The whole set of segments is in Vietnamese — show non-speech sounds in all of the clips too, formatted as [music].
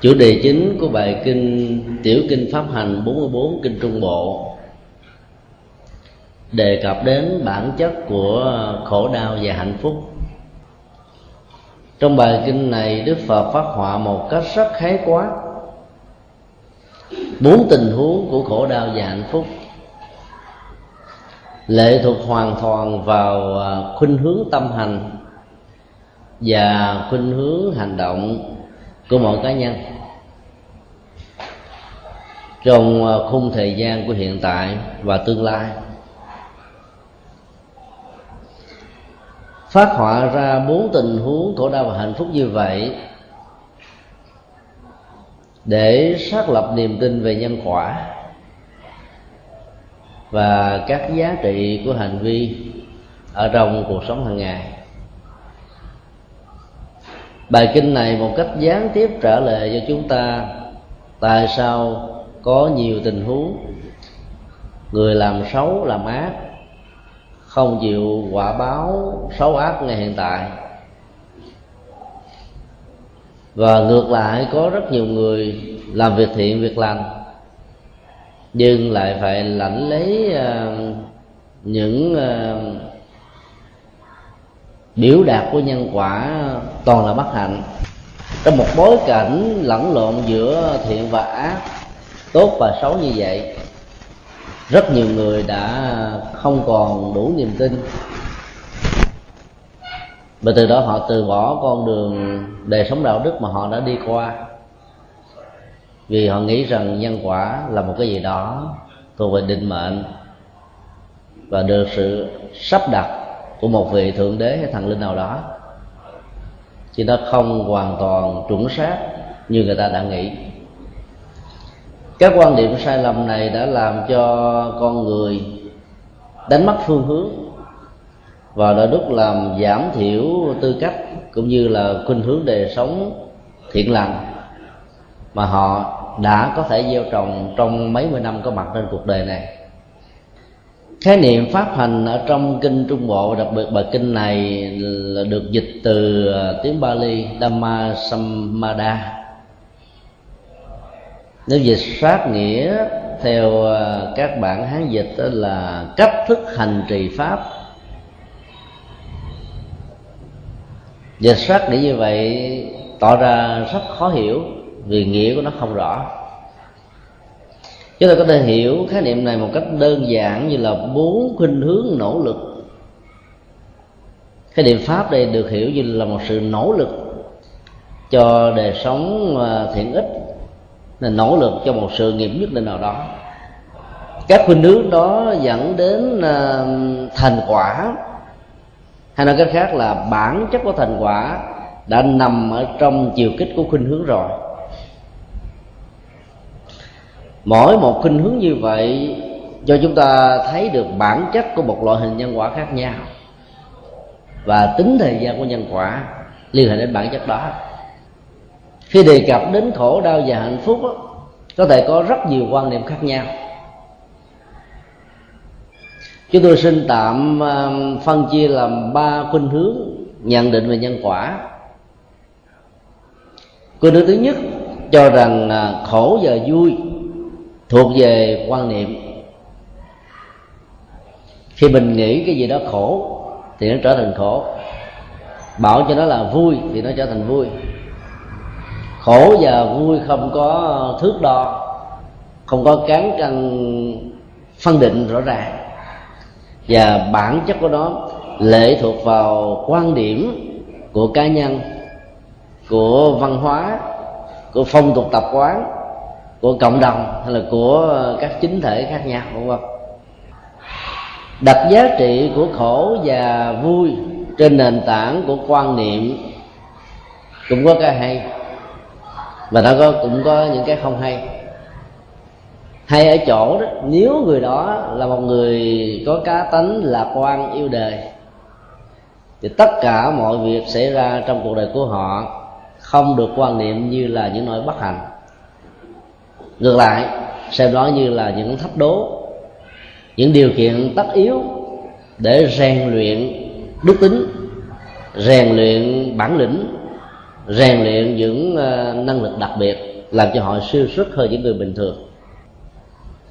chủ đề chính của bài kinh, tiểu kinh pháp hành 44 kinh trung bộ. Đề cập đến bản chất của khổ đau và hạnh phúc. Trong bài kinh này, đức phật phát họa một cách rất khái quát bốn tình huống của khổ đau và hạnh phúc. Lệ thuộc hoàn toàn vào à, khuynh hướng tâm hành và khuynh hướng hành động của mọi cá nhân. Trong à, khung thời gian của hiện tại và tương lai, phát họa ra bốn tình huống khổ đau và hạnh phúc như vậy để xác lập niềm tin về nhân quả và các giá trị của hành vi ở trong cuộc sống hàng ngày bài kinh này một cách gián tiếp trả lời cho chúng ta tại sao có nhiều tình huống người làm xấu làm ác không chịu quả báo xấu ác ngay hiện tại. Và ngược lại có rất nhiều người làm việc thiện việc lành nhưng lại phải lãnh lấy uh, những uh, biểu đạt của nhân quả toàn là bất hạnh. Trong một bối cảnh lẫn lộn giữa thiện và ác, tốt và xấu như vậy, rất nhiều người đã không còn đủ niềm tin. Và từ đó họ từ bỏ con đường đời sống đạo đức mà họ đã đi qua. Vì họ nghĩ rằng nhân quả là một cái gì đó thuộc về định mệnh và được sự sắp đặt của một vị thượng đế hay thần linh nào đó chứ nó không hoàn toàn chuẩn xác như người ta đã nghĩ. Các quan điểm sai lầm này đã làm cho con người đánh mất phương hướng và đã đúc làm giảm thiểu tư cách cũng như là khuynh hướng đời sống thiện lành mà họ đã có thể gieo trồng trong mấy mươi năm có mặt trên cuộc đời này khái niệm pháp hành ở trong kinh trung bộ, đặc biệt bài kinh này là được dịch từ à, tiếng Bali, Dhamma Sammada. Nếu dịch sát nghĩa theo à, các bản hán dịch đó là cách thức hành trì pháp. Dịch sát nghĩa như vậy tỏ ra rất khó hiểu vì nghĩa của nó không rõ chúng ta có thể hiểu khái niệm này một cách đơn giản như là bốn khuynh hướng nỗ lực. Khái niệm pháp đây được hiểu như là một sự nỗ lực cho đời sống à, thiện ích là nỗ lực cho một sự nghiệp nhất định nào đó. Các khuynh hướng đó dẫn đến à, thành quả. Hay nói cách khác là bản chất của thành quả đã nằm ở trong chiều kích của khuynh hướng rồi mỗi một khuynh hướng như vậy cho chúng ta thấy được bản chất của một loại hình nhân quả khác nhau. Và tính thời gian của nhân quả liên hệ đến bản chất đó. Khi đề cập đến khổ đau và hạnh phúc đó, có thể có rất nhiều quan niệm khác nhau. Chúng tôi xin tạm um, phân chia làm ba khuynh hướng nhận định về nhân quả. Khuynh hướng thứ nhất cho rằng à, khổ và vui thuộc về quan niệm. Khi mình nghĩ cái gì đó khổ, thì nó trở thành khổ. Bảo cho nó là vui, thì nó trở thành vui. Khổ và vui không có thước đo, không có cán cân phân định rõ ràng. Và bản chất của nó lệ thuộc vào quan điểm của cá nhân, của văn hóa, của phong tục tập quán của cộng đồng hay là của các chính thể khác nhau, đúng không? đặt giá trị của khổ và vui trên nền tảng của quan niệm cũng có cái hay và nó có, cũng có những cái không hay hay ở chỗ đó, nếu người đó là một người có cá tánh lạc quan yêu đời, thì tất cả mọi việc xảy ra trong cuộc đời của họ không được quan niệm như là những nỗi bất hạnh ngược lại, xem đó như là những thách đố, những điều kiện tất yếu để rèn luyện đức tính, rèn luyện bản lĩnh, rèn luyện những ờ, năng lực đặc biệt làm cho họ siêu xuất hơn những người bình thường.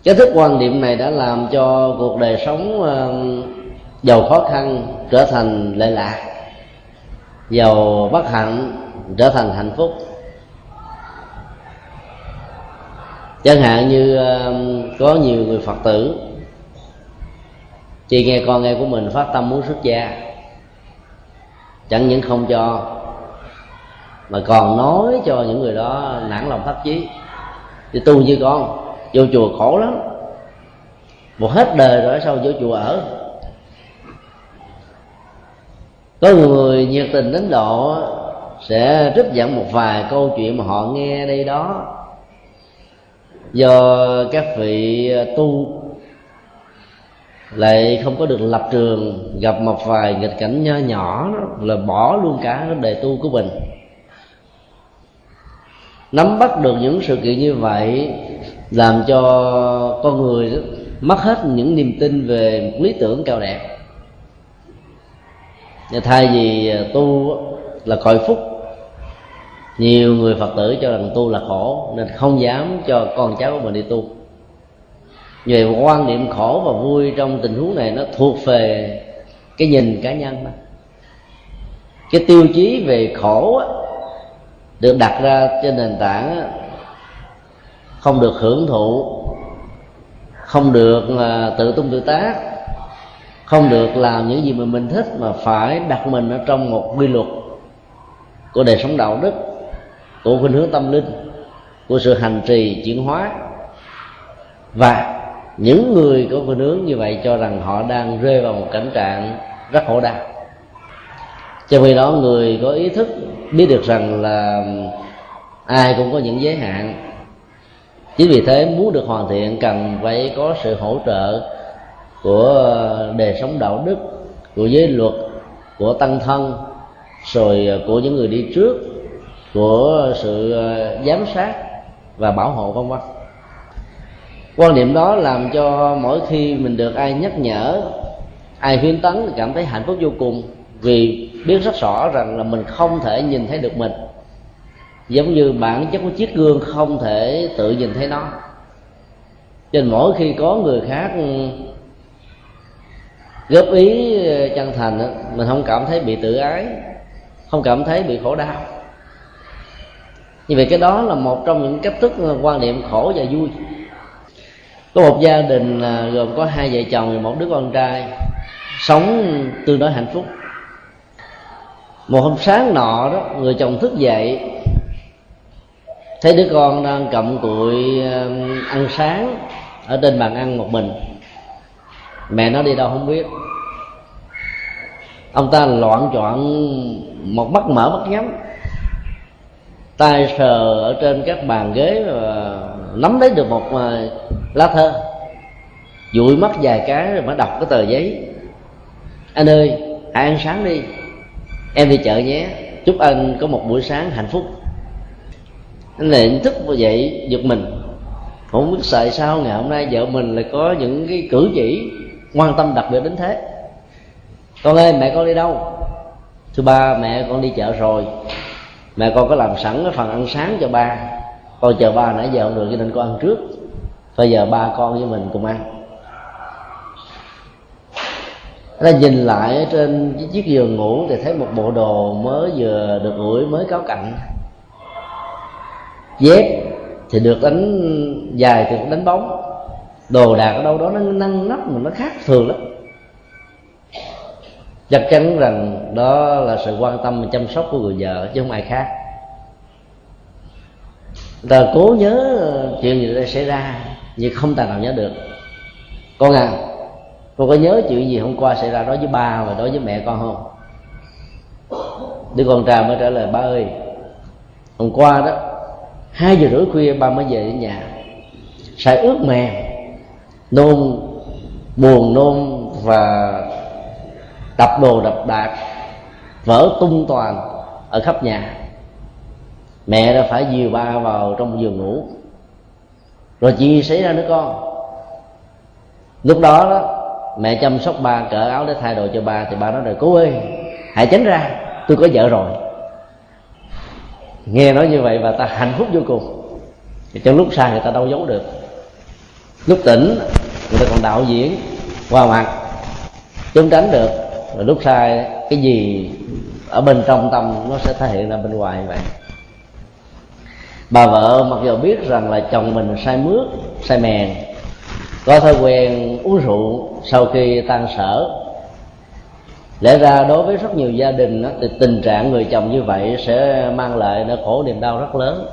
Cái thức quan niệm này đã làm cho cuộc đời sống ờ, giàu khó khăn trở thành lệ lạc, giàu bất hạnh trở thành hạnh phúc. Chẳng hạn như um, có nhiều người phật tử, chỉ nghe con nghe của mình phát tâm muốn xuất gia, chẳng những không cho, mà còn nói cho những người đó nản lòng thất chí. Thì tu như con, vô chùa khổ lắm. Một hết đời rồi sau vô chùa ở. Có người nhiệt tình đến độ sẽ trích dẫn một vài câu chuyện mà họ nghe đây đó do các vị ờ, tu lại không có được lập trường gặp một vài nghịch cảnh nhỏ nhỏ đó, là bỏ luôn cả đề tu của mình. Nắm bắt được những sự kiện như vậy làm cho con người đó mất hết những niềm tin về một lý tưởng cao đẹp. Thay vì ờ, tu là cõi phúc nhiều người phật tử cho rằng tu là khổ nên không dám cho con cháu của mình đi tu. Về quan niệm khổ và vui trong tình huống này nó thuộc về cái nhìn cá nhân đó cái tiêu chí về khổ á, được đặt ra trên nền tảng á, không được hưởng thụ không được tự tung tự tác không được làm những gì mà mình thích mà phải đặt mình ở trong một quy luật của đời sống đạo đức của khuynh hướng tâm linh, của sự hành trì chuyển hóa. Và những người có khuynh hướng như vậy cho rằng họ đang rơi vào một cảnh trạng rất khổ đau. Trong khi đó người có ý thức biết được rằng là ai cũng có những giới hạn. Chính vì thế muốn được hoàn thiện cần phải có sự hỗ trợ của đời sống đạo đức, của giới luật, của tăng thân, rồi của những người đi trước của sự ờ, giám sát và bảo hộ vân vân quan niệm đó làm cho mỗi khi mình được ai nhắc nhở, ai khuyên tấn thì cảm thấy hạnh phúc vô cùng vì biết rất rõ rằng là mình không thể nhìn thấy được mình. Giống như bản chất của chiếc gương không thể tự nhìn thấy nó. Cho nên mỗi khi có người khác ừ, góp ý ờ, chân thành mình không cảm thấy bị tự ái, không cảm thấy bị khổ đau như vậy cái đó là một trong những cách thức ờ, quan niệm khổ và vui. Có một gia đình ờ, gồm có hai vợ chồng và một đứa con trai, sống tương đối hạnh phúc. Một hôm sáng nọ đó, người chồng thức dậy, thấy đứa con đang cầm cụi ăn sáng ở trên bàn ăn một mình. Mẹ nó đi đâu không biết. Ông ta loạn chọn một mắt mở mắt nhắm tay sờ ở trên các bàn ghế và nắm lấy được một à, lá thơ. Dụi mắt vài cái rồi mới đọc cái tờ giấy. Anh ơi, hãy ăn sáng đi. Em đi chợ nhé. Chúc anh có một buổi sáng hạnh phúc. Anh lại thức như vậy, giật mình. Không biết tại sao ngày hôm nay vợ mình lại có những cái cử chỉ quan tâm đặc biệt đến thế. Con ơi, mẹ con đi đâu? Thứ ba, mẹ con đi chợ rồi mẹ con có làm sẵn cái phần ăn sáng cho ba. Con chờ ba nãy giờ không được cho nên con ăn trước. Bây giờ ba con với mình cùng ăn. Ta nhìn lại trên cái chiếc giường ngủ thì thấy một bộ đồ mới vừa được ủi, mới cáo cạnh. Dép thì được đánh, dài thì đánh bóng. Đồ đạc ở đâu đó nó nâng nắp mà nó khác thường lắm chắc chắn rằng đó là sự quan tâm chăm sóc của người vợ, chứ không ai khác. Ta cố nhớ chuyện gì đã xảy ra, nhưng không tài nào nhớ được. Con à con có nhớ chuyện gì hôm qua xảy ra đối với ba và đối với mẹ con không? Đứa con trai mới trả lời, ba ơi, hôm qua đó, hai giờ rưỡi khuya ba mới về đến nhà. Sai ướt mè nôn, buồn nôn và đập đồ đập đạc vỡ tung toàn ở khắp nhà. Mẹ đã phải dìu ba vào trong giường ngủ. Rồi chuyện gì xảy ra nữa con. Lúc đó đó, mẹ chăm sóc ba cởi áo để thay đồ cho ba, thì ba nói rồi cố ơi, hãy tránh ra, tôi có vợ rồi. Nghe nói như vậy và ta hạnh phúc vô cùng. Thì trong lúc sai, người ta đâu giấu được. Lúc tỉnh, người ta còn đạo diễn, qua mặt. Trốn tránh được rồi lúc sai cái gì ở bên trong tâm nó sẽ thể hiện ra bên ngoài vậy. Bà vợ mặc dù biết rằng là chồng mình sai mướt sai mèn có thói quen uống rượu sau khi tan sở. Lẽ ra đối với rất nhiều gia đình đó, thì tình trạng người chồng như vậy sẽ mang lại nỗi khổ niềm đau rất lớn.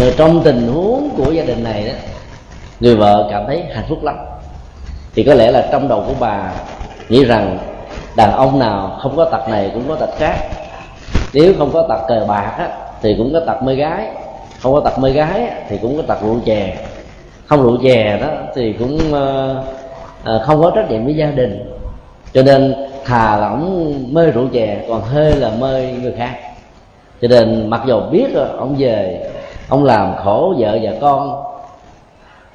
Rồi trong tình huống của gia đình này đó người vợ cảm thấy hạnh phúc lắm. Thì có lẽ là trong đầu của bà nghĩ rằng đàn ông nào không có tật này cũng có tật khác. Nếu không có tật cờ bạc á, thì cũng có tật mê gái. Không có tật mê gái thì cũng có tật rượu chè. Không rượu chè đó thì cũng uh, uh, không có trách nhiệm với gia đình. Cho nên thà là ông mê rượu chè còn hơi là mê người khác. Cho nên mặc dù biết rồi ông về ông làm khổ vợ và con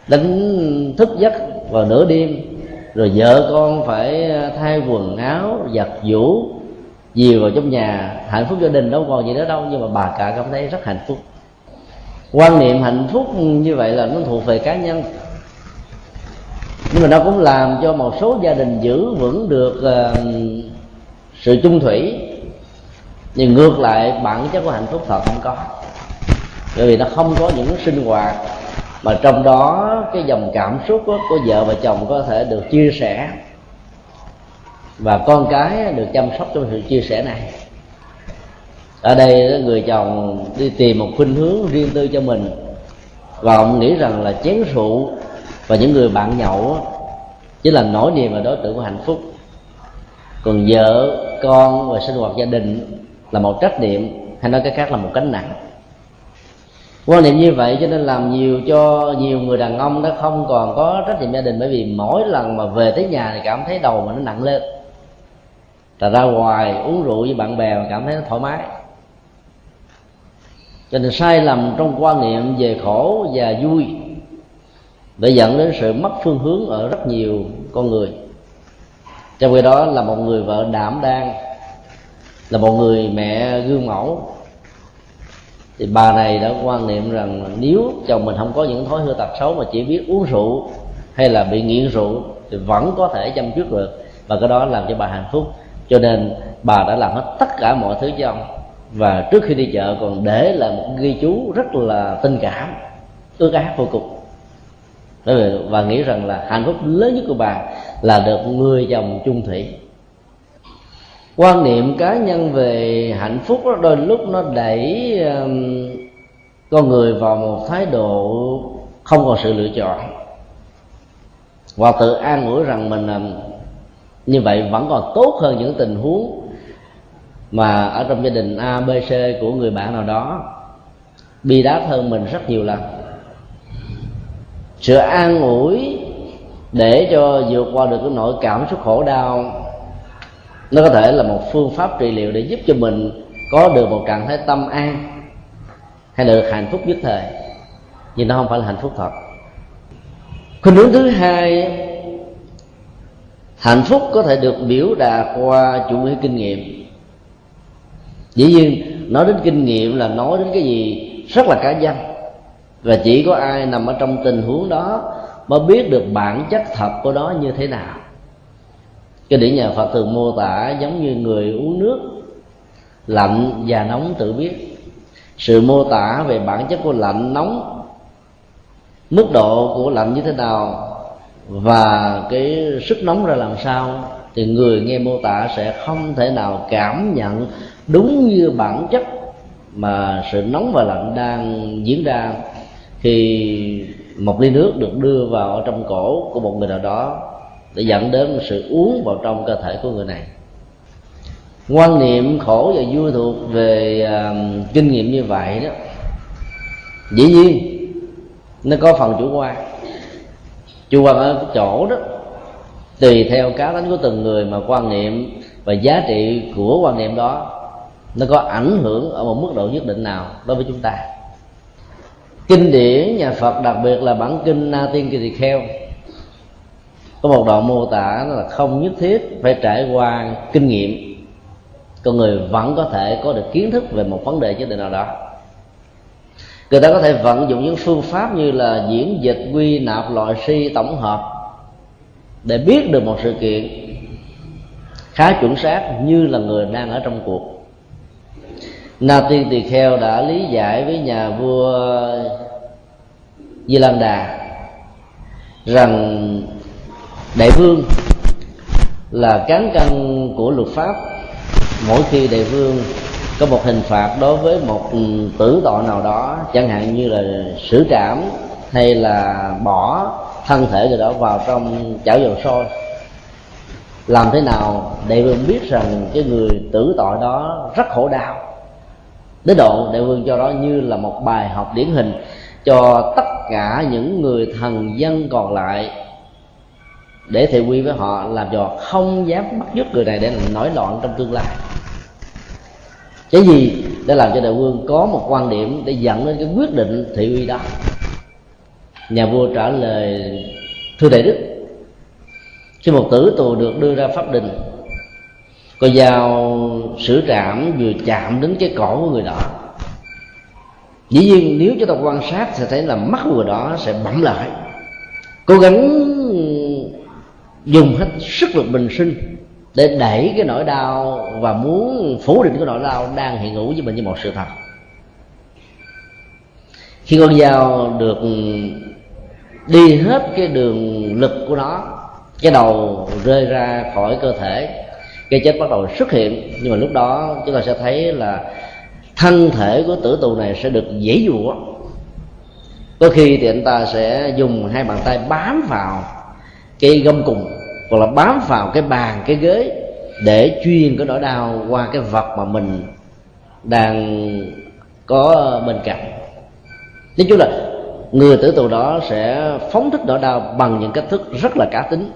đánh thức giấc vào nửa đêm rồi vợ con phải ờ, thay quần áo giặt giũ gì vào trong nhà. Hạnh phúc gia đình đâu còn gì nữa đâu nhưng mà bà cả cảm thấy rất hạnh phúc. Quan niệm hạnh phúc như vậy là nó thuộc về cá nhân. Nhưng mà nó cũng làm cho một số gia đình giữ vững được uh, sự chung thủy. Nhưng ngược lại bản chất của hạnh phúc thật không có. Bởi vì nó không có những sinh hoạt mà trong đó cái dòng cảm xúc của, của vợ và chồng có thể được chia sẻ. Và con cái được chăm sóc trong sự chia sẻ này. Ở đây người chồng đi tìm một khuynh hướng riêng tư cho mình. Và ông nghĩ rằng là chén rượu và những người bạn nhậu chỉ là nỗi niềm và đối tượng của hạnh phúc. Còn vợ con và sinh hoạt gia đình là một trách nhiệm hay nói cái khác là một cánh nặng quan niệm như vậy cho nên làm nhiều cho nhiều người đàn ông nó không còn có trách nhiệm gia đình, bởi vì mỗi lần mà về tới nhà thì cảm thấy đầu mà nó nặng lên. Là ra ngoài uống rượu với bạn bè mà cảm thấy nó thoải mái. Cho nên sai lầm trong quan niệm về khổ và vui để dẫn đến sự mất phương hướng ở rất nhiều con người. Trong khi đó là một người vợ đảm đang, là một người mẹ gương mẫu thì bà này đã quan niệm rằng nếu chồng mình không có những thói hư tật xấu mà chỉ biết uống rượu hay là bị nghiện rượu thì vẫn có thể chăm chút được. Và cái đó làm cho bà hạnh phúc. Cho nên bà đã làm hết tất cả mọi thứ cho ông. Và trước khi đi chợ còn để lại một ghi chú rất là tình cảm, ước ác vô cùng. Và nghĩ rằng là hạnh phúc lớn nhất của bà là được người chồng chung thủy quan niệm cá nhân về hạnh phúc đó đôi lúc nó đẩy um, con người vào một thái độ không còn sự lựa chọn. Và tự an ủi rằng mình um, như vậy vẫn còn tốt hơn những tình huống mà ở trong gia đình A, B, C của người bạn nào đó. Bi đát hơn mình rất nhiều lần. Sự an ủi để cho vượt qua được cái nỗi cảm xúc khổ đau nó có thể là một phương pháp trị liệu để giúp cho mình có được một trạng thái tâm an hay là được hạnh phúc nhất thời. Nhưng nó không phải là hạnh phúc thật. Khuynh hướng thứ hai, hạnh phúc có thể được biểu đạt qua chủ nghĩa kinh nghiệm. Dĩ nhiên, nói đến kinh nghiệm là nói đến cái gì rất là cá nhân. Và chỉ có ai nằm ở trong tình huống đó mới biết được bản chất thật của nó như thế nào cái điển nhà phật thường mô tả giống như người uống nước lạnh và nóng tự biết. Sự mô tả về bản chất của lạnh, nóng, mức độ của lạnh như thế nào và cái sức nóng ra làm sao thì người nghe mô tả sẽ không thể nào cảm nhận đúng như bản chất mà sự nóng và lạnh đang diễn ra khi một ly nước được đưa vào trong cổ của một người nào đó để dẫn đến một sự uống vào trong cơ thể của người này. Quan niệm khổ và vui thuộc về uh, kinh nghiệm như vậy đó dĩ nhiên nó có phần chủ quan. Chủ quan ở cái chỗ đó tùy theo cá tính của từng người mà quan niệm và giá trị của quan niệm đó nó có ảnh hưởng ở một mức độ nhất định nào đối với chúng ta. Kinh điển nhà phật đặc biệt là bản kinh na tiên kỳ tỳ kheo có một đoạn mô tả là không nhất thiết phải trải qua kinh nghiệm. Con người vẫn có thể có được kiến thức về một vấn đề nhất định nào đó. Người ta có thể vận dụng những phương pháp như là diễn dịch, quy nạp, loại si, tổng hợp để biết được một sự kiện khá chuẩn xác như là người đang ở trong cuộc. Na tiên tỳ kheo đã lý giải với nhà vua di lan đà rằng đại vương là cán cân của luật pháp. Mỗi khi đại vương có một hình phạt đối với một tử tội nào đó, chẳng hạn như là xử trảm hay là bỏ thân thể người đó vào trong chảo dầu sôi, làm thế nào đại vương biết rằng cái người tử tội đó rất khổ đau. Đến độ đại vương cho đó như là một bài học điển hình cho tất cả những người thần dân còn lại để thị quy với họ làm cho không dám bắt giúp người này để nổi loạn trong tương lai. Cái gì để làm cho đại vương có một quan điểm để dẫn đến cái quyết định thị uy đó. Nhà vua trả lời, thưa đại đức khi một tử tù được đưa ra pháp đình. Con dao sử trạm vừa chạm đến cái cổ của người đó. Dĩ nhiên nếu chúng ta quan sát sẽ thấy là mắt của người đó sẽ bẩm lại. Cố gắng dùng hết sức lực bình sinh để đẩy cái nỗi đau và muốn phủ định cái nỗi đau đang hiện hữu với mình như một sự thật. Khi con dao được đi hết cái đường lực của nó, cái đầu rơi ra khỏi cơ thể, cái chết bắt đầu xuất hiện. Nhưng mà lúc đó chúng ta sẽ thấy là thân thể của tử tù này sẽ được dễ dụa có khi thì anh ta sẽ dùng hai bàn tay bám vào cái gông cùng, hoặc là bám vào cái bàn, cái ghế, để chuyên cái nỗi đau qua cái vật mà mình đang có bên cạnh. Nói chung là, người tử tù đó sẽ phóng thích nỗi đau bằng những cách thức rất là cá tính.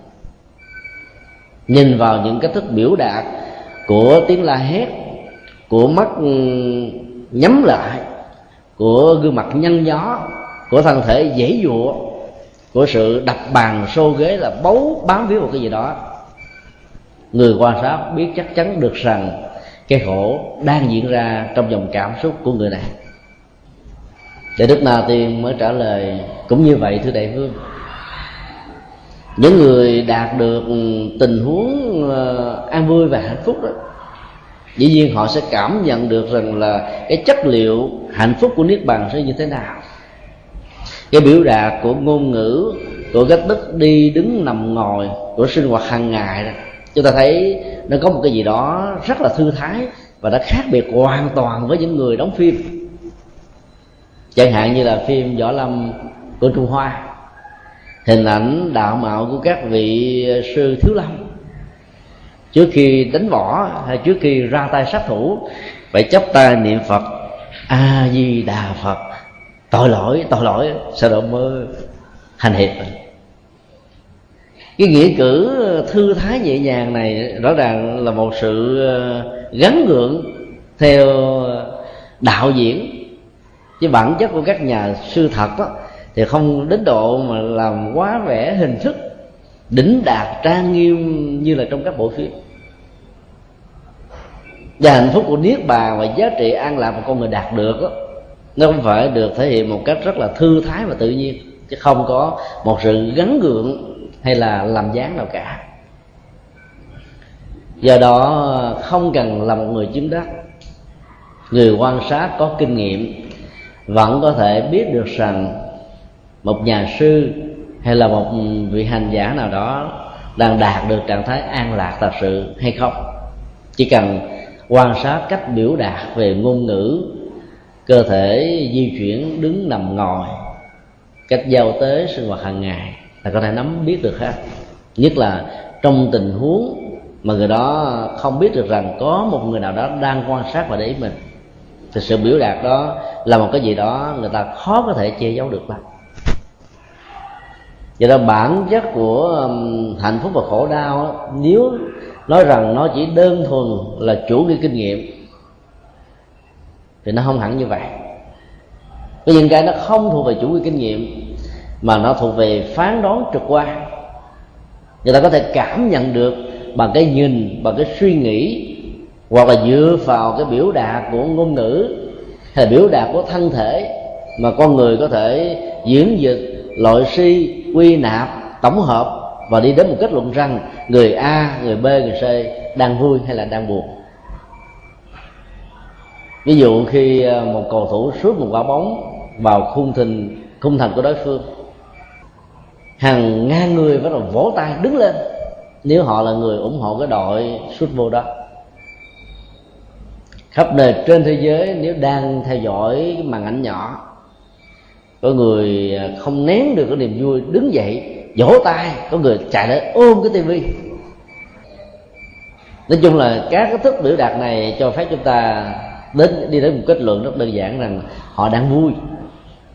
Nhìn vào những cách thức biểu đạt của tiếng la hét, của mắt ừ, nhắm lại, của gương mặt nhăn nhó, của thân thể dễ dụa của sự đập bàn xô ghế là bấu bám víu một cái gì đó. Người quan sát biết chắc chắn được rằng cái khổ đang diễn ra trong dòng cảm xúc của người này. Để đức na tiên mới trả lời, cũng như vậy, thưa đại vương, những người đạt được tình huống ờ, an vui và hạnh phúc đó, dĩ nhiên họ sẽ cảm nhận được rằng là cái chất liệu hạnh phúc của niết bàn sẽ như thế nào cái biểu đạt của ngôn ngữ của cách thức đi đứng nằm ngồi của sinh hoạt hàng ngày đó, chúng ta thấy nó có một cái gì đó rất là thư thái và nó khác biệt hoàn toàn với những người đóng phim. Chẳng hạn như là phim võ lâm của trung hoa, hình ảnh đạo mạo của các vị sư thiếu lâm. Trước khi đánh võ hay trước khi ra tay sát thủ, phải chấp tay niệm phật a di đà phật tội lỗi tội lỗi sau đó mới hành hiệp. Cái nghĩa cử thư thái nhẹ nhàng này rõ ràng là một sự ờ, gắn gượng theo đạo diễn. Chứ bản chất của các nhà sư thật đó, thì không đến độ mà làm quá vẻ hình thức đỉnh đạt trang nghiêm như là trong các bộ phim. Và hạnh phúc của niết bàn và giá trị an lạc mà con người đạt được đó, nó không phải được thể hiện một cách rất là thư thái và tự nhiên, chứ không có một sự gắn gượng hay là làm dáng nào cả. Do đó, không cần là một người chiếm đất. Người quan sát có kinh nghiệm, vẫn có thể biết được rằng một nhà sư hay là một vị hành giả nào đó đang đạt được trạng thái an lạc thật sự hay không. Chỉ cần quan sát cách biểu đạt về ngôn ngữ cơ thể di chuyển đứng nằm ngồi, cách giao tế sinh hoạt hàng ngày. Là có thể nắm biết được ha. Nhất là trong tình huống mà người đó không biết được rằng có một người nào đó đang quan sát và để ý mình, thì sự biểu đạt đó là một cái gì đó người ta khó có thể che giấu được lắm do đó bản chất của hạnh phúc và khổ đau nếu nói rằng nó chỉ đơn thuần là chủ nghĩa kinh nghiệm thì nó không hẳn như vậy. Có những cái nó không thuộc về chủ nghĩa kinh nghiệm, mà nó thuộc về phán đoán trực quan. Người ta có thể cảm nhận được bằng cái nhìn, bằng cái suy nghĩ, hoặc là dựa vào cái biểu đạt của ngôn ngữ, hay là biểu đạt của thân thể, mà con người có thể diễn dịch, loại suy, quy nạp, tổng hợp và đi đến một kết luận rằng người a, người b, người c đang vui hay là đang buồn ví dụ khi ờ, một cầu thủ sút một quả bóng vào khung thành khung thành của đối phương, hàng ngàn người bắt đầu vỗ tay đứng lên. Nếu họ là người ủng hộ cái đội sút vô đó, khắp nơi trên thế giới nếu đang theo dõi cái màn ảnh nhỏ, có người ờ, không nén được cái niềm vui đứng dậy, vỗ tay, có người chạy lại ôm cái tivi. Nói chung là các cái thức biểu đạt này cho phép chúng ta đến, đi đến một kết luận rất đơn giản rằng họ đang vui.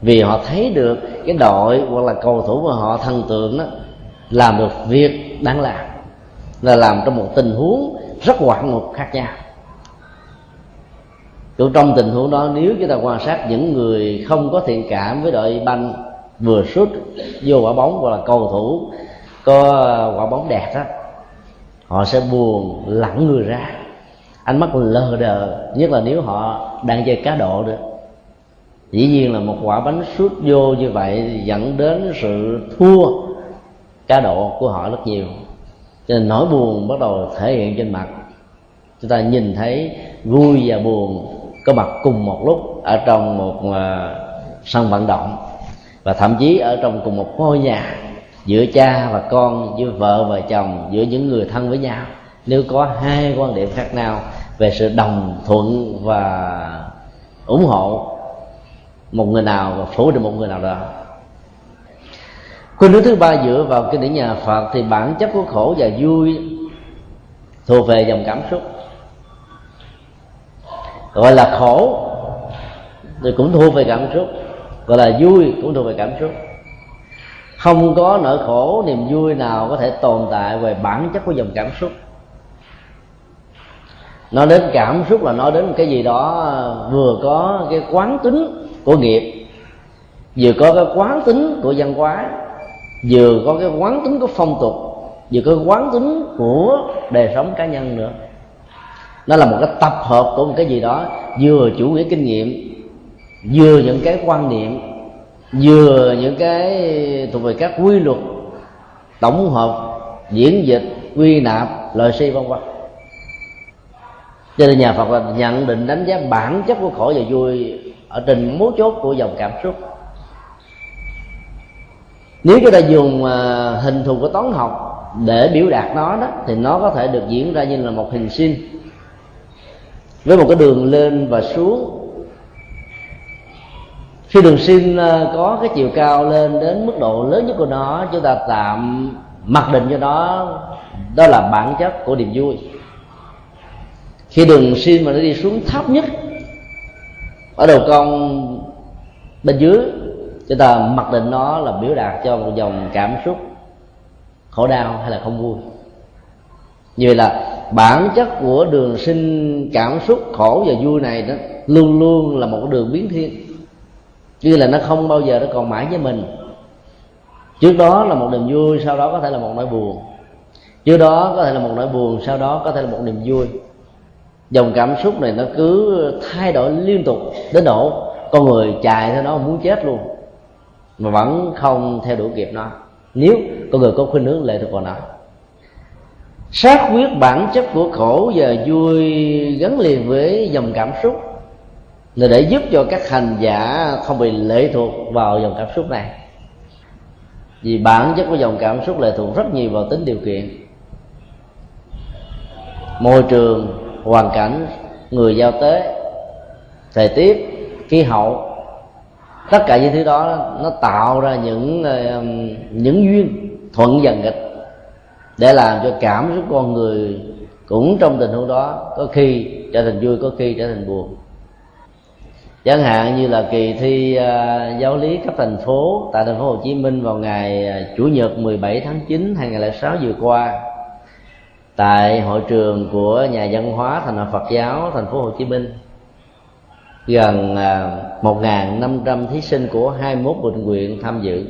Vì họ thấy được cái đội hoặc là cầu thủ mà họ thần tượng đó làm được việc đang làm, là làm trong một tình huống rất hoạn mục khác nhau. Cũng trong tình huống đó, nếu chúng ta quan sát những người không có thiện cảm với đội banh vừa sút vô quả bóng hoặc là cầu thủ có quả bóng đẹp đó, họ sẽ buồn lẳng người ra ánh mắt lờ đờ, nhất là nếu họ đang chơi cá độ nữa. Dĩ nhiên là một quả bánh sút vô như vậy dẫn đến sự thua cá độ của họ rất nhiều. Cho nên nỗi buồn bắt đầu thể hiện trên mặt. Chúng ta nhìn thấy vui và buồn có mặt cùng một lúc ở trong một à, sân vận động và thậm chí ở trong cùng một ngôi nhà giữa cha và con, giữa vợ và chồng, giữa những người thân với nhau. Nếu có hai quan điểm khác nhau về sự đồng thuận và ủng hộ một người nào và phủ được một người nào đó. Khuynh hướng thứ ba dựa vào cái điển nhà phật thì bản chất của khổ và vui thuộc về dòng cảm xúc. Gọi là khổ thì cũng thuộc về cảm xúc, gọi là vui cũng thuộc về cảm xúc. Không có nỗi khổ, niềm vui nào có thể tồn tại về bản chất của dòng cảm xúc nói đến cảm xúc là nói đến cái gì đó, vừa có cái quán tính của nghiệp, vừa có cái quán tính của văn hóa, vừa có cái quán tính của phong tục, vừa có cái quán tính của đời sống cá nhân nữa. Nó là một cái tập hợp của một cái gì đó, vừa chủ nghĩa kinh nghiệm, vừa những cái quan niệm, vừa những cái thuộc về các quy luật tổng hợp, diễn dịch, quy nạp lời si vân vân cho nên nhà phật là nhận định đánh giá bản chất của khổ và vui ở trên mấu chốt của dòng cảm xúc. Nếu chúng ta dùng à, hình thù của toán học để biểu đạt nó đó, thì nó có thể được diễn ra như là một hình sin. Với một cái đường lên và xuống. Khi đường sin à, có cái chiều cao lên đến mức độ lớn nhất của nó, chúng ta tạm mặc định cho nó, đó là bản chất của niềm vui khi đường xin mà nó đi xuống thấp nhất, ở đầu cong bên dưới, chúng ta mặc định nó là biểu đạt cho một dòng cảm xúc khổ đau hay là không vui. Như vậy là bản chất của đường sinh cảm xúc khổ và vui này đó luôn luôn là một đường biến thiên. Như là nó không bao giờ nó còn mãi với mình. Trước đó là một niềm vui, sau đó có thể là một nỗi buồn. Trước đó có thể là một nỗi buồn, sau đó có thể là một niềm vui dòng cảm xúc này nó cứ thay đổi liên tục đến độ con người chạy theo nó muốn chết luôn, mà vẫn không theo đuổi kịp nó. Nếu con người có khuynh hướng lệ thuộc vào nó, xác quyết bản chất của khổ và vui gắn liền với dòng cảm xúc là để giúp cho các hành giả không bị lệ thuộc vào dòng cảm xúc này. Vì bản chất của dòng cảm xúc lệ thuộc rất nhiều vào tính điều kiện. Môi trường hoàn cảnh người giao tế, thời tiết, khí hậu, tất cả những thứ đó nó tạo ra những um, những duyên thuận dần nghịch để làm cho cảm xúc con người cũng trong tình huống đó có khi trở thành vui, có khi trở thành buồn. Chẳng hạn như là kỳ thi uh, giáo lý cấp thành phố tại thành phố Hồ Chí Minh vào ngày uh, chủ nhật 17 tháng 9 2006 vừa qua tại hội trường của nhà văn hóa thành Phật giáo thành phố Hồ Chí Minh. Gần à, một năm trăm thí sinh của 21 bệnh viện tham dự.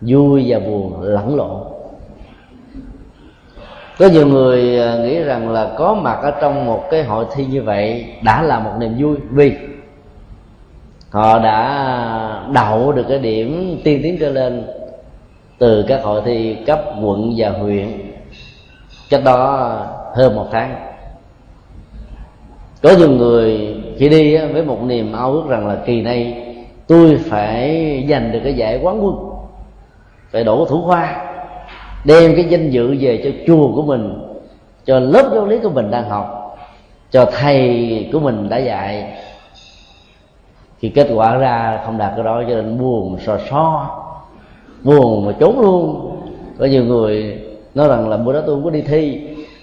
Vui và buồn lẫn lộn. Có nhiều người à, nghĩ rằng là có mặt ở trong một cái hội thi như vậy đã là một niềm vui. Vì họ đã đậu được cái điểm tiên tiến trở lên từ các hội thi cấp quận và huyện cách đó hơn một tháng. Có nhiều người khi đi với một niềm ao ước rằng là kỳ này tôi phải giành được cái giải quán quân, phải đổ thủ khoa, đem cái danh dự về cho chùa của mình, cho lớp giáo lý của mình đang học, cho thầy của mình đã dạy. Khi kết quả ra không đạt cái đó cho nên buồn so so buồn mà trốn luôn. Có nhiều người nói rằng là bữa đó tôi không có đi thi.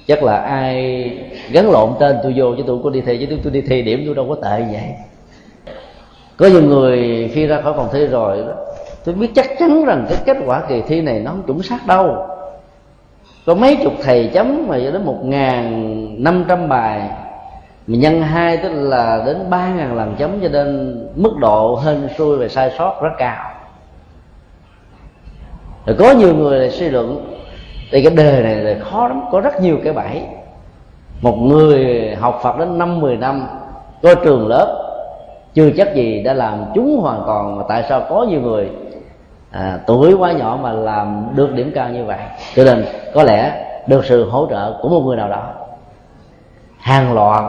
Chắc là ai gắn lộn tên tôi vô chứ tôi không có đi thi, chứ tôi tôi đi thi điểm tôi đâu có tệ vậy. Có nhiều người khi ra khỏi phòng thi rồi đó, tôi biết chắc chắn rằng cái kết quả kỳ thi này nó không chuẩn xác đâu. Có mấy chục thầy chấm mà đến một ngàn năm trăm bài, mà nhân hai tức là đến ba ngàn lần chấm cho nên mức độ hên xui và sai sót rất cao. Rồi có nhiều người lại suy luận thì cái đề này là khó lắm có rất nhiều cái bẫy. Một người học phật đến năm mười năm có trường lớp chưa chắc gì đã làm chúng hoàn toàn mà tại sao có nhiều người à, tuổi quá nhỏ mà làm được điểm cao như vậy. Cho nên có lẽ được sự hỗ trợ của một người nào đó. Hàng loạt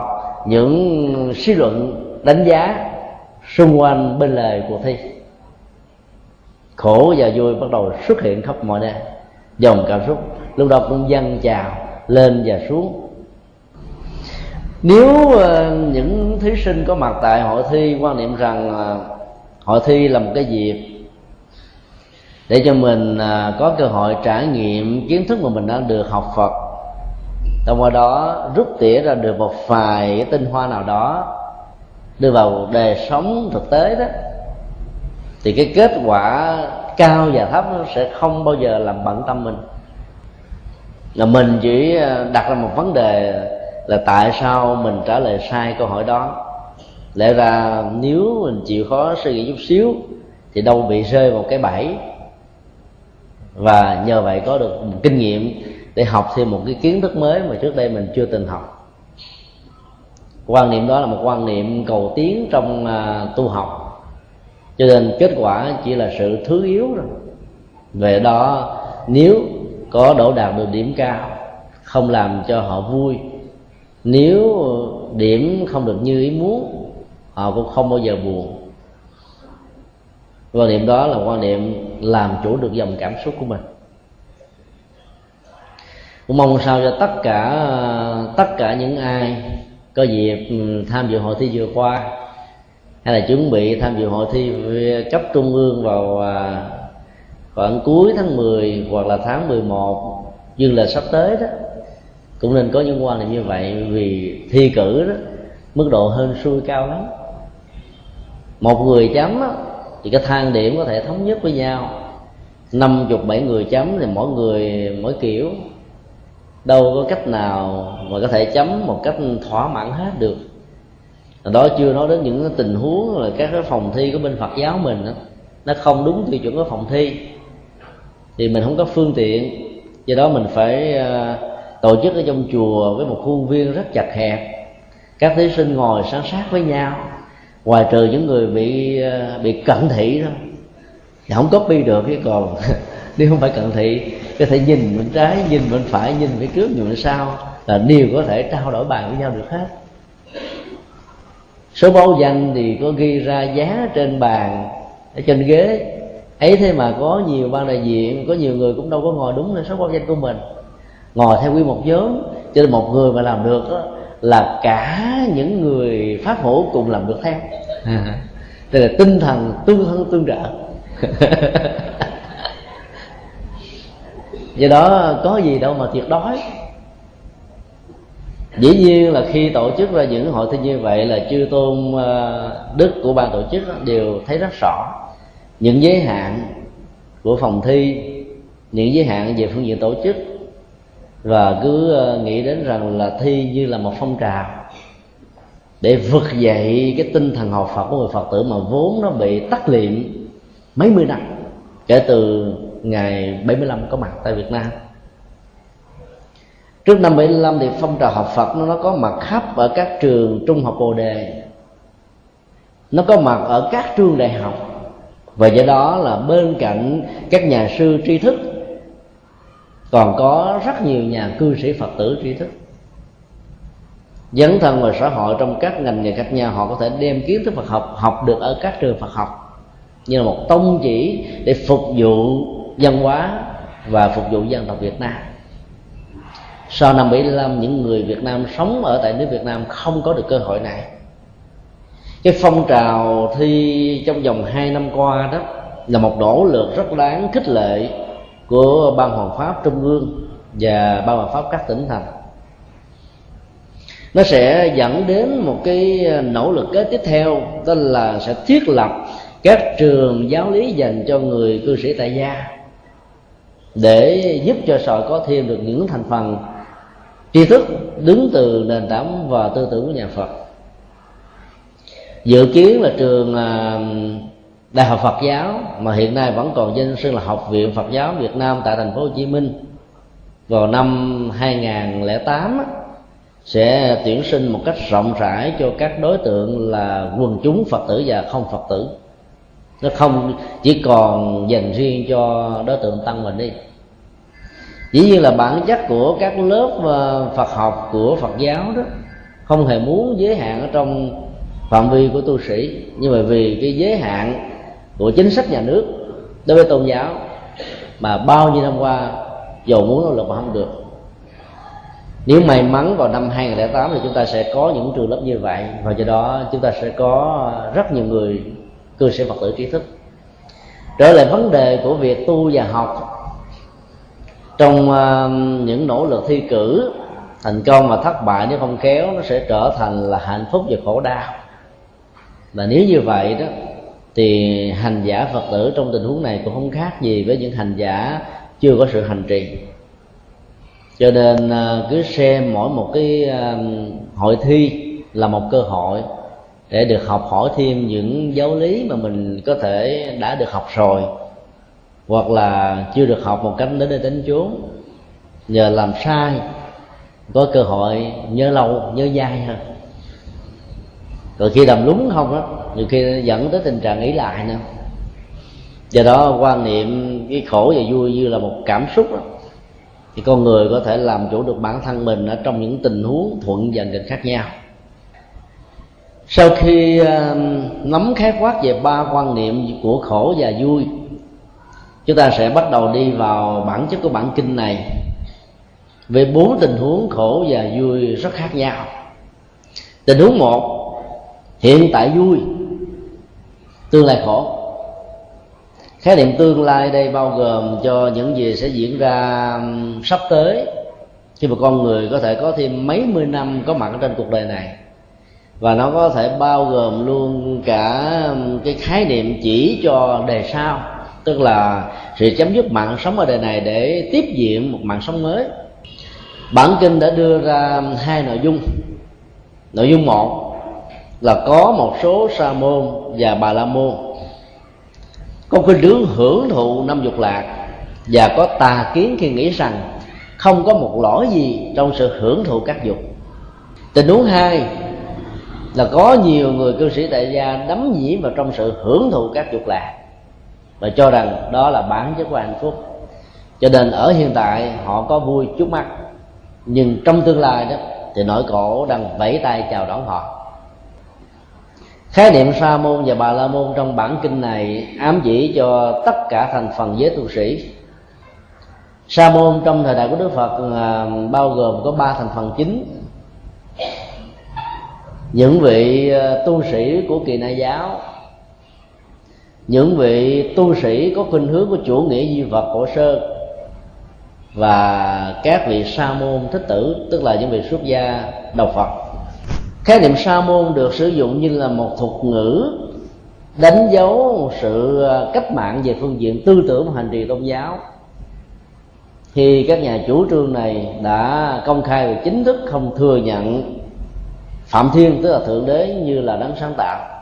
những suy luận đánh giá xung quanh bên lề cuộc thi. Khổ và vui bắt đầu xuất hiện khắp mọi nơi dòng cảm xúc. Lúc đó cũng dâng trào lên và xuống. Nếu uh, những thí sinh có mặt tại hội thi quan niệm rằng uh, hội thi là một cái dịp để cho mình uh, có cơ hội trải nghiệm kiến thức mà mình đã được học Phật. Thông qua đó rút tỉa ra được một vài cái tinh hoa nào đó đưa vào đời sống thực tế đó. Thì cái kết quả cao và thấp nó sẽ không bao giờ làm bận tâm mình. Là mình chỉ ờ, đặt ra một vấn đề là tại sao mình trả lời sai câu hỏi đó. Lẽ ra nếu mình chịu khó suy nghĩ chút xíu thì đâu bị rơi vào cái bẫy. Và nhờ vậy có được một kinh nghiệm để học thêm một cái kiến thức mới mà trước đây mình chưa từng học. Quan niệm đó là một quan niệm cầu tiến trong uh, tu học cho nên kết quả chỉ là sự thứ yếu rồi về đó, nếu có đổ đạt được điểm cao, không làm cho họ vui, nếu điểm không được như ý muốn, họ cũng không bao giờ buồn. Quan niệm đó là quan niệm làm chủ được dòng cảm xúc của mình. Cũng mong sao cho tất cả tất cả những ai có dịp ừ, tham dự hội thi vừa qua hay là chuẩn bị tham dự hội thi cấp trung ương vào à, khoảng cuối tháng 10 hoặc là tháng 11 dương là sắp tới đó. Cũng nên có những quan niệm như vậy vì thi cử đó mức độ hơn xuôi cao lắm. Một người chấm đó, thì cái thang điểm có thể thống nhất với nhau. Năm chục bảy người chấm thì mỗi người mỗi kiểu. Đâu có cách nào mà có thể chấm một cách thỏa mãn hết được đó chưa nói đến những tình huống là các cái phòng thi của bên Phật giáo mình đó, nó không đúng tiêu chuẩn của phòng thi. Thì mình không có phương tiện do đó mình phải à, tổ chức ở trong chùa với một khuôn viên rất chặt hẹp. Các thí sinh ngồi sáng sát với nhau ngoài trừ những người bị à, bị cận thị thôi. Thì không copy được chứ còn [laughs] nếu không phải cận thị có thể nhìn bên trái nhìn bên phải nhìn bên trước nhìn bên sau là đều có thể trao đổi bài với nhau được hết số báo danh thì có ghi ra giá trên bàn ở trên ghế. Ấy thế mà có nhiều ban đại diện có nhiều người cũng đâu có ngồi đúng lên số báo danh của mình. Ngồi theo quy một nhóm cho nên một người mà làm được đó, là cả những người pháp hữu cùng làm được theo. [laughs] Đây là tinh thần tương thân tương trợ. [laughs] Do đó có gì đâu mà thiệt đói dĩ nhiên là khi tổ chức ra những hội thi như vậy là chư tôn ờ, đức của ban tổ chức đều thấy rất rõ những giới hạn của phòng thi, những giới hạn về phương diện tổ chức. Và cứ ờ, nghĩ đến rằng là thi như là một phong trào để vực dậy cái tinh thần học Phật của người Phật tử mà vốn nó bị tắt liệm mấy mươi năm kể từ ngày 75 có mặt tại Việt Nam trước năm 75 thì phong trào học Phật nó, có mặt khắp ở các trường trung học bồ đề. Nó có mặt ở các trường đại học. Và do đó là bên cạnh các nhà sư tri thức còn có rất nhiều nhà cư sĩ phật tử tri thức. Dấn thân vào xã hội trong các ngành nghề khác nhau họ có thể đem kiến thức Phật học học được ở các trường Phật học như là một tông chỉ để phục vụ văn hóa và phục vụ dân tộc Việt Nam sau năm 75 những người Việt Nam sống ở tại nước Việt Nam không có được cơ hội này. Cái phong trào thi trong vòng 2 năm qua đó là một nỗ lực rất đáng khích lệ của ban hoàng pháp trung ương và ban hoàng pháp các tỉnh thành. Nó sẽ dẫn đến một cái nỗ lực kế tiếp theo, đó là sẽ thiết lập các trường giáo lý dành cho người cư sĩ tại gia để giúp cho xã có thêm được những thành phần tri thức đứng từ nền tảng và tư tưởng của nhà Phật. Dự kiến là trường à, Đại học Phật giáo, mà hiện nay vẫn còn danh xưng là Học viện Phật giáo Việt Nam tại thành phố Hồ Chí Minh, vào năm 2008 sẽ tuyển sinh một cách rộng rãi cho các đối tượng là quần chúng Phật tử và không Phật tử. Nó không chỉ còn dành riêng cho đối tượng tăng mình đi dĩ nhiên là bản chất của các lớp ờ, Phật học của Phật giáo đó không hề muốn giới hạn ở trong phạm vi của tu sĩ. Nhưng mà vì cái giới hạn của chính sách nhà nước đối với tôn giáo mà bao nhiêu năm qua dầu muốn nỗ lực mà không được. Nếu may mắn vào năm 2008 thì chúng ta sẽ có những trường lớp như vậy, và do đó chúng ta sẽ có rất nhiều người cư sĩ Phật tử trí thức. Trở lại vấn đề của việc tu và học trong uh, những nỗ lực thi cử thành công và thất bại nếu không kéo nó sẽ trở thành là hạnh phúc và khổ đau. Và nếu như vậy đó thì hành giả phật tử trong tình huống này cũng không khác gì với những hành giả chưa có sự hành trì. Cho nên ờ, cứ xem mỗi một cái ờ, hội thi là một cơ hội để được học hỏi thêm những giáo lý mà mình có thể đã được học rồi hoặc là chưa được học một cách đến đây đến chốn nhờ làm sai có cơ hội nhớ lâu nhớ dai hơn rồi khi đầm lúng không đó nhiều khi dẫn tới tình trạng nghĩ lại nữa. Do đó quan niệm cái khổ và vui như là một cảm xúc đó thì con người có thể làm chủ được bản thân mình ở trong những tình huống thuận và nghịch khác nhau. Sau khi uh, nắm khái quát về ba quan niệm của khổ và vui chúng ta sẽ bắt đầu đi vào bản chất của bản kinh này. Về bốn tình huống khổ và vui rất khác nhau. Tình huống một, hiện tại vui, tương lai khổ. Khái niệm tương lai đây bao gồm cho những gì sẽ diễn ra sắp tới. Khi mà con người có thể có thêm mấy mươi năm có mặt trên cuộc đời này. Và nó có thể bao gồm luôn cả cái khái niệm chỉ cho đề sau tức là sự chấm dứt mạng sống ở đời này để tiếp diện một mạng sống mới. Bản kinh đã đưa ra hai nội dung. Nội dung một là có một số sa môn và bà la môn. Có khuynh hướng hưởng thụ năm dục lạc và có tà kiến khi nghĩ rằng không có một lỗi gì trong sự hưởng thụ các dục. Tình huống hai là có nhiều người cư sĩ tại gia đắm nhiễm vào trong sự hưởng thụ các dục lạc và cho rằng đó là bản chất của hạnh phúc. Cho nên ở hiện tại, họ có vui chút mắt, nhưng trong tương lai đó, thì nỗi khổ đang vẫy tay chào đón họ. Khái niệm sa môn và bà la môn trong bản kinh này ám chỉ cho tất cả thành phần giới tu sĩ. Sa môn trong thời đại của đức phật à, bao gồm có ba thành phần chính. Những vị à, tu sĩ của kỳ na giáo những vị tu sĩ có khuynh hướng của chủ nghĩa duy vật cổ sơ và các vị sa môn thích tử, tức là những vị xuất gia đầu phật. Khái niệm sa môn được sử dụng như là một thuật ngữ đánh dấu sự à, cách mạng về phương diện tư tưởng và hành trì tôn giáo. Khi các nhà chủ trương này đã công khai và chính thức không thừa nhận phạm thiên, tức là thượng đế, như là đấng sáng tạo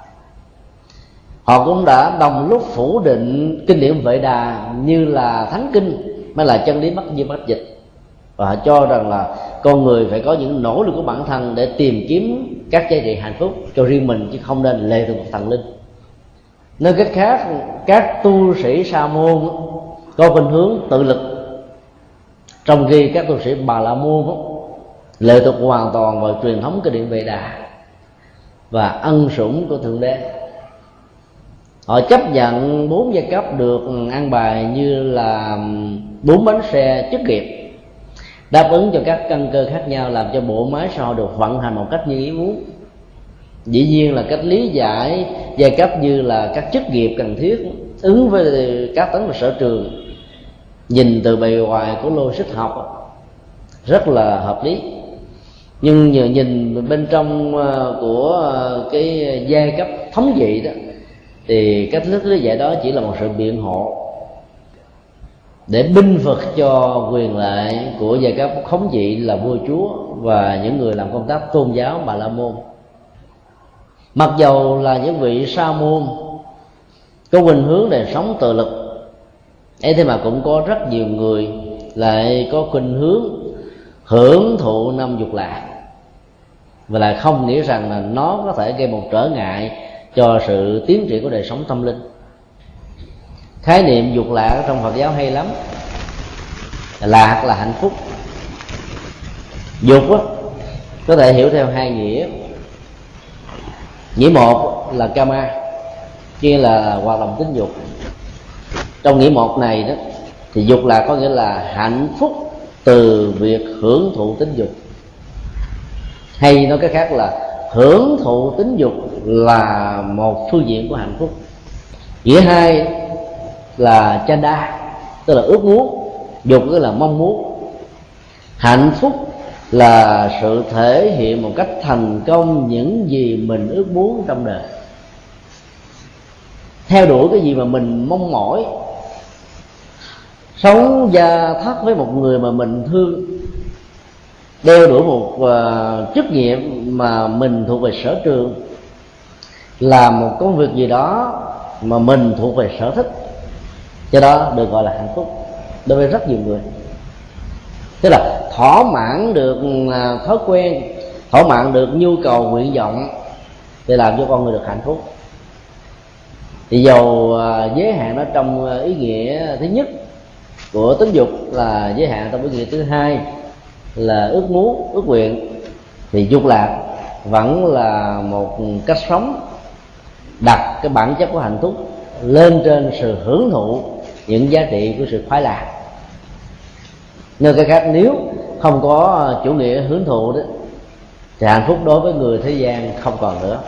họ cũng đã đồng lúc phủ định kinh điển vệ đà như là thánh kinh, mới là chân lý bất di bất dịch. Và họ cho rằng là con người phải có những nỗ lực của bản thân để tìm kiếm các giá trị hạnh phúc cho riêng mình, chứ không nên lệ thuộc thần linh. Nói cách khác, các tu sĩ sa môn có khuynh hướng tự lực. Trong khi các tu sĩ bà la môn lệ thuộc hoàn toàn vào truyền thống cái điện vệ đà và ân sủng của thượng đế họ chấp nhận bốn giai cấp được ăn bài như là bốn bánh xe chức nghiệp. Đáp ứng cho các căn cơ khác nhau làm cho bộ máy sau được vận hành một cách như ý muốn. Dĩ nhiên là cách lý giải giai cấp như là các chức nghiệp cần thiết ứng với các tấn sở trường. Nhìn từ bề ngoài của logic học, rất là hợp lý. Nhưng nhờ nhìn bên trong ờ, của ờ, cái giai cấp thống trị đó thì cách thức lý giải đó chỉ là một sự biện hộ để binh vực cho quyền lợi của giai cấp khống trị là vua chúa và những người làm công tác tôn giáo bà la môn. Mặc dầu là những vị sa môn có khuynh hướng để sống tự lực, ấy thế mà cũng có rất nhiều người lại có khuynh hướng hưởng thụ năm dục lạc và lại không nghĩ rằng là nó có thể gây một trở ngại cho sự tiến triển của đời sống tâm linh. Khái niệm dục lạc trong phật giáo hay lắm. Lạc là hạnh phúc. Dục đó, có thể hiểu theo hai nghĩa. Nghĩa một là kama kia là hoạt động tính dục. Trong nghĩa một này đó thì dục là có nghĩa là hạnh phúc từ việc hưởng thụ tính dục. Hay nói cái khác là hưởng thụ tính dục là một phương diện của hạnh phúc. Nghĩa hai là chanda tức là ước muốn dục tức là mong muốn. Hạnh phúc là sự thể hiện một cách thành công những gì mình ước muốn trong đời. Theo đuổi cái gì mà mình mong mỏi. Sống gia thất với một người mà mình thương. Đeo đuổi một uh, chức nhiệm mà mình thuộc về sở trường làm một công việc gì đó mà mình thuộc về sở thích. Cho đó được gọi là hạnh phúc đối với rất nhiều người. Tức là thỏa mãn được à, thói quen, thỏa mãn được nhu cầu, nguyện vọng để làm cho con người được hạnh phúc. Thì dầu à, giới hạn nó trong à, ý nghĩa thứ nhất của tính dục là giới hạn trong ý nghĩa thứ hai là ước muốn, ước nguyện, thì dục lạc vẫn là một cách sống đặt cái bản chất của hạnh phúc lên trên sự hưởng thụ những giá trị của sự khoái lạc. Nơi cái khác nếu không có chủ nghĩa hưởng thụ đó, thì hạnh phúc đối với người thế gian không còn nữa.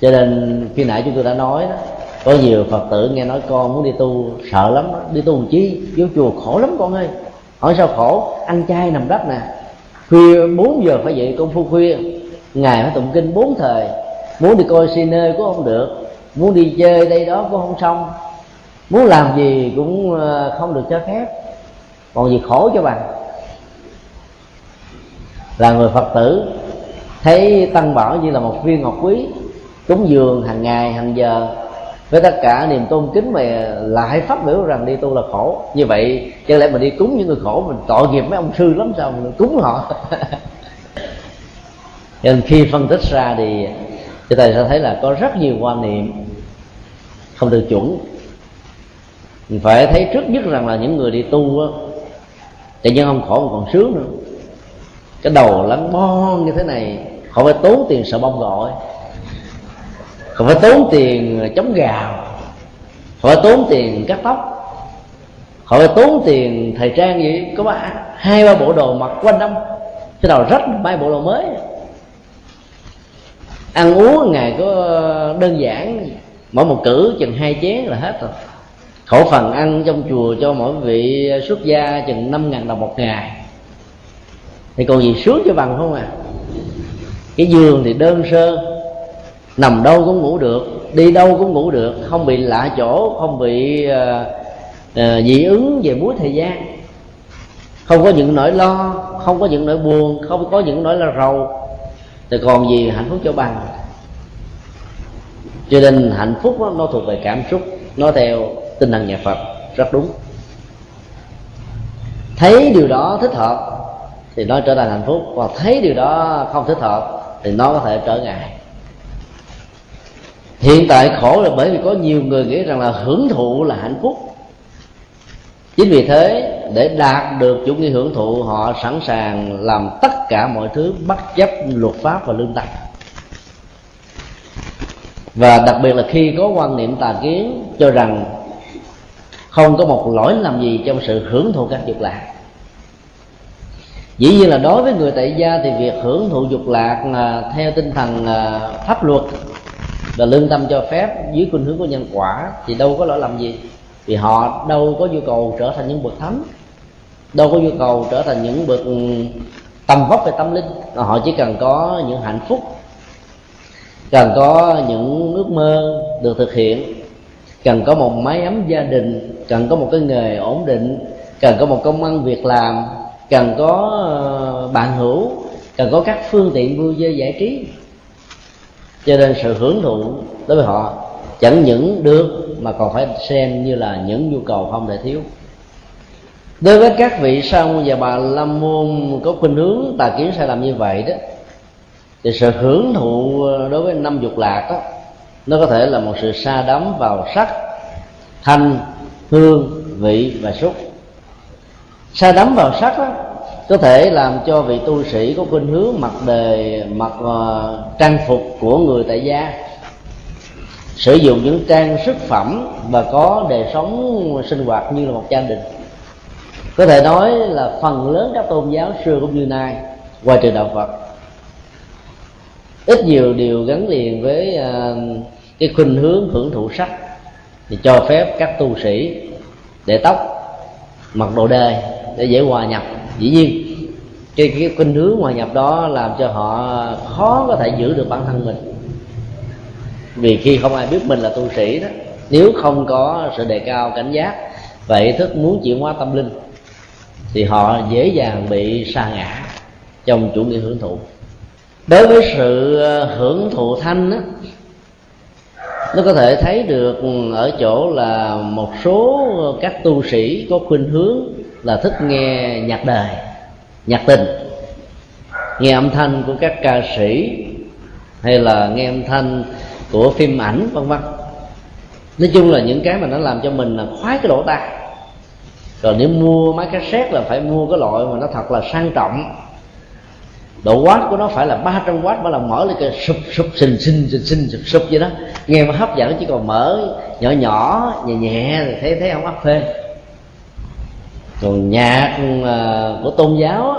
Cho nên khi nãy chúng tôi đã nói đó, có nhiều phật tử nghe nói con muốn đi tu sợ lắm đó. đi tu làm chi vô chùa khổ lắm con ơi. Hỏi sao khổ? Ăn chay nằm đất nè. Khuya 4 giờ phải dậy công phu khuya. Ngày phải tụng kinh bốn thời muốn đi coi cine cũng không được. Muốn đi chơi đây đó cũng không xong. Muốn làm gì cũng ờ, không được cho phép. Còn gì khổ cho bằng là người phật tử, thấy tăng bảo như là một viên ngọc quý, cúng dường hàng ngày, hàng giờ. Với tất cả niềm tôn kính mà lại phát biểu rằng đi tu là khổ. Như vậy chẳng lẽ mình đi cúng những người khổ, mình tội nghiệp mấy ông sư lắm sao mình cúng họ. [laughs] Nên khi phân tích ra thì chúng ta sẽ thấy là có rất nhiều quan niệm không được chuẩn mình phải thấy trước nhất rằng là những người đi tu á, tự nhiên không khổ mà còn sướng nữa. Cái đầu lắng bon như thế này, không phải tốn tiền sợ bông gọi, không phải tốn tiền chống gào không phải tốn tiền cắt tóc, không phải tốn tiền thời trang gì, có ba, hai, ba bộ đồ mặc quanh năm. Cái đầu rách, ba bộ đồ mới ăn uống ngày có đơn giản. Mỗi một cử chừng hai chén là hết rồi. Khẩu phần ăn trong chùa cho mỗi vị xuất gia chừng năm ngàn đồng một ngày. Thì còn gì sướng cho bằng không à? Cái giường thì đơn sơ nằm đâu cũng ngủ được đi đâu cũng ngủ được không bị lạ chỗ không bị uh, uh, dị ứng về múi thời gian. Không có những nỗi lo không có những nỗi buồn không có những nỗi lo rầu thì còn gì hạnh phúc cho bằng. Cho nên hạnh phúc đó, nó thuộc về cảm xúc nó theo tinh thần nhà phật rất đúng. Thấy điều đó thích hợp thì nó trở thành hạnh phúc và thấy điều đó không thích hợp thì nó có thể trở ngại. Hiện tại khổ là bởi vì có nhiều người nghĩ rằng là hưởng thụ là hạnh phúc chính vì thế, để đạt được chủ nghĩa hưởng thụ, họ sẵn sàng làm tất cả mọi thứ bất chấp luật pháp và lương tâm. Và đặc biệt là khi có quan niệm tà kiến, cho rằng không có một lỗi làm gì trong sự hưởng thụ các dục lạc. Dĩ nhiên là đối với người tại gia thì việc hưởng thụ dục lạc là theo tinh thần à, pháp luật và lương tâm cho phép dưới khuynh hướng của nhân quả thì đâu có lỗi làm gì vì họ đâu có nhu cầu trở thành những bậc thánh, đâu có nhu cầu trở thành những bậc ừ, tầm vóc về tâm linh. Họ chỉ cần có những hạnh phúc, cần có những ước mơ được thực hiện, cần có một mái ấm gia đình, cần có một cái nghề ổn định, cần có một công ăn việc làm, cần có ờ, bạn hữu, cần có các phương tiện vui chơi giải trí. Cho nên sự hưởng thụ đối với họ chẳng những được mà còn phải xem như là những nhu cầu không thể thiếu. Đối với các vị sa môn và bà la môn có khuynh hướng tà kiến sai làm như vậy đó thì sự hưởng thụ ờ, đối với năm dục lạc đó nó có thể là một sự sa đắm vào sắc thanh hương vị và xúc. Sa đắm vào sắc đó, có thể làm cho vị tu sĩ có khuynh hướng mặc đề mặc uh, trang phục của người tại gia sử dụng những trang sức phẩm và có đời sống sinh hoạt như là một gia đình. Có thể nói là phần lớn các tôn giáo xưa cũng như nay, ngoài trừ đạo phật. Ít nhiều điều gắn liền với à, cái khuynh hướng hưởng thụ sắc thì cho phép các tu sĩ để tóc, mặc đồ đề để dễ hòa nhập. Dĩ nhiên, cái cái khuynh hướng hòa nhập đó làm cho họ khó có thể giữ được bản thân mình vì khi không ai biết mình là tu sĩ đó nếu không có sự đề cao cảnh giác và ý thức muốn chuyển hóa tâm linh thì họ dễ dàng bị sa ngã trong chủ nghĩa hưởng thụ. Đối với sự ờ, hưởng thụ thanh đó, nó có thể thấy được ở chỗ là một số các tu sĩ có khuynh hướng là thích nghe nhạc đời nhạc tình nghe âm thanh của các ca sĩ hay là nghe âm thanh của phim ảnh, vân vân. Nói chung là những cái mà nó làm cho mình là khoái cái lỗ tai. Rồi nếu mua máy cassette là phải mua cái loại mà nó thật là sang trọng. Độ watt của nó phải là 300 watt mà là mở lên cái sụp sụp, xình xình xình xình, sụp sụp vậy đó. Nghe mà hấp dẫn, chỉ còn mở nhỏ nhỏ, nhẹ nhẹ, thì thấy thấy không áp phê. Còn nhạc ờ, của tôn giáo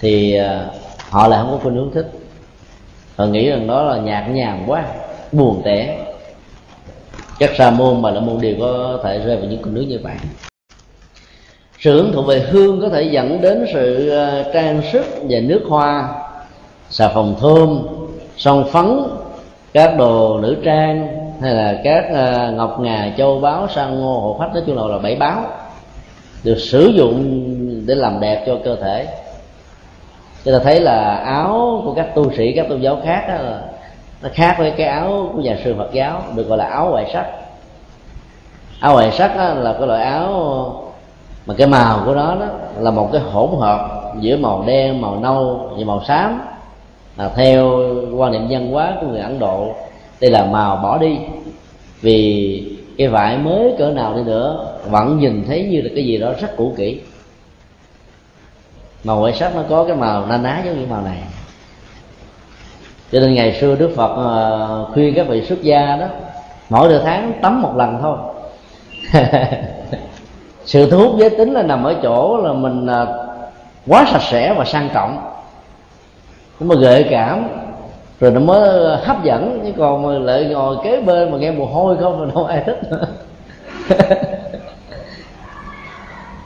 thì ờ, họ lại không có khuynh hướng thích họ nghĩ rằng đó là nhạc nhàn quá, buồn tẻ. Chắc sa môn mà là môn đều có thể rơi vào những con nước như vậy. Sự hưởng thụ về hương có thể dẫn đến sự ờ, trang sức và nước hoa, xà phòng thơm, son phấn, các đồ nữ trang hay là các ờ, ngọc ngà, châu báu sang ngô hộ phách, nói chung là là bảy báo được sử dụng để làm đẹp cho cơ thể chúng ta thấy là áo của các tu sĩ, các tôn giáo khác đó là nó khác với cái áo của nhà sư Phật giáo, được gọi là áo ngoại sắc. Áo ngoại sắc đó là cái loại áo mà cái màu của nó đó là một cái hỗn hợp giữa màu đen, màu nâu và màu xám. Là theo quan niệm văn hóa của người Ấn Độ, đây là màu bỏ đi. Vì cái vải mới cỡ nào đi nữa, vẫn nhìn thấy như là cái gì đó rất cũ kỹ màu ngoại sắc nó có cái màu na ná giống như màu này. Cho nên ngày xưa đức phật ờ, khuyên các vị xuất gia đó, mỗi nửa tháng tắm một lần thôi. [laughs] Sự thu hút giới tính là nằm ở chỗ là mình ờ, quá sạch sẽ và sang trọng. Nó mà gợi cảm, rồi nó mới hấp dẫn. Chứ còn mà lại ngồi kế bên mà nghe mùi hôi không thì đâu ai thích. Nữa [laughs]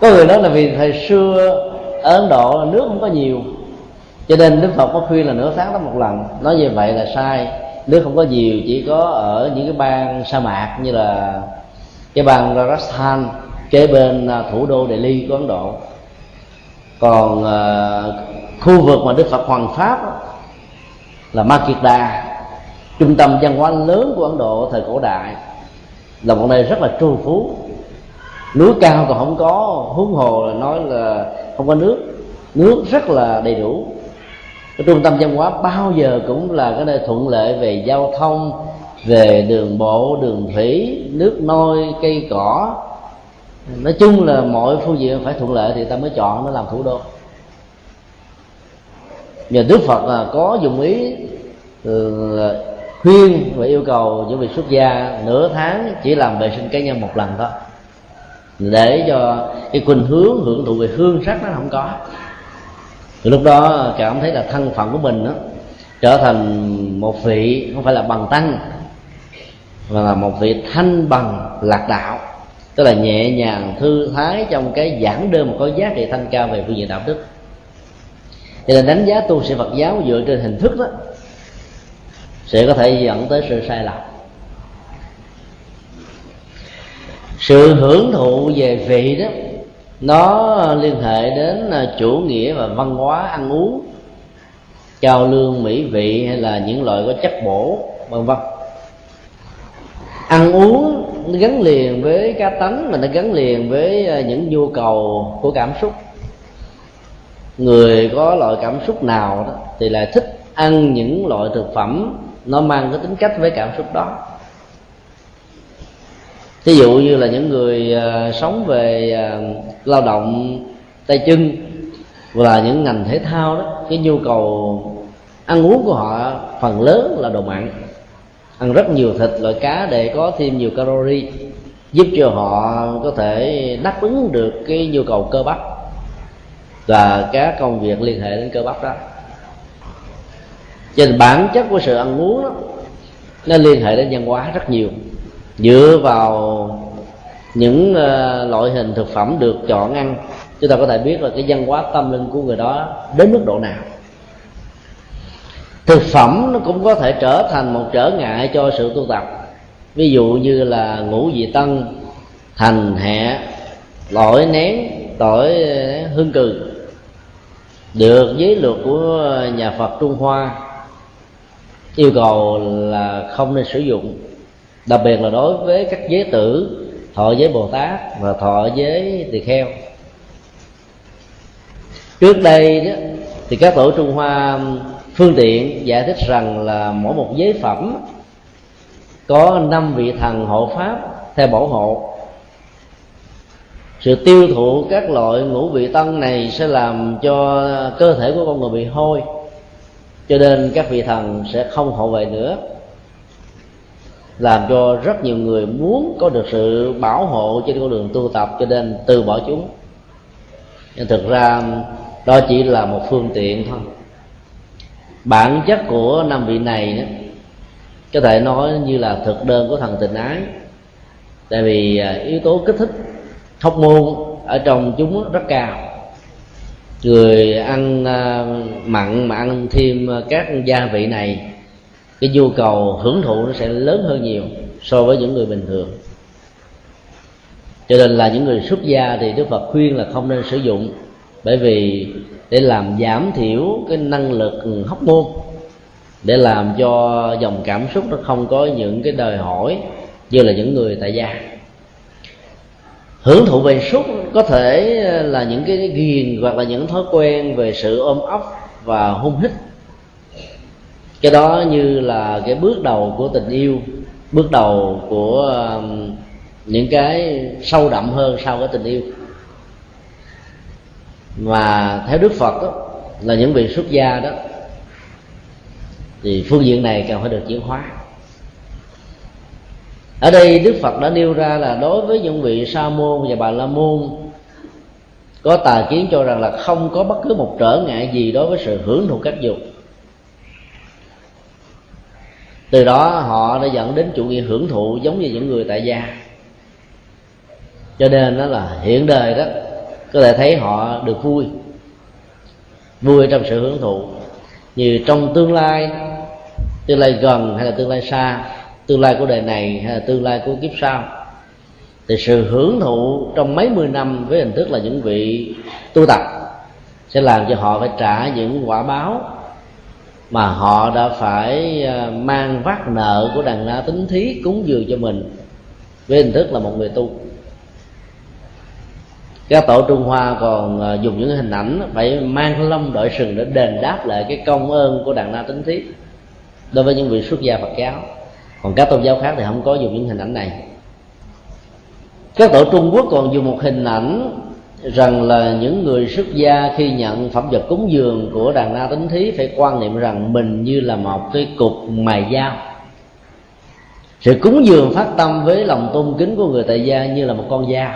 có người nói là vì thời xưa ở ấn độ nước không có nhiều. Cho nên đức phật có khuyên là nửa tháng tắm một lần. Nói như vậy là sai. Nước không có nhiều chỉ có ở những cái bang sa mạc như là cái bang rajasthan kế bên à, thủ đô delhi của ấn độ. Còn uh, khu vực mà đức phật hoàng pháp là ma kiệt đà trung tâm văn hóa lớn của ấn độ thời cổ đại là một nơi rất là trù phú. Núi cao còn không có huống hồ là nói là không có nước. Nước rất là đầy đủ. Cái trung tâm văn hóa bao giờ cũng là cái nơi thuận lợi về giao thông, về đường bộ, đường thủy, nước nôi, cây cỏ. Nói chung là mọi phương diện phải thuận lợi thì ta mới chọn nó làm thủ đô. Nhờ đức phật là có dùng ý ừ, khuyên và yêu cầu những vị xuất gia nửa tháng chỉ làm vệ sinh cá nhân một lần thôi để cho cái khuynh hướng hưởng thụ về hương sắc nó không có. Thì lúc đó cảm thấy là thân phận của mình đó, trở thành một vị không phải là bằng tăng mà là một vị thanh bằng lạc đạo. Tức là nhẹ nhàng thư thái trong cái giảng đơn mà có giá trị thanh cao về phương diện đạo đức. Thì là đánh giá tu sĩ Phật giáo dựa trên hình thức đó sẽ có thể dẫn tới sự sai lầm. Sự hưởng thụ về vị đó, nó liên hệ đến à, chủ nghĩa và văn hóa ăn uống chào lương mỹ vị hay là những loại có chất bổ, vân vân. Ăn uống nó gắn liền với cá tánh mà nó gắn liền với à, những nhu cầu của cảm xúc. Người có loại cảm xúc nào đó thì lại thích ăn những loại thực phẩm nó mang cái tính cách với cảm xúc đó ví dụ như là những người uh, sống về uh, lao động tay chân hoặc là những ngành thể thao đó cái nhu cầu ăn uống của họ phần lớn là đồ mặn. Ăn rất nhiều thịt loại cá để có thêm nhiều calori giúp cho họ có thể đáp ứng được cái nhu cầu cơ bắp và các công việc liên hệ đến cơ bắp đó. Cho nên bản chất của sự ăn uống đó, nó liên hệ đến văn hóa rất nhiều dựa vào những uh, loại hình thực phẩm được chọn ăn. Chúng ta có thể biết là cái văn hóa tâm linh của người đó đến mức độ nào. Thực phẩm nó cũng có thể trở thành một trở ngại cho sự tu tập. Ví dụ như là ngũ vị tân thành hẹ tỏi nén tỏi hương cừ. Được giới luật của nhà phật trung hoa yêu cầu là không nên sử dụng đặc biệt là đối với các giới tử, thọ giới bồ tát và thọ giới tỳ kheo. Trước đây đó, thì các tổ trung hoa phương tiện giải thích rằng là mỗi một giới phẩm có năm vị thần hộ pháp theo bảo hộ. Sự tiêu thụ các loại ngũ vị tân này sẽ làm cho cơ thể của con người bị hôi, cho nên các vị thần sẽ không hộ vệ nữa làm cho rất nhiều người muốn có được sự bảo hộ trên con đường tu tập cho nên từ bỏ chúng. Nhưng thực ra đó chỉ là một phương tiện thôi. Bản chất của năm vị này đó, có thể nói như là thực đơn của thần tình ái. Tại vì à, yếu tố kích thích hóc môn ở trong chúng rất cao. Người ăn à, mặn mà ăn thêm các gia vị này cái nhu cầu hưởng thụ nó sẽ lớn hơn nhiều so với những người bình thường. Cho nên là những người xuất gia thì đức phật khuyên là không nên sử dụng, bởi vì để làm giảm thiểu cái năng lực hóc môn, để làm cho dòng cảm xúc nó không có những cái đòi hỏi như là những người tại gia. Hưởng thụ về xúc có thể là những cái ghiền hoặc là những thói quen về sự ôm ấp và hung hít cái đó như là cái bước đầu của tình yêu bước đầu của um, những cái sâu đậm hơn sau cái tình yêu. Mà theo đức phật đó, là những vị xuất gia đó thì phương diện này cần phải được chuyển hóa. Ở đây đức phật đã nêu ra là đối với những vị sa môn và bà la môn có tà kiến cho rằng là không có bất cứ một trở ngại gì đối với sự hưởng thụ các dục từ đó họ đã dẫn đến chủ nghĩa hưởng thụ giống như những người tại gia. Cho nên đó là hiện đời đó, có thể thấy họ được vui. Vui trong sự hưởng thụ, như trong tương lai tương lai gần hay là tương lai xa, tương lai của đời này hay là tương lai của kiếp sau. Thì sự hưởng thụ trong mấy mươi năm với hình thức là những vị tu tập sẽ làm cho họ phải trả những quả báo mà họ đã phải à, mang vác nợ của đàn na tính thí cúng dường cho mình với hình thức là một người tu. Các tổ trung hoa còn à, dùng những hình ảnh phải mang lông đội sừng để đền đáp lại cái công ơn của đàn na tính thí đối với những vị xuất gia phật giáo. Còn các tôn giáo khác thì không có dùng những hình ảnh này. Các tổ trung quốc còn dùng một hình ảnh rằng là những người xuất gia khi nhận phẩm vật cúng dường của đàn na tính thí phải quan niệm rằng mình như là một cái cục mài dao. Sự cúng dường phát tâm với lòng tôn kính của người tại gia như là một con dao,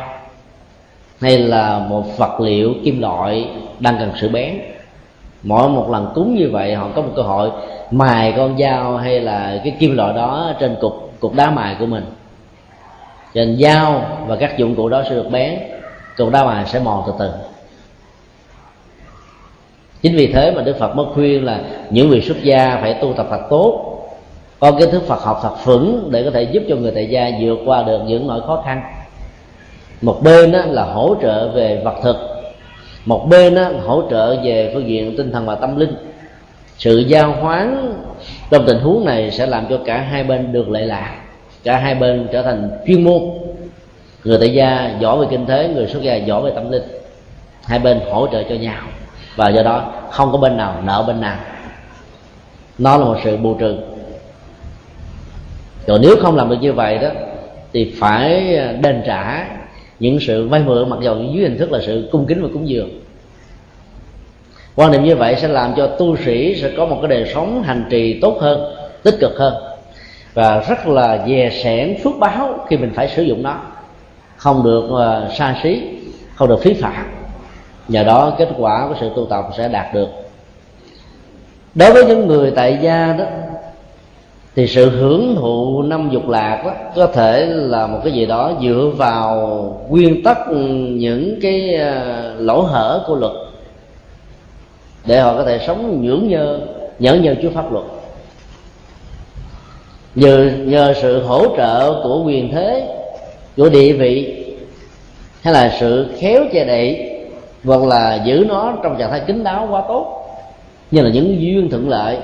hay là một vật liệu kim loại đang cần sự bén. Mỗi một lần cúng như vậy, họ có một cơ hội mài con dao hay là cái kim loại đó trên cục cục đá mài của mình. Trên dao và các dụng cụ đó sẽ được bén cục đau mài sẽ mòn từ từ. Chính vì thế mà đức phật mới khuyên là những vị xuất gia phải tu tập thật tốt, có kiến thức phật học thật vững để có thể giúp cho người tại gia vượt qua được những nỗi khó khăn. Một bên là hỗ trợ về vật thực, một bên hỗ trợ về phương diện tinh thần và tâm linh. Sự giao hoán trong tình huống này sẽ làm cho cả hai bên được lệ lạc, cả hai bên trở thành chuyên môn người tại gia giỏi về kinh tế, người xuất gia giỏi về tâm linh. Hai bên hỗ trợ cho nhau. Và do đó, không có bên nào nợ bên nào. Nó là một sự bù trừ. Rồi nếu không làm được như vậy đó, thì phải à, đền trả những sự vay mượn, mặc dù dưới hình thức là sự cung kính và cúng dường. Quan niệm như vậy sẽ làm cho tu sĩ sẽ có một cái đời sống hành trì tốt hơn, tích cực hơn. Và rất là dè sẻn, phước báo khi mình phải sử dụng nó không được uh, xa xí không được phí phạm. Nhờ đó kết quả của sự tu tập sẽ đạt được. Đối với những người tại gia đó thì sự hưởng thụ năm dục lạc đó có thể là một cái gì đó dựa vào nguyên tắc ừ, những cái uh, lỗ hở của luật để họ có thể sống nhưỡng nhơ nhớ nhơ chúa pháp luật. Nhờ nhờ sự hỗ trợ của quyền thế của địa vị hay là sự khéo che đậy, hoặc là giữ nó trong trạng thái kín đáo quá tốt. Như là những duyên thuận lợi,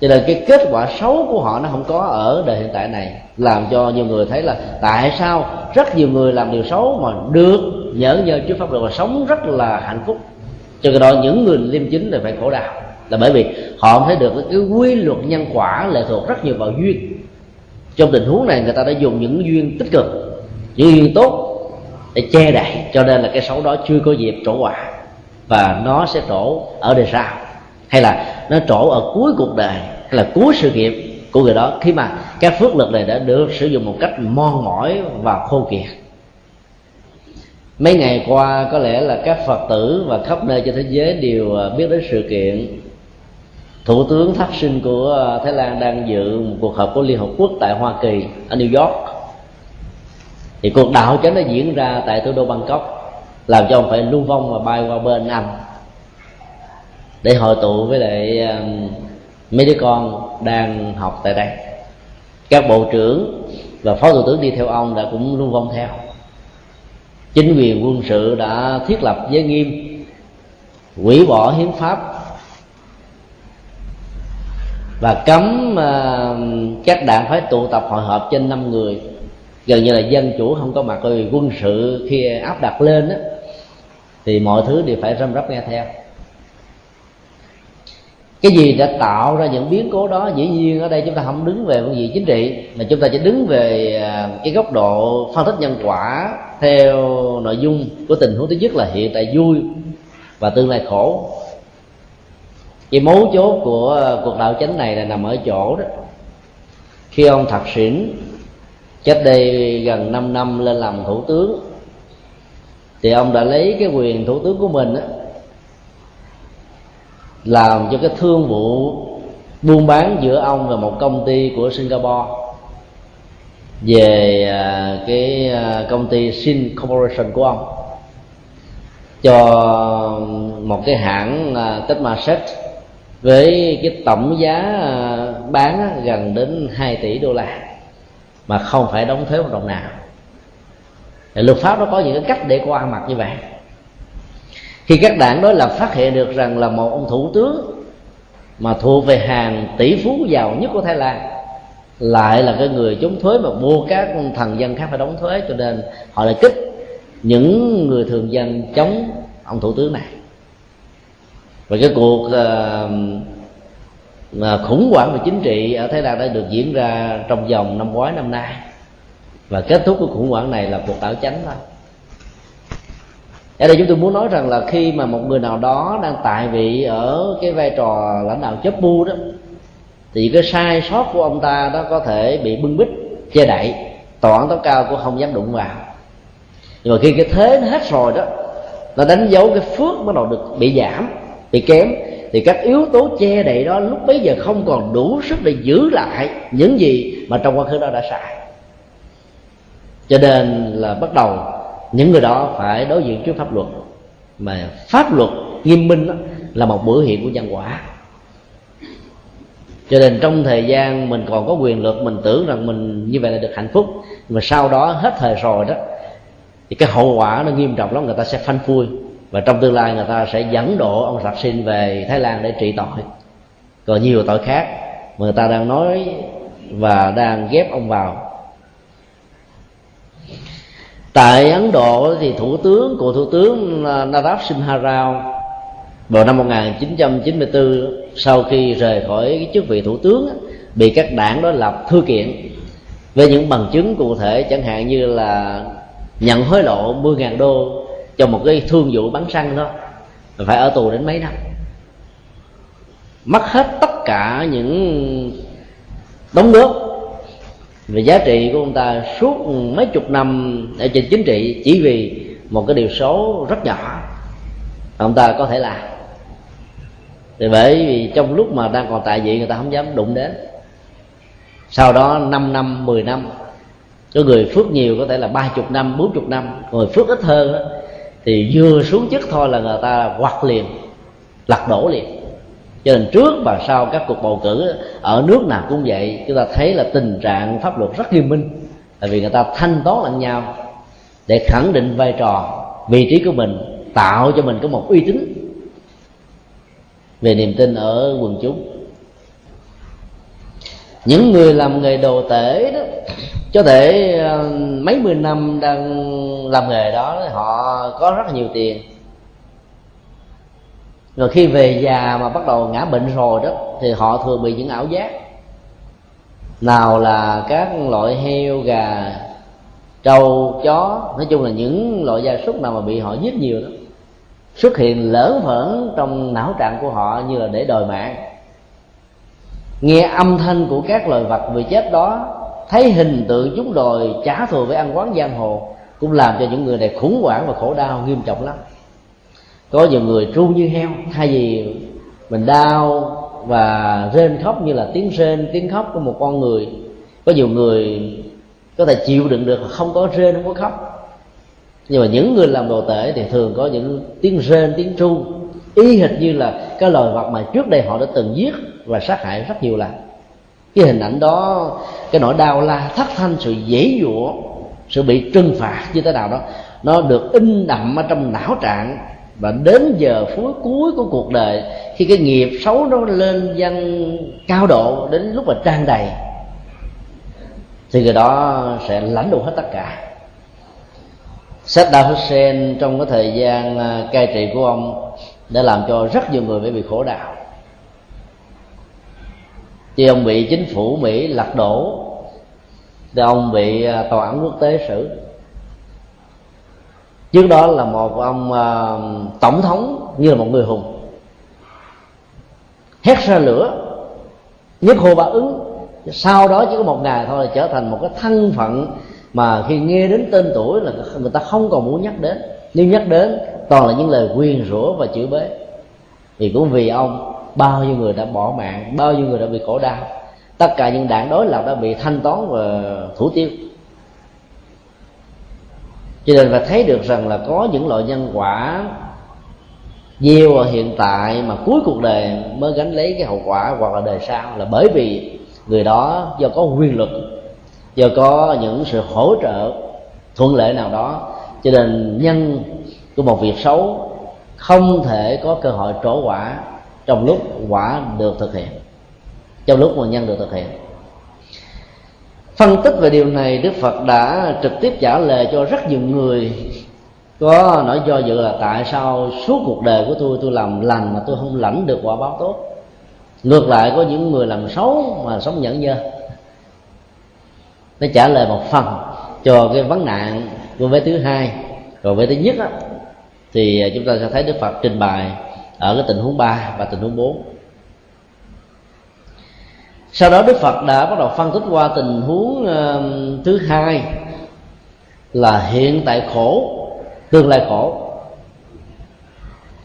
cho nên cái kết quả xấu của họ nó không có ở đời hiện tại này, làm cho nhiều người thấy là tại sao rất nhiều người làm điều xấu mà được nhớ nhơ trước pháp luật và sống rất là hạnh phúc. Cho cái đó những người liêm chính là phải khổ đau. Là bởi vì họ không thấy được cái quy luật nhân quả lệ thuộc rất nhiều vào duyên. Trong tình huống này, người ta đã dùng những duyên tích cực những duyên tốt để che đậy, cho nên là cái xấu đó chưa có dịp trổ quả. Và nó sẽ trổ ở đời sau. Hay là nó trổ ở cuối cuộc đời, hay là cuối sự nghiệp của người đó. Khi mà các phước lực này đã được sử dụng một cách mon mỏi và khô kiệt. Mấy ngày qua, có lẽ là các phật tử và khắp nơi trên thế giới đều à, biết đến sự kiện. Thủ tướng thắc sinh của à, thái lan đang dự một cuộc họp của liên hợp quốc tại hoa kỳ, ở new york thì cuộc đảo chánh nó diễn ra tại thủ đô bangkok, làm cho ông phải lưu vong và bay qua bên anh. Để hội tụ với lại um, mấy đứa con đang học tại đây. Các bộ trưởng và phó thủ tướng đi theo ông đã cũng lưu vong theo. Chính quyền quân sự đã thiết lập giới nghiêm, hủy bỏ hiến pháp và cấm um, các đảng phải tụ tập hội họp trên năm người gần như là dân chủ không có mặt rồi quân sự khi áp đặt lên đó, thì mọi thứ đều phải răm rắp nghe theo. Cái gì đã tạo ra những biến cố đó dĩ nhiên ở đây chúng ta không đứng về phương diện chính trị mà chúng ta chỉ đứng về à, cái góc độ phân tích nhân quả theo nội dung của tình huống thứ nhất là hiện tại vui và tương lai khổ. Cái mấu chốt của à, cuộc đạo chánh này là nằm ở chỗ đó. Khi ông thạc xỉn cách đây gần 5 năm lên làm thủ tướng. Thì ông đã lấy cái quyền thủ tướng của mình đó, làm cho cái thương vụ buôn bán giữa ông và một công ty của Singapore. Về à, cái à, công ty Sin Corporation của ông. Cho một cái hãng à, với cái tổng giá à, bán gần đến 2 tỷ đô la mà không phải đóng thuế một đồng nào. Thì luật pháp nó có những cái cách để qua mặt như vậy. Khi các đảng đối lập phát hiện được rằng là một ông thủ tướng mà thuộc về hàng tỷ phú giàu nhất của thái lan lại là cái người chống thuế mà mua các thần dân khác phải đóng thuế cho nên họ lại kích những người thường dân chống ông thủ tướng này. Và cái cuộc uh, khủng hoảng về chính trị ở Thái Lan đã được diễn ra trong vòng năm ngoái, năm nay. Và kết thúc của khủng hoảng này là cuộc đảo chánh thôi. Ở đây chúng tôi muốn nói rằng là khi mà một người nào đó đang tại vị ở cái vai trò lãnh đạo chấp bu đó, thì cái sai sót của ông ta đó có thể bị bưng bít, che đậy, tòa án tối cao cũng không dám đụng vào. Nhưng mà khi cái thế nó hết rồi đó, nó đánh dấu cái phước bắt đầu được bị giảm, bị kém thì các yếu tố che đậy đó lúc bấy giờ không còn đủ sức để giữ lại những gì mà trong quá khứ đó đã sai cho nên là bắt đầu những người đó phải đối diện trước pháp luật. Mà pháp luật nghiêm minh đó, là một biểu hiện của nhân quả. Cho nên trong thời gian mình còn có quyền lực mình tưởng rằng mình như vậy là được hạnh phúc. Mà sau đó hết thời rồi đó thì cái hậu quả nó nghiêm trọng lắm người ta sẽ phanh phui và trong tương lai người ta sẽ dẫn độ ông sạc sinh về thái lan để trị tội. Còn nhiều tội khác mà người ta đang nói và đang ghép ông vào. Tại ấn độ thì thủ tướng của thủ tướng narab simha rao vào năm 1994 sau khi rời khỏi cái chức vị thủ tướng, bị các đảng đó lập thư kiện với những bằng chứng cụ thể, chẳng hạn như là nhận hối lộ 10.000 đô cho một cái thương vụ bắn xăng đó phải ở tù đến mấy năm. Mất hết tất cả những đóng góp về giá trị của ông ta suốt mấy chục năm ở trên chính trị chỉ vì một cái điều số rất nhỏ ông ta có thể làm. Thì bởi vì trong lúc mà đang còn tại vị người ta không dám đụng đến. Sau đó 5 năm 10 năm có người phước nhiều có thể là ba chục năm bốn chục năm người phước ít hơn đó, thì vừa xuống chức thôi là người ta quặt liền, lật đổ liền. Cho nên trước và sau các cuộc bầu cử ở nước nào cũng vậy, chúng ta thấy là tình trạng pháp luật rất nghiêm minh. Tại vì người ta thanh toán lẫn nhau để khẳng định vai trò, vị trí của mình, tạo cho mình có một uy tín về niềm tin ở quần chúng những người làm nghề đồ tể đó có thể ờ, mấy mươi năm đang làm nghề đó, họ có rất là nhiều tiền. Rồi khi về già mà bắt đầu ngã bệnh rồi đó, thì họ thường bị những ảo giác. Nào là các loại heo, gà, trâu, chó, nói chung là những loại gia súc nào mà bị họ giết nhiều đó, xuất hiện lỡ phởn trong não trạng của họ như là để đòi mạng nghe âm thanh của các loài vật bị chết đó, thấy hình tượng chúng đòi trả thù với ăn quán giang hồ, cũng làm cho những người này khủng hoảng và khổ đau, nghiêm trọng lắm. Có nhiều người tru như heo, thay vì mình đau và rên khóc như là tiếng rên, tiếng khóc của một con người. Có nhiều người có thể chịu đựng được không có rên, không có khóc. Nhưng mà những người làm đồ tể thì thường có những tiếng rên, tiếng tru. Y hệt như là cái loài vật mà trước đây họ đã từng giết và sát hại rất nhiều lần. Cái hình ảnh đó, cái nỗi đau la thất thanh, sự dễ dụa, sự bị trừng phạt như thế nào đó, nó được in đậm ở trong não trạng. Và đến giờ phút cuối của cuộc đời, khi cái nghiệp xấu nó lên dân cao độ, đến lúc mà trang đầy, thì người đó sẽ lãnh đủ hết tất cả. Saddam Hussein trong cái thời gian à, cai trị của ông đã làm cho rất nhiều người phải bị khổ đau vì ông bị chính phủ Mỹ lật đổ thì ông bị à, tòa án quốc tế xử. Trước đó là một ông uh, tổng thống như là một người hùng. Hét ra lửa nhất hồ bá ứng sau đó chỉ có một ngày thôi là trở thành một cái thân phận mà khi nghe đến tên tuổi là người ta không còn muốn nhắc đến. Nếu nhắc đến toàn là những lời quyên rủa và chửi bế, thì cũng vì ông bao nhiêu người đã bỏ mạng, bao nhiêu người đã bị khổ đau. Tất cả những đảng đối lập đã bị thanh toán và thủ tiêu. Cho nên là thấy được rằng là có những loại nhân quả nhiều ở hiện tại mà cuối cuộc đời mới gánh lấy cái hậu quả hoặc là đời sau là bởi vì người đó do có quyền lực, do có những sự hỗ trợ thuận lợi nào đó. Cho nên nhân của một việc xấu không thể có cơ hội trổ quả trong lúc quả được thực hiện. Trong lúc mà nhân được thực hiện. Phân tích về điều này đức phật đã trực tiếp trả lời cho rất nhiều người. Có nỗi do dự là tại sao suốt cuộc đời của tôi tôi làm lành mà tôi không lãnh được quả báo tốt. Ngược lại có những người làm xấu mà sống nhẫn nhơ. Nó trả lời một phần cho cái vấn nạn của vế thứ hai. Còn vế thứ nhất đó, thì chúng ta sẽ thấy đức phật trình bày ở cái tình huống 3 và tình huống 4 sau đó đức phật đã bắt đầu phân tích qua tình huống uh, thứ hai là hiện tại khổ tương lai khổ.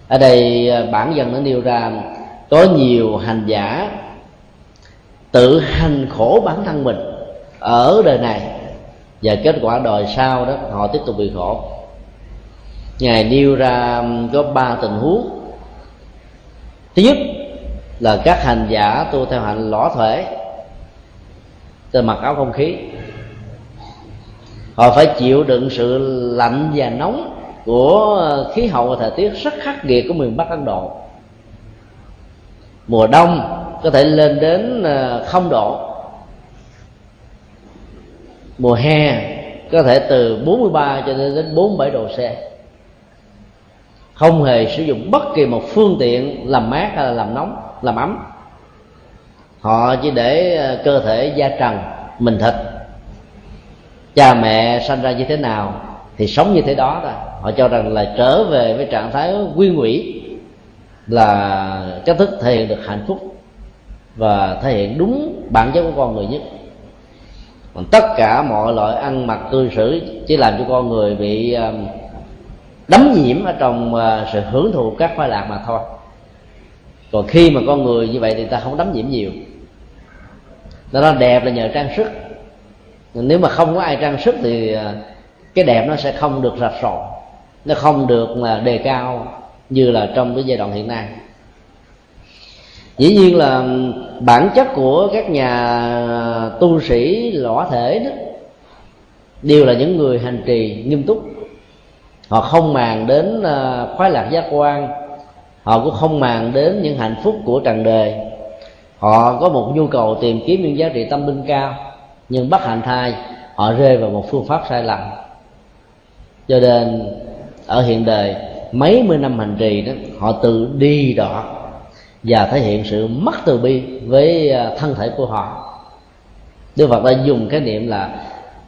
Ở đây ờ, bản dân nó nêu ra có nhiều hành giả tự hành khổ bản thân mình ở đời này và kết quả đời sau đó họ tiếp tục bị khổ. Ngài nêu ra có ba tình huống thứ nhất là các hành giả tu theo hạnh lõa thể, từ mặc áo không khí. Họ phải chịu đựng sự lạnh và nóng của khí hậu và thời tiết rất khắc nghiệt của miền bắc ấn độ. Mùa đông có thể lên đến ờ, không độ. Mùa hè có thể từ 43 cho đến 47 độ C không hề sử dụng bất kỳ một phương tiện làm mát hay là làm nóng, làm ấm. Họ chỉ để ờ, cơ thể da trần, mình thịt. Cha mẹ sanh ra như thế nào thì sống như thế đó thôi. Họ cho rằng là trở về với trạng thái quy ngụy là cách thức thể hiện được hạnh phúc và thể hiện đúng bản chất của con người nhất. Còn tất cả mọi loại ăn mặc cư xử chỉ làm cho con người bị đắm nhiễm ở trong à, sự hưởng thụ các khoái lạc mà thôi. Còn khi mà con người như vậy thì ta không đắm nhiễm nhiều. Nó đẹp là nhờ trang sức. Nếu mà không có ai trang sức thì à, cái đẹp nó sẽ không được rạch ròi. Nó không được mà đề cao như là trong cái giai đoạn hiện nay. Dĩ nhiên là ừ, bản chất của các nhà à, tu sĩ lõa thể đó, đều là những người hành trì nghiêm túc họ không màng đến ờ, khoái lạc giác quan. Họ cũng không màng đến những hạnh phúc của trần đời. Họ có một nhu cầu tìm kiếm những giá trị tâm linh cao, nhưng bất hạnh thai, họ rơi vào một phương pháp sai lầm. Cho nên, ở hiện đời, mấy mươi năm hành trì đó, họ tự đi đọt và thể hiện sự mất từ bi với ờ, thân thể của họ. Đức Phật đã dùng cái niệm là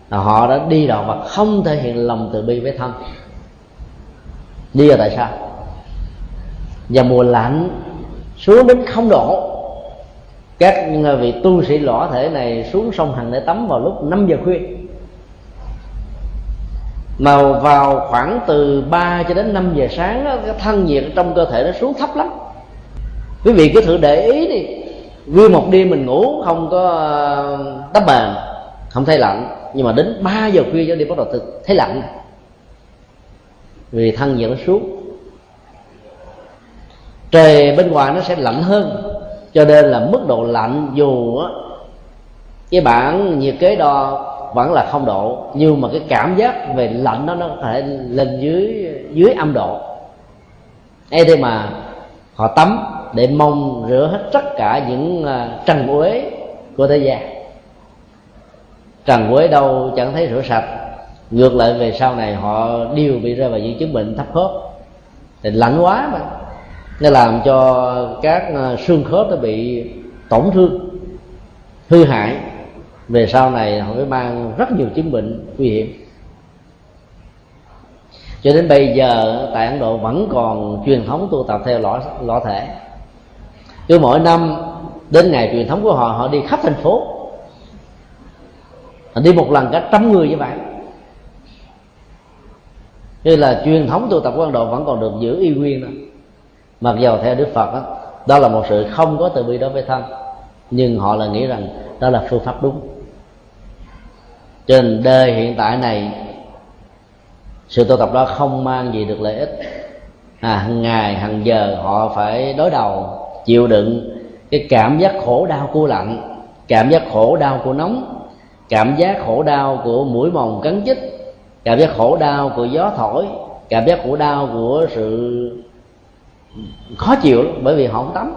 họ đã đi đọt và không thể hiện lòng từ bi với thân đi do tại sao? Và mùa lạnh xuống đến không độ. Các vị tu sĩ lõ thể này xuống sông hằng để tắm vào lúc 5 giờ khuya. Mà vào khoảng từ 3 cho đến 5 giờ sáng đó, cái thân nhiệt trong cơ thể nó xuống thấp lắm. Quý vị cứ thử để ý đi. Nguyên một đêm mình ngủ không có ờ, đắp bàn không thấy lạnh. Nhưng mà đến 3 giờ khuya cho đi bắt đầu thấy lạnh vì thân nhiệt nó xuống. Trời bên ngoài nó sẽ lạnh hơn, cho nên là mức độ lạnh dù á, cái bản nhiệt kế đo vẫn là không độ, nhưng mà cái cảm giác về lạnh đó nó có thể lên dưới dưới âm độ. Ấy thế mà họ tắm để mong rửa hết tất cả những à, trần uế của thế gian. Trần uế đâu chẳng thấy rửa sạch ngược lại về sau này họ đều bị rơi vào những chứng bệnh thấp khớp. Thì lạnh quá mà. Nó làm cho các ờ, xương khớp nó bị tổn thương, hư hại. Về sau này họ mới mang rất nhiều chứng bệnh nguy hiểm. Cho đến bây giờ tại ấn độ vẫn còn truyền thống tu tập theo lõi lõi thể. Cứ mỗi năm đến ngày truyền thống của họ họ đi khắp thành phố. Họ đi một lần cả trăm người như vậy như là truyền thống tu tập của ấn độ vẫn còn được giữ y nguyên đó. Mặc dầu theo đức phật đó, đó là một sự không có từ bi đối với thân nhưng họ là nghĩ rằng đó là phương pháp đúng. Trên đời hiện tại này sự tu tập đó không mang gì được lợi ích. À, hàng ngày hàng giờ họ phải đối đầu chịu đựng cái cảm giác khổ đau của lạnh cảm giác khổ đau của nóng cảm giác khổ đau của mũi mồng cắn chích cảm giác khổ đau của gió thổi cảm giác khổ đau của sự khó chịu bởi vì họ không tắm.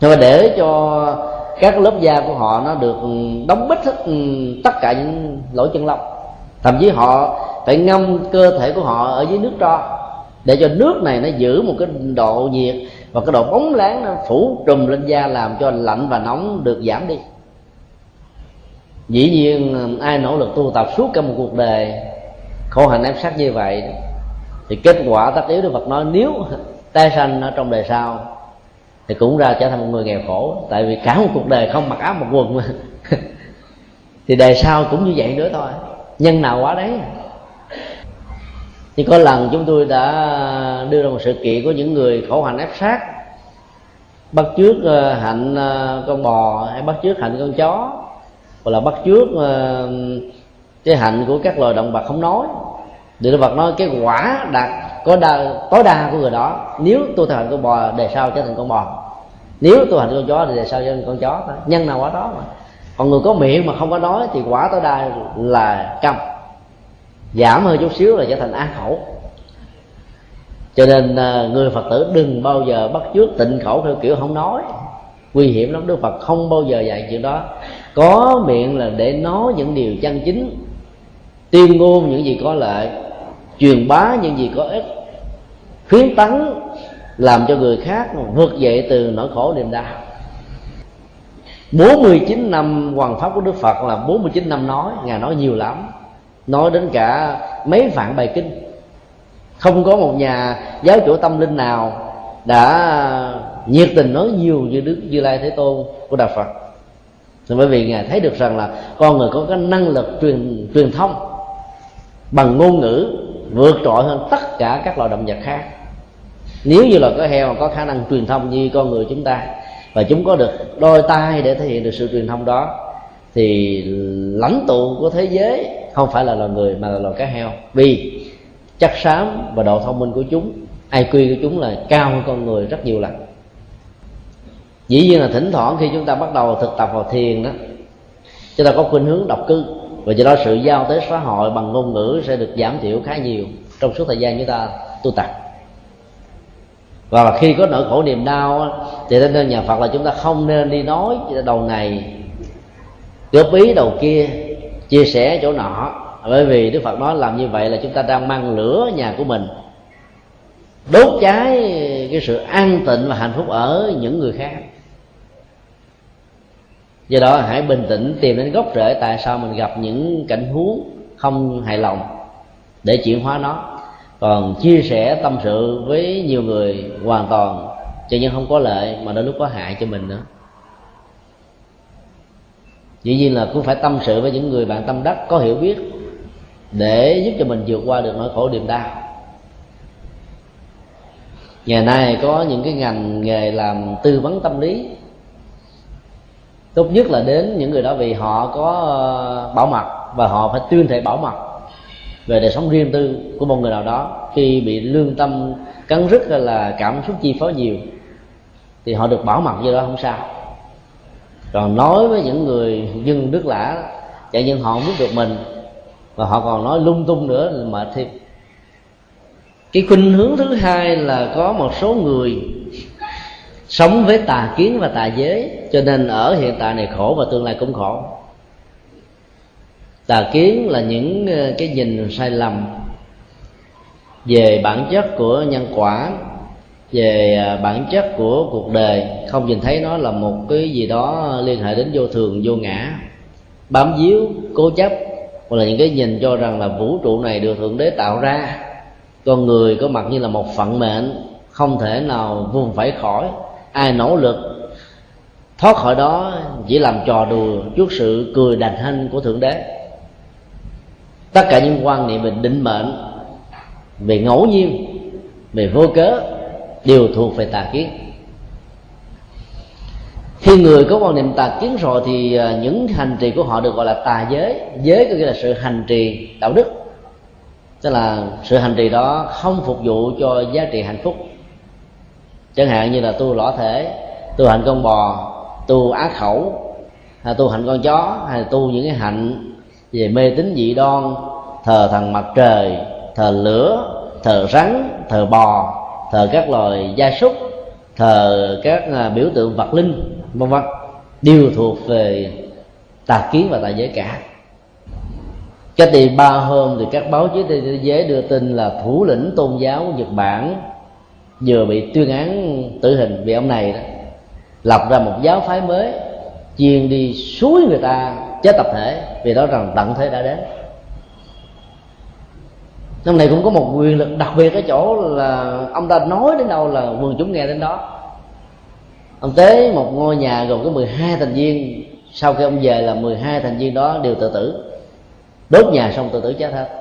Nhưng mà để cho các lớp da của họ nó được ừ, đóng bít hết ừ, tất cả những lỗ chân lông. Thậm chí họ phải ngâm cơ thể của họ ở dưới nước tro, để cho nước này nó giữ một cái độ nhiệt và cái độ bóng láng nó phủ trùm lên da, làm cho lạnh và nóng được giảm đi dĩ nhiên, ai nỗ lực tu tập suốt cả một cuộc đời, khổ hạnh ép sát như vậy, thì kết quả tất yếu đức phật nói, nếu tái sanh ở trong đời sau, thì cũng ra trở thành một người nghèo khổ. Tại vì cả một cuộc đời không mặc áo một quần mà. [laughs] Thì đời sau cũng như vậy nữa thôi. Nhân nào quá đấy. Thì có lần chúng tôi đã đưa ra một sự kiện của những người khổ hạnh ép sát. Bắt trước ờ, hạnh ờ, con bò hay bắt trước hạnh con chó hoặc là bắt trước ờ, cái hạnh của các loài động vật không nói. Để động vật nói cái quả đạt có đa, tối đa của người đó nếu tu thành con bò đề sau trở thành con bò. Nếu tu thành con chó thì đề sau trở thành con chó thôi nhân nào quả đó mà. Còn người có miệng mà không có nói thì quả tối đa là câm. Giảm hơn chút xíu là trở thành ác khẩu. Cho nên ờ, người phật tử đừng bao giờ bắt chước tịnh khẩu theo kiểu không nói nguy hiểm lắm, đức phật không bao giờ dạy chuyện đó. Có miệng là để nói những điều chân chính tuyên ngôn những gì có lợi, truyền bá những gì có ích, khuyến tấn, làm cho người khác vượt dậy từ nỗi khổ niềm đau. 49 năm hoàng pháp của Đức Phật là 49 năm nói, Ngài nói nhiều lắm. Nói đến cả mấy vạn bài kinh. Không có một nhà giáo chủ tâm linh nào Đã nhiệt tình nói nhiều như Đức Như Lai Thế Tôn của Đạo Phật. Bởi vì Ngài thấy được rằng là Con người có cái năng lực truyền truyền thông Bằng ngôn ngữ Vượt trội hơn tất cả các loài động vật khác. Nếu như là có heo có khả năng truyền thông như con người chúng ta và chúng có được đôi tay để thể hiện được sự truyền thông đó, thì lãnh tụ của thế giới không phải là loài người mà là loài cá heo. Vì chắc xám và độ thông minh của chúng IQ của chúng là cao hơn con người rất nhiều lần dĩ nhiên là thỉnh thoảng khi chúng ta bắt đầu thực tập vào thiền đó, chúng ta có khuynh hướng độc cư và do đó sự giao tế xã hội bằng ngôn ngữ sẽ được giảm thiểu khá nhiều trong suốt thời gian chúng ta tu tập. Và khi có nỗi khổ niềm đau thì nên nhà phật là chúng ta không nên đi nói đầu này góp ý đầu kia, chia sẻ chỗ nọ. Bởi vì đức phật nói làm như vậy là chúng ta đang mang lửa nhà của mình, đốt cháy cái sự an tịnh và hạnh phúc ở những người khác do đó hãy bình tĩnh tìm đến gốc rễ tại sao mình gặp những cảnh huống không hài lòng để chuyển hóa nó. Còn chia sẻ tâm sự với nhiều người hoàn toàn, cho nhưng không có lợi mà đôi lúc có hại cho mình nữa. Dĩ nhiên là cũng phải tâm sự với những người bạn tâm đắc, có hiểu biết, để giúp cho mình vượt qua được nỗi khổ niềm đau. Ngày nay có những cái ngành nghề làm tư vấn tâm lý tốt nhất là đến những người đó vì họ có ờ, bảo mật và họ phải tuyên thệ bảo mật về đời sống riêng tư của một người nào đó. Khi bị lương tâm cắn rứt hay là cảm xúc chi phối nhiều, thì họ được bảo mật như đó không sao. Còn nói với những người dân đức lã chạy nhân họ không biết được mình và họ còn nói lung tung nữa là mệt thêm cái khuynh hướng thứ hai là có một số người sống với tà kiến và tà giới. Cho nên ở hiện tại này khổ và tương lai cũng khổ. Tà kiến là những ờ, cái nhìn sai lầm về bản chất của nhân quả, về ờ, bản chất của cuộc đời. Không nhìn thấy nó là một cái gì đó liên hệ đến vô thường, vô ngã. Bám víu, cố chấp, hoặc là những cái nhìn cho rằng là vũ trụ này được thượng đế tạo ra. Con người có mặt như là một phận mệnh, không thể nào vùng phải khỏi ai nỗ lực, thoát khỏi đó chỉ làm trò đùa trước sự cười đành hanh của thượng đế. Tất cả những quan niệm về định mệnh, về ngẫu nhiên, về vô cớ đều thuộc về tà kiến. Khi người có quan niệm tà kiến rồi thì à, những hành trì của họ được gọi là tà giới. Giới có nghĩa là sự hành trì đạo đức. Tức là sự hành trì đó không phục vụ cho giá trị hạnh phúc chẳng hạn như là tu lõa thể, tu hạnh con bò, tu á khẩu, hay tu hạnh con chó, hay tu những cái hạnh về mê tín dị đoan, thờ thần mặt trời, thờ lửa, thờ rắn, thờ bò, thờ các loài gia súc, thờ các à, biểu tượng vật linh, vân vân, đều thuộc về tà kiến và tà giới cả. Cách đây ba hôm thì các báo chí thế giới đưa tin là thủ lĩnh tôn giáo nhật bản vừa bị tuyên án tử hình vì ông này đó, lập ra một giáo phái mới, chuyên đi suối người ta chết tập thể, vì đó rằng tận thế đã đến. Năm này cũng có một quyền lực đặc biệt ở chỗ là ông ta nói đến đâu là quần chúng nghe đến đó. Ông tế một ngôi nhà gồm có 12 thành viên, sau khi ông về là 12 thành viên đó đều tự tử. Đốt nhà xong tự tử chết hết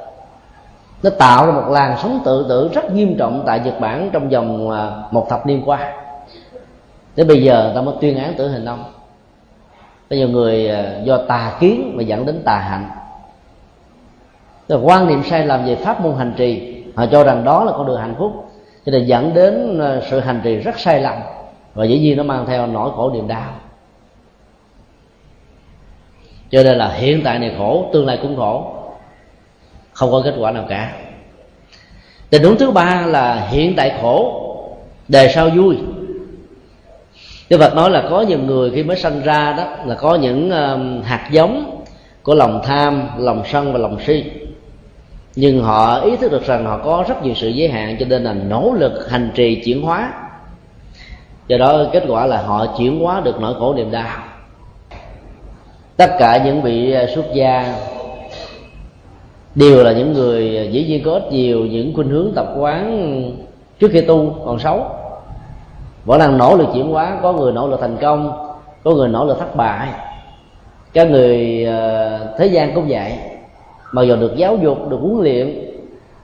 nó tạo ra một làn sóng tự tử rất nghiêm trọng tại Nhật Bản trong vòng à, một thập niên qua. Tới bây giờ ta mới tuyên án tử hình ông. Có nhiều người à, do tà kiến mà dẫn đến tà hạnh. Là quan niệm sai lầm về pháp môn hành trì, họ cho rằng đó là con đường hạnh phúc, cho nên dẫn đến à, sự hành trì rất sai lầm, và dĩ nhiên nó mang theo nỗi khổ niềm đau. Cho nên là hiện tại này khổ, tương lai cũng khổ không có kết quả nào cả. Tình huống thứ ba là hiện tại khổ đề sau vui. Đức Phật nói là có nhiều người khi mới sanh ra đó là có những um, hạt giống của lòng tham, lòng sân và lòng si. Nhưng họ ý thức được rằng họ có rất nhiều sự giới hạn cho nên là nỗ lực hành trì chuyển hóa. Do đó kết quả là họ chuyển hóa được nỗi khổ niềm đau. Tất cả những vị uh, xuất gia đều là những người dĩ nhiên có ít nhiều những khuynh hướng tập quán trước khi tu còn xấu. Vẫn đang nỗ lực chuyển hóa có người nỗ lực thành công có người nỗ lực thất bại. Các người ờ, thế gian cũng vậy. Mặc dù được giáo dục được huấn luyện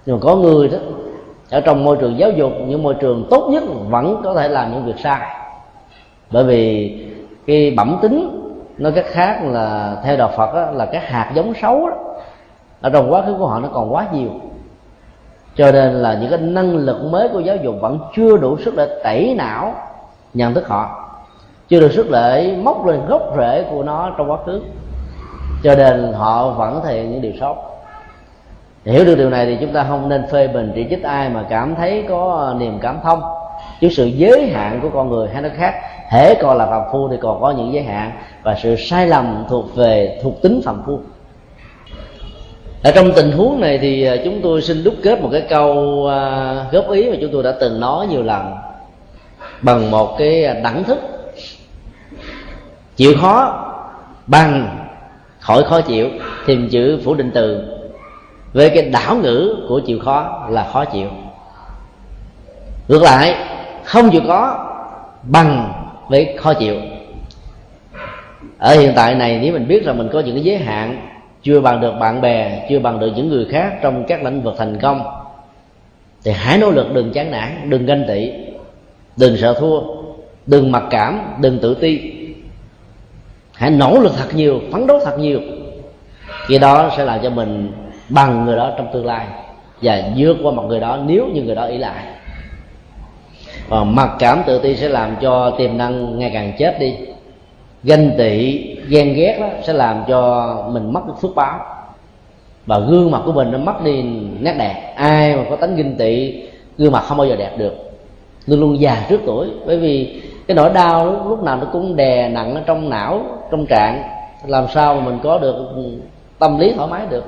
nhưng mà có người đó ở trong môi trường giáo dục những môi trường tốt nhất vẫn có thể làm những việc sai. Bởi vì cái bẩm tính nói cách khác là theo đạo phật đó, là các hạt giống xấu đó, ở trong quá khứ của họ nó còn quá nhiều. Cho nên là những cái năng lực mới của giáo dục vẫn chưa đủ sức để tẩy não nhận thức họ. Chưa đủ sức để móc lên gốc rễ của nó trong quá khứ. Cho nên họ vẫn thể những điều xấu. Hiểu được điều này thì chúng ta không nên phê bình chỉ trích ai mà cảm thấy có niềm cảm thông. Chứ sự giới hạn của con người hay nó khác. Hễ còn là phạm phu thì còn có những giới hạn. Và sự sai lầm thuộc về thuộc tính phạm phu ở trong tình huống này thì à, chúng tôi xin đúc kết một cái câu à, góp ý mà chúng tôi đã từng nói nhiều lần bằng một cái à, đẳng thức. Chịu khó, bằng, khỏi khó chịu tìm chữ phủ định từ. Về cái đảo ngữ của chịu khó là khó chịu. Ngược lại, không chịu khó bằng với khó chịu. Ở hiện tại này, nếu mình biết rằng mình có những cái giới hạn chưa bằng được bạn bè, chưa bằng được những người khác trong các lĩnh vực thành công. Thì hãy nỗ lực đừng chán nản, đừng ganh tị, đừng sợ thua, đừng mặc cảm, đừng tự ti. Hãy nỗ lực thật nhiều, phấn đấu thật nhiều. Khi đó sẽ làm cho mình bằng người đó trong tương lai và vượt qua một người đó nếu như người đó ý lại. Và mặc cảm tự ti sẽ làm cho tiềm năng ngày càng chết đi ganh tị ghen ghét đó sẽ làm cho mình mất được phước báo. Và gương mặt của mình nó mất đi nét đẹp. Ai mà có tánh ganh tị gương mặt không bao giờ đẹp được. Luôn luôn già trước tuổi. Bởi vì cái nỗi đau lúc, lúc nào nó cũng đè nặng ở trong não trong trạng. Làm sao mà mình có được tâm lý thoải mái được?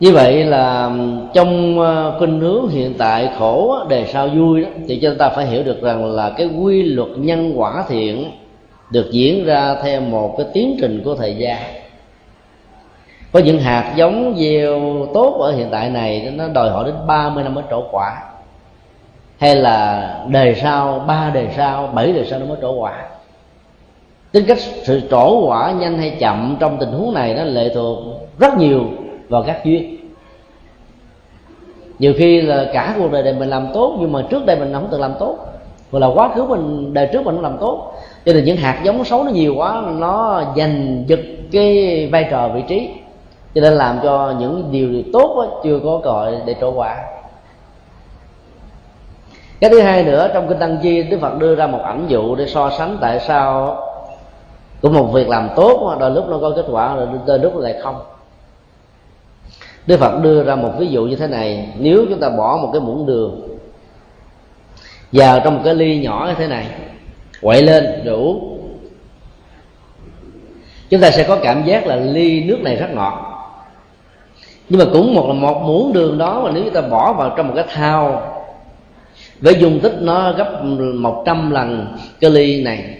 Như vậy là trong ờ, khuynh hướng hiện tại khổ đề sao vui đó, thì chúng ta phải hiểu được rằng là cái quy luật nhân quả thiện được diễn ra theo một cái tiến trình của thời gian. Có những hạt giống gieo tốt ở hiện tại này, nó đòi hỏi đến 30 năm mới trổ quả. Hay là đề sau, ba đề sau, bảy đề sau nó mới trổ quả. Tính cách sự trổ quả nhanh hay chậm trong tình huống này nó lệ thuộc rất nhiều vào các duyên. Nhiều khi là cả cuộc đời này mình làm tốt, nhưng mà trước đây mình không từng làm tốt. Hoặc là quá khứ mình, đời trước mình không làm tốt cho nên những hạt giống xấu nó nhiều quá nó giành giật cái vai trò vị trí. Cho nên làm cho những điều tốt đó, chưa có gọi để trổ quả. Cái thứ hai nữa trong kinh tăng chi đức phật đưa ra một ảnh dụ để so sánh tại sao của một việc làm tốt đôi lúc nó có kết quả rồi đôi lúc lại không. Đức phật đưa ra một ví dụ như thế này nếu chúng ta bỏ một cái muỗng đường vào trong một cái ly nhỏ như thế này quậy lên đủ chúng ta sẽ có cảm giác là ly nước này rất ngọt. Nhưng mà cũng một là một muỗng đường đó mà nếu chúng ta bỏ vào trong một cái thao, với dung tích nó gấp 100 lần cái ly này,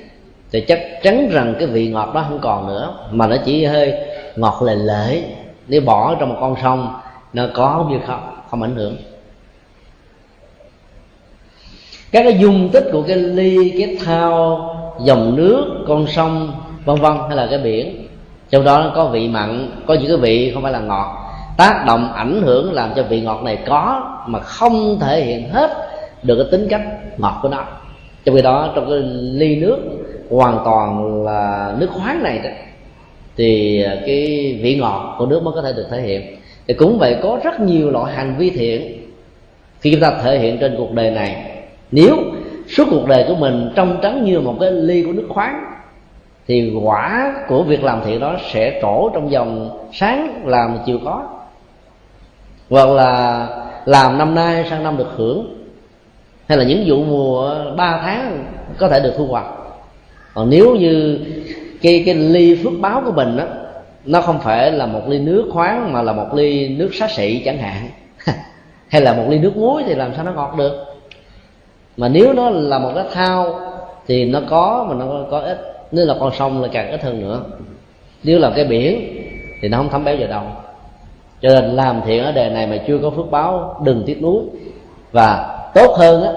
thì chắc chắn rằng cái vị ngọt đó không còn nữa, mà nó chỉ hơi ngọt lề lễ nếu bỏ trong một con sông, nó có như không không ảnh hưởng các cái dung tích của cái ly, cái thao, dòng nước, con sông, vân vân hay là cái biển. Trong đó nó có vị mặn, có những cái vị không phải là ngọt. Tác động ảnh hưởng làm cho vị ngọt này có mà không thể hiện hết được cái tính cách ngọt của nó. Trong khi đó, trong cái ly nước, hoàn toàn là nước khoáng này đó, thì cái vị ngọt của nước mới có thể được thể hiện. Thì cũng vậy có rất nhiều loại hành vi thiện. Khi chúng ta thể hiện trên cuộc đời này nếu suốt cuộc đời của mình trong trắng như một cái ly của nước khoáng, thì quả của việc làm thiện đó sẽ trổ trong vòng sáng làm chiều có hoặc là làm năm nay sang năm được hưởng. Hay là những vụ mùa 3 tháng có thể được thu hoạch. Còn nếu như cái cái ly phước báo của mình đó nó không phải là một ly nước khoáng mà là một ly nước xá xị chẳng hạn, [laughs] hay là một ly nước muối thì làm sao nó ngọt được? Mà nếu nó là một cái thao, thì nó có mà nó có ít. Nếu là con sông là càng ít hơn nữa. Nếu là cái biển, thì nó không thấm béo vào đâu. Cho nên làm thiện ở đời này mà chưa có phước báo, đừng tiếc nuối. Và tốt hơn á,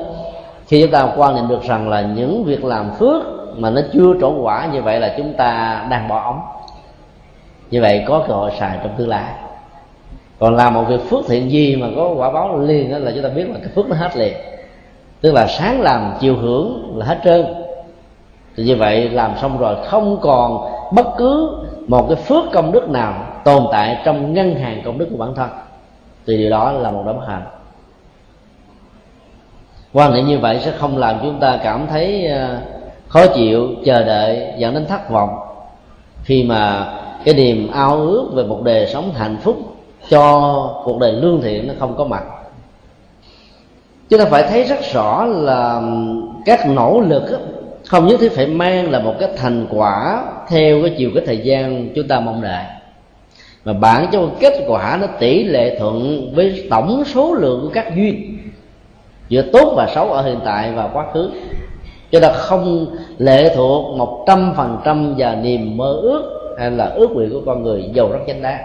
khi chúng ta quan niệm được rằng là những việc làm phước mà nó chưa trổ quả, như vậy là chúng ta đang bỏ ống. Như vậy có cơ hội xài trong tương lai. Còn làm một việc phước thiện gì mà có quả báo liền đó là chúng ta biết là cái phước nó hết liền tức là sáng làm, chiều hưởng là hết trơn. Thì như vậy làm xong rồi không còn bất cứ một cái phước công đức nào tồn tại trong ngân hàng công đức của bản thân. Thì điều đó là một đấm hạnh quan niệm như vậy sẽ không làm chúng ta cảm thấy ờ, khó chịu, chờ đợi, dẫn đến thất vọng. Khi mà cái niềm ao ước về một đời sống hạnh phúc cho cuộc đời lương thiện nó không có mặt chúng ta phải thấy rất rõ là các nỗ lực không nhất thiết phải mang là một cái thành quả theo cái chiều cái thời gian chúng ta mong đợi. Mà bản cho kết quả nó tỷ lệ thuận với tổng số lượng của các duyên, giữa tốt và xấu ở hiện tại và quá khứ. Cho ta không lệ thuộc một trăm phần trăm vào niềm mơ ước hay là ước nguyện của con người giàu rất chánh đáng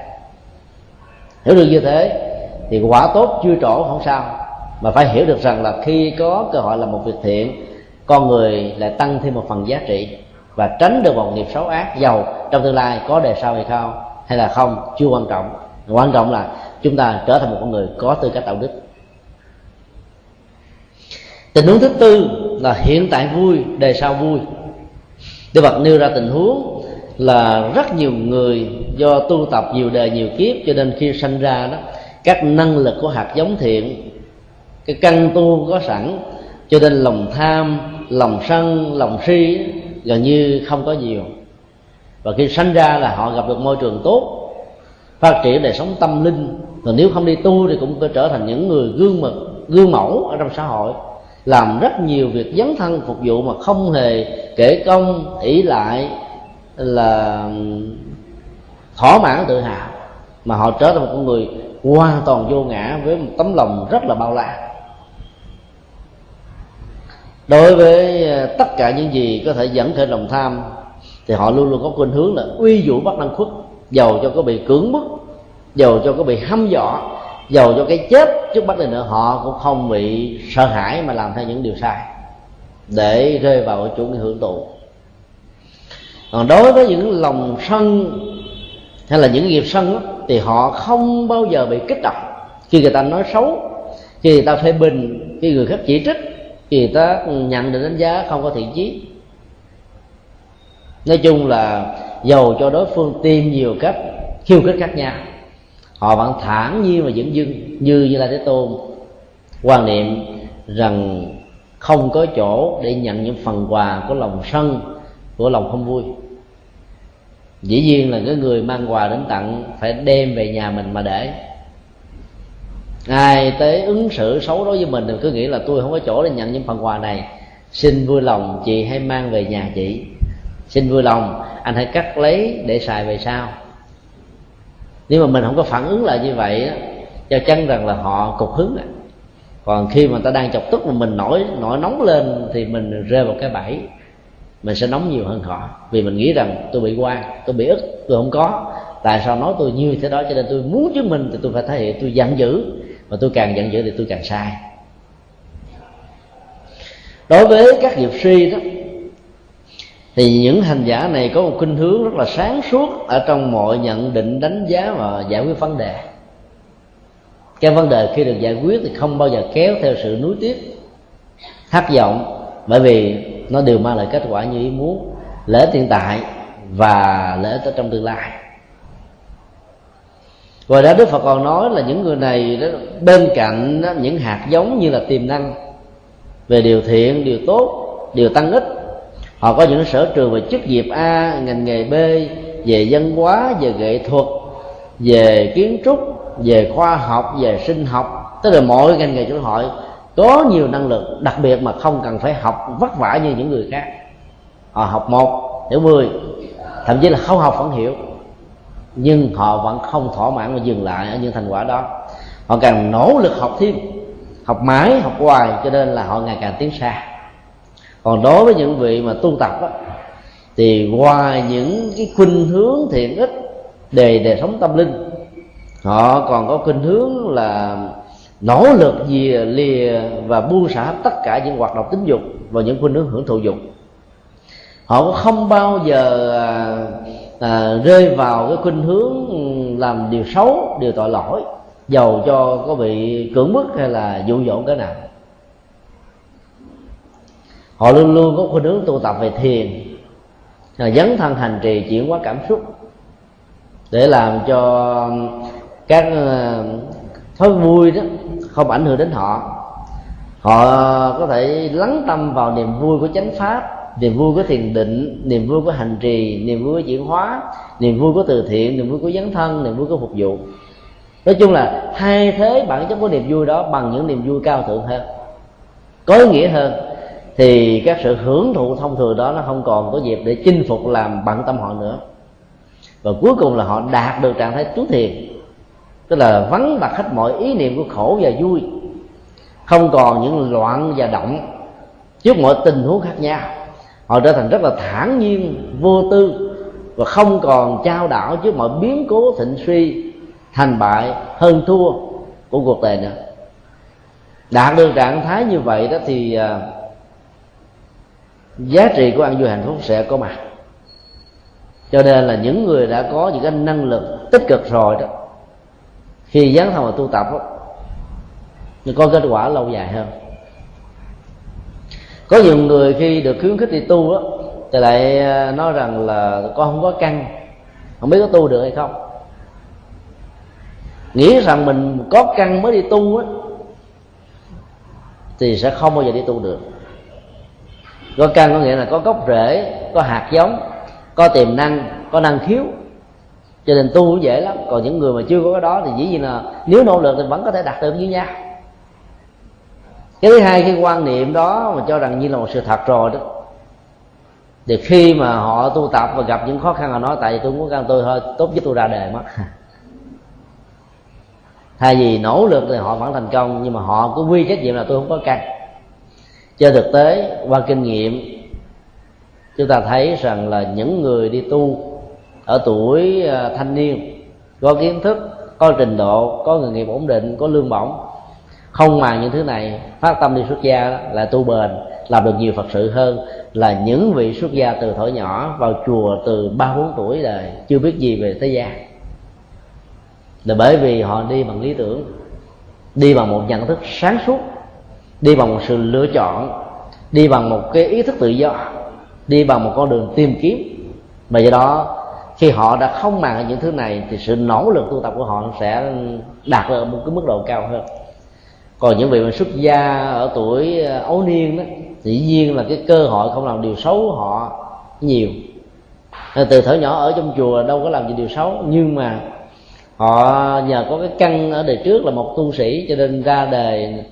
hiểu được như thế thì quả tốt chưa trổ không sao mà phải hiểu được rằng là khi có cơ hội làm một việc thiện, con người lại tăng thêm một phần giá trị và tránh được một nghiệp xấu ác giàu trong tương lai có đề sau hay không, hay là không chưa quan trọng. Quan trọng là chúng ta trở thành một con người có tư cách đạo đức. Tình huống thứ tư là hiện tại vui, đề sau vui. Đức Phật nêu ra tình huống là rất nhiều người do tu tập nhiều đời nhiều kiếp cho nên khi sanh ra đó, các năng lực của hạt giống thiện cái căn tu có sẵn, cho nên lòng tham, lòng sân, lòng si gần như không có nhiều. Và khi sanh ra là họ gặp được môi trường tốt, phát triển đời sống tâm linh. Còn nếu không đi tu thì cũng có trở thành những người gương mực gương mẫu ở trong xã hội. Làm rất nhiều việc dấn thân phục vụ mà không hề kể công, ỷ lại là thỏa mãn tự hào. Mà họ trở thành một con người hoàn toàn vô ngã với một tấm lòng rất là bao la đối với à, tất cả những gì có thể dẫn khởi lòng tham thì họ luôn luôn có khuynh hướng là uy vũ bắt năng khuất giàu cho có bị cưỡng bức giàu cho có bị hăm dọa giàu cho cái chết trước mắt này nữa họ cũng không bị sợ hãi mà làm theo những điều sai để rơi vào chủ nghĩa hưởng thụ còn đối với những lòng sân hay là những nghiệp sân đó, thì họ không bao giờ bị kích động. Khi người ta nói xấu khi người ta phê bình khi người khác chỉ trích thì ta nhận định đánh giá không có thiện chí. Nói chung là giàu cho đối phương tìm nhiều cách, khiêu khích khác nhau. Họ vẫn thản nhiên và dưỡng dưng như như là thế tôn. Quan niệm rằng không có chỗ để nhận những phần quà của lòng sân, của lòng không vui. Dĩ nhiên là cái người mang quà đến tặng phải đem về nhà mình mà để. Ngài tới ứng xử xấu đối với mình thì cứ nghĩ là tôi không có chỗ để nhận những phần quà này. Xin vui lòng, chị hãy mang về nhà chị. Xin vui lòng, anh hãy cắt lấy để xài về sau. Nếu mà mình không có phản ứng lại như vậy cho chân rằng là họ cục hứng à. còn khi mà ta đang chọc tức mà mình nổi nổi nóng lên thì mình rơi vào cái bẫy. Mình sẽ nóng nhiều hơn họ, vì mình nghĩ rằng tôi bị quan, tôi bị ức, tôi không có. Tại sao nói tôi như thế đó cho nên tôi muốn chứng minh thì tôi phải thể hiện, tôi giận dữ và tôi càng giận dữ thì tôi càng sai. Đối với các nghiệp suy đó, thì những hành giả này có một khuynh hướng rất là sáng suốt ở trong mọi nhận định, đánh giá và giải quyết vấn đề. Cái vấn đề khi được giải quyết thì không bao giờ kéo theo sự nuối tiếc, thất vọng, bởi vì nó đều mang lại kết quả như ý muốn lễ hiện tại và lễ tới trong tương lai. Ngoài ra Đức Phật còn nói là những người này đó, bên cạnh đó, những hạt giống như là tiềm năng về điều thiện, điều tốt, điều tăng ích. Họ có những sở trường về chức nghiệp A, ngành nghề B, về văn hóa, về nghệ thuật, về kiến trúc, về khoa học, về sinh học, tức là mọi ngành nghề xã hội có nhiều năng lực đặc biệt mà không cần phải học vất vả như những người khác. Họ học một hiểu mười thậm chí là không học vẫn hiểu nhưng họ vẫn không thỏa mãn và dừng lại ở những thành quả đó. Họ càng nỗ lực học thêm học mãi học hoài cho nên là họ ngày càng tiến xa. Còn đối với những vị mà tu tập đó, thì ngoài những cái khuynh hướng thiện ích đề đề sống tâm linh họ còn có khuynh hướng là nỗ lực gì lìa và buông xả tất cả những hoạt động tính dục và những khuynh hướng hưởng thụ dục. Họ cũng không bao giờ à, à, rơi vào cái khuynh hướng làm điều xấu điều tội lỗi giàu cho có bị cưỡng bức hay là dụ dỗ cái nào. Họ luôn luôn có khuynh hướng tu tập về thiền là dấn thân hành trì chuyển hóa cảm xúc để làm cho các ờ, thói vui đó không ảnh hưởng đến họ. Họ có thể lắng tâm vào niềm vui của chánh pháp niềm vui của thiền định, niềm vui của hành trì, niềm vui của chuyển hóa, niềm vui của từ thiện, niềm vui của dấn thân, niềm vui của phục vụ. Nói chung là thay thế bản chất của niềm vui đó bằng những niềm vui cao thượng hơn, có ý nghĩa hơn. Thì các sự hưởng thụ thông thường đó nó không còn có dịp để chinh phục làm bận tâm họ nữa. Và cuối cùng là họ đạt được trạng thái trú thiền, tức là vắng mặt hết mọi ý niệm của khổ và vui, không còn những loạn và động trước mọi tình huống khác nhau họ trở thành rất là thản nhiên vô tư và không còn trao đảo trước mọi biến cố thịnh suy thành bại hơn thua của cuộc đời nữa. Đạt được trạng thái như vậy đó thì à, giá trị của ăn vui hạnh phúc sẽ có mặt. Cho nên là những người đã có những cái năng lực tích cực rồi đó khi dấn thân vào tu tập đó, thì có kết quả lâu dài hơn có nhiều người khi được khuyến khích đi tu á, thì lại à, nói rằng là con không có căn, không biết có tu được hay không. Nghĩ rằng mình có căn mới đi tu á, thì sẽ không bao giờ đi tu được. Có căn có nghĩa là có gốc rễ, có hạt giống, có tiềm năng, có năng khiếu. Cho nên tu cũng dễ lắm. Còn những người mà chưa có cái đó thì dĩ nhiên là nếu nỗ lực thì vẫn có thể đạt được như nhau cái thứ hai, cái quan niệm đó mà cho rằng như là một sự thật rồi đó. Thì khi mà họ tu tập và gặp những khó khăn, họ nói, tại vì tôi muốn căn tôi thôi, tốt nhất tôi ra đề mất. [laughs] Thay vì nỗ lực thì họ vẫn thành công, nhưng mà họ cứ quy trách nhiệm là tôi không có căn trên thực tế, qua kinh nghiệm, chúng ta thấy rằng là những người đi tu ở tuổi à, thanh niên, có kiến thức, có trình độ, có nghề nghiệp ổn định, có lương bổng không màng những thứ này phát tâm đi xuất gia đó, là tu bền làm được nhiều phật sự hơn là những vị xuất gia từ thổi nhỏ vào chùa từ ba bốn tuổi đời chưa biết gì về thế gian. Là bởi vì họ đi bằng lý tưởng đi bằng một nhận thức sáng suốt đi bằng một sự lựa chọn đi bằng một cái ý thức tự do đi bằng một con đường tìm kiếm. Và do đó khi họ đã không màng những thứ này thì sự nỗ lực tu tập của họ sẽ đạt được một cái mức độ cao hơn còn những vị mà xuất gia ở tuổi ờ, ấu niên đó dĩ nhiên là cái cơ hội không làm điều xấu họ nhiều. Ờ, từ thở nhỏ ở trong chùa đâu có làm gì điều xấu nhưng mà họ nhờ có cái căn ở đời trước là một tu sĩ cho nên ra đời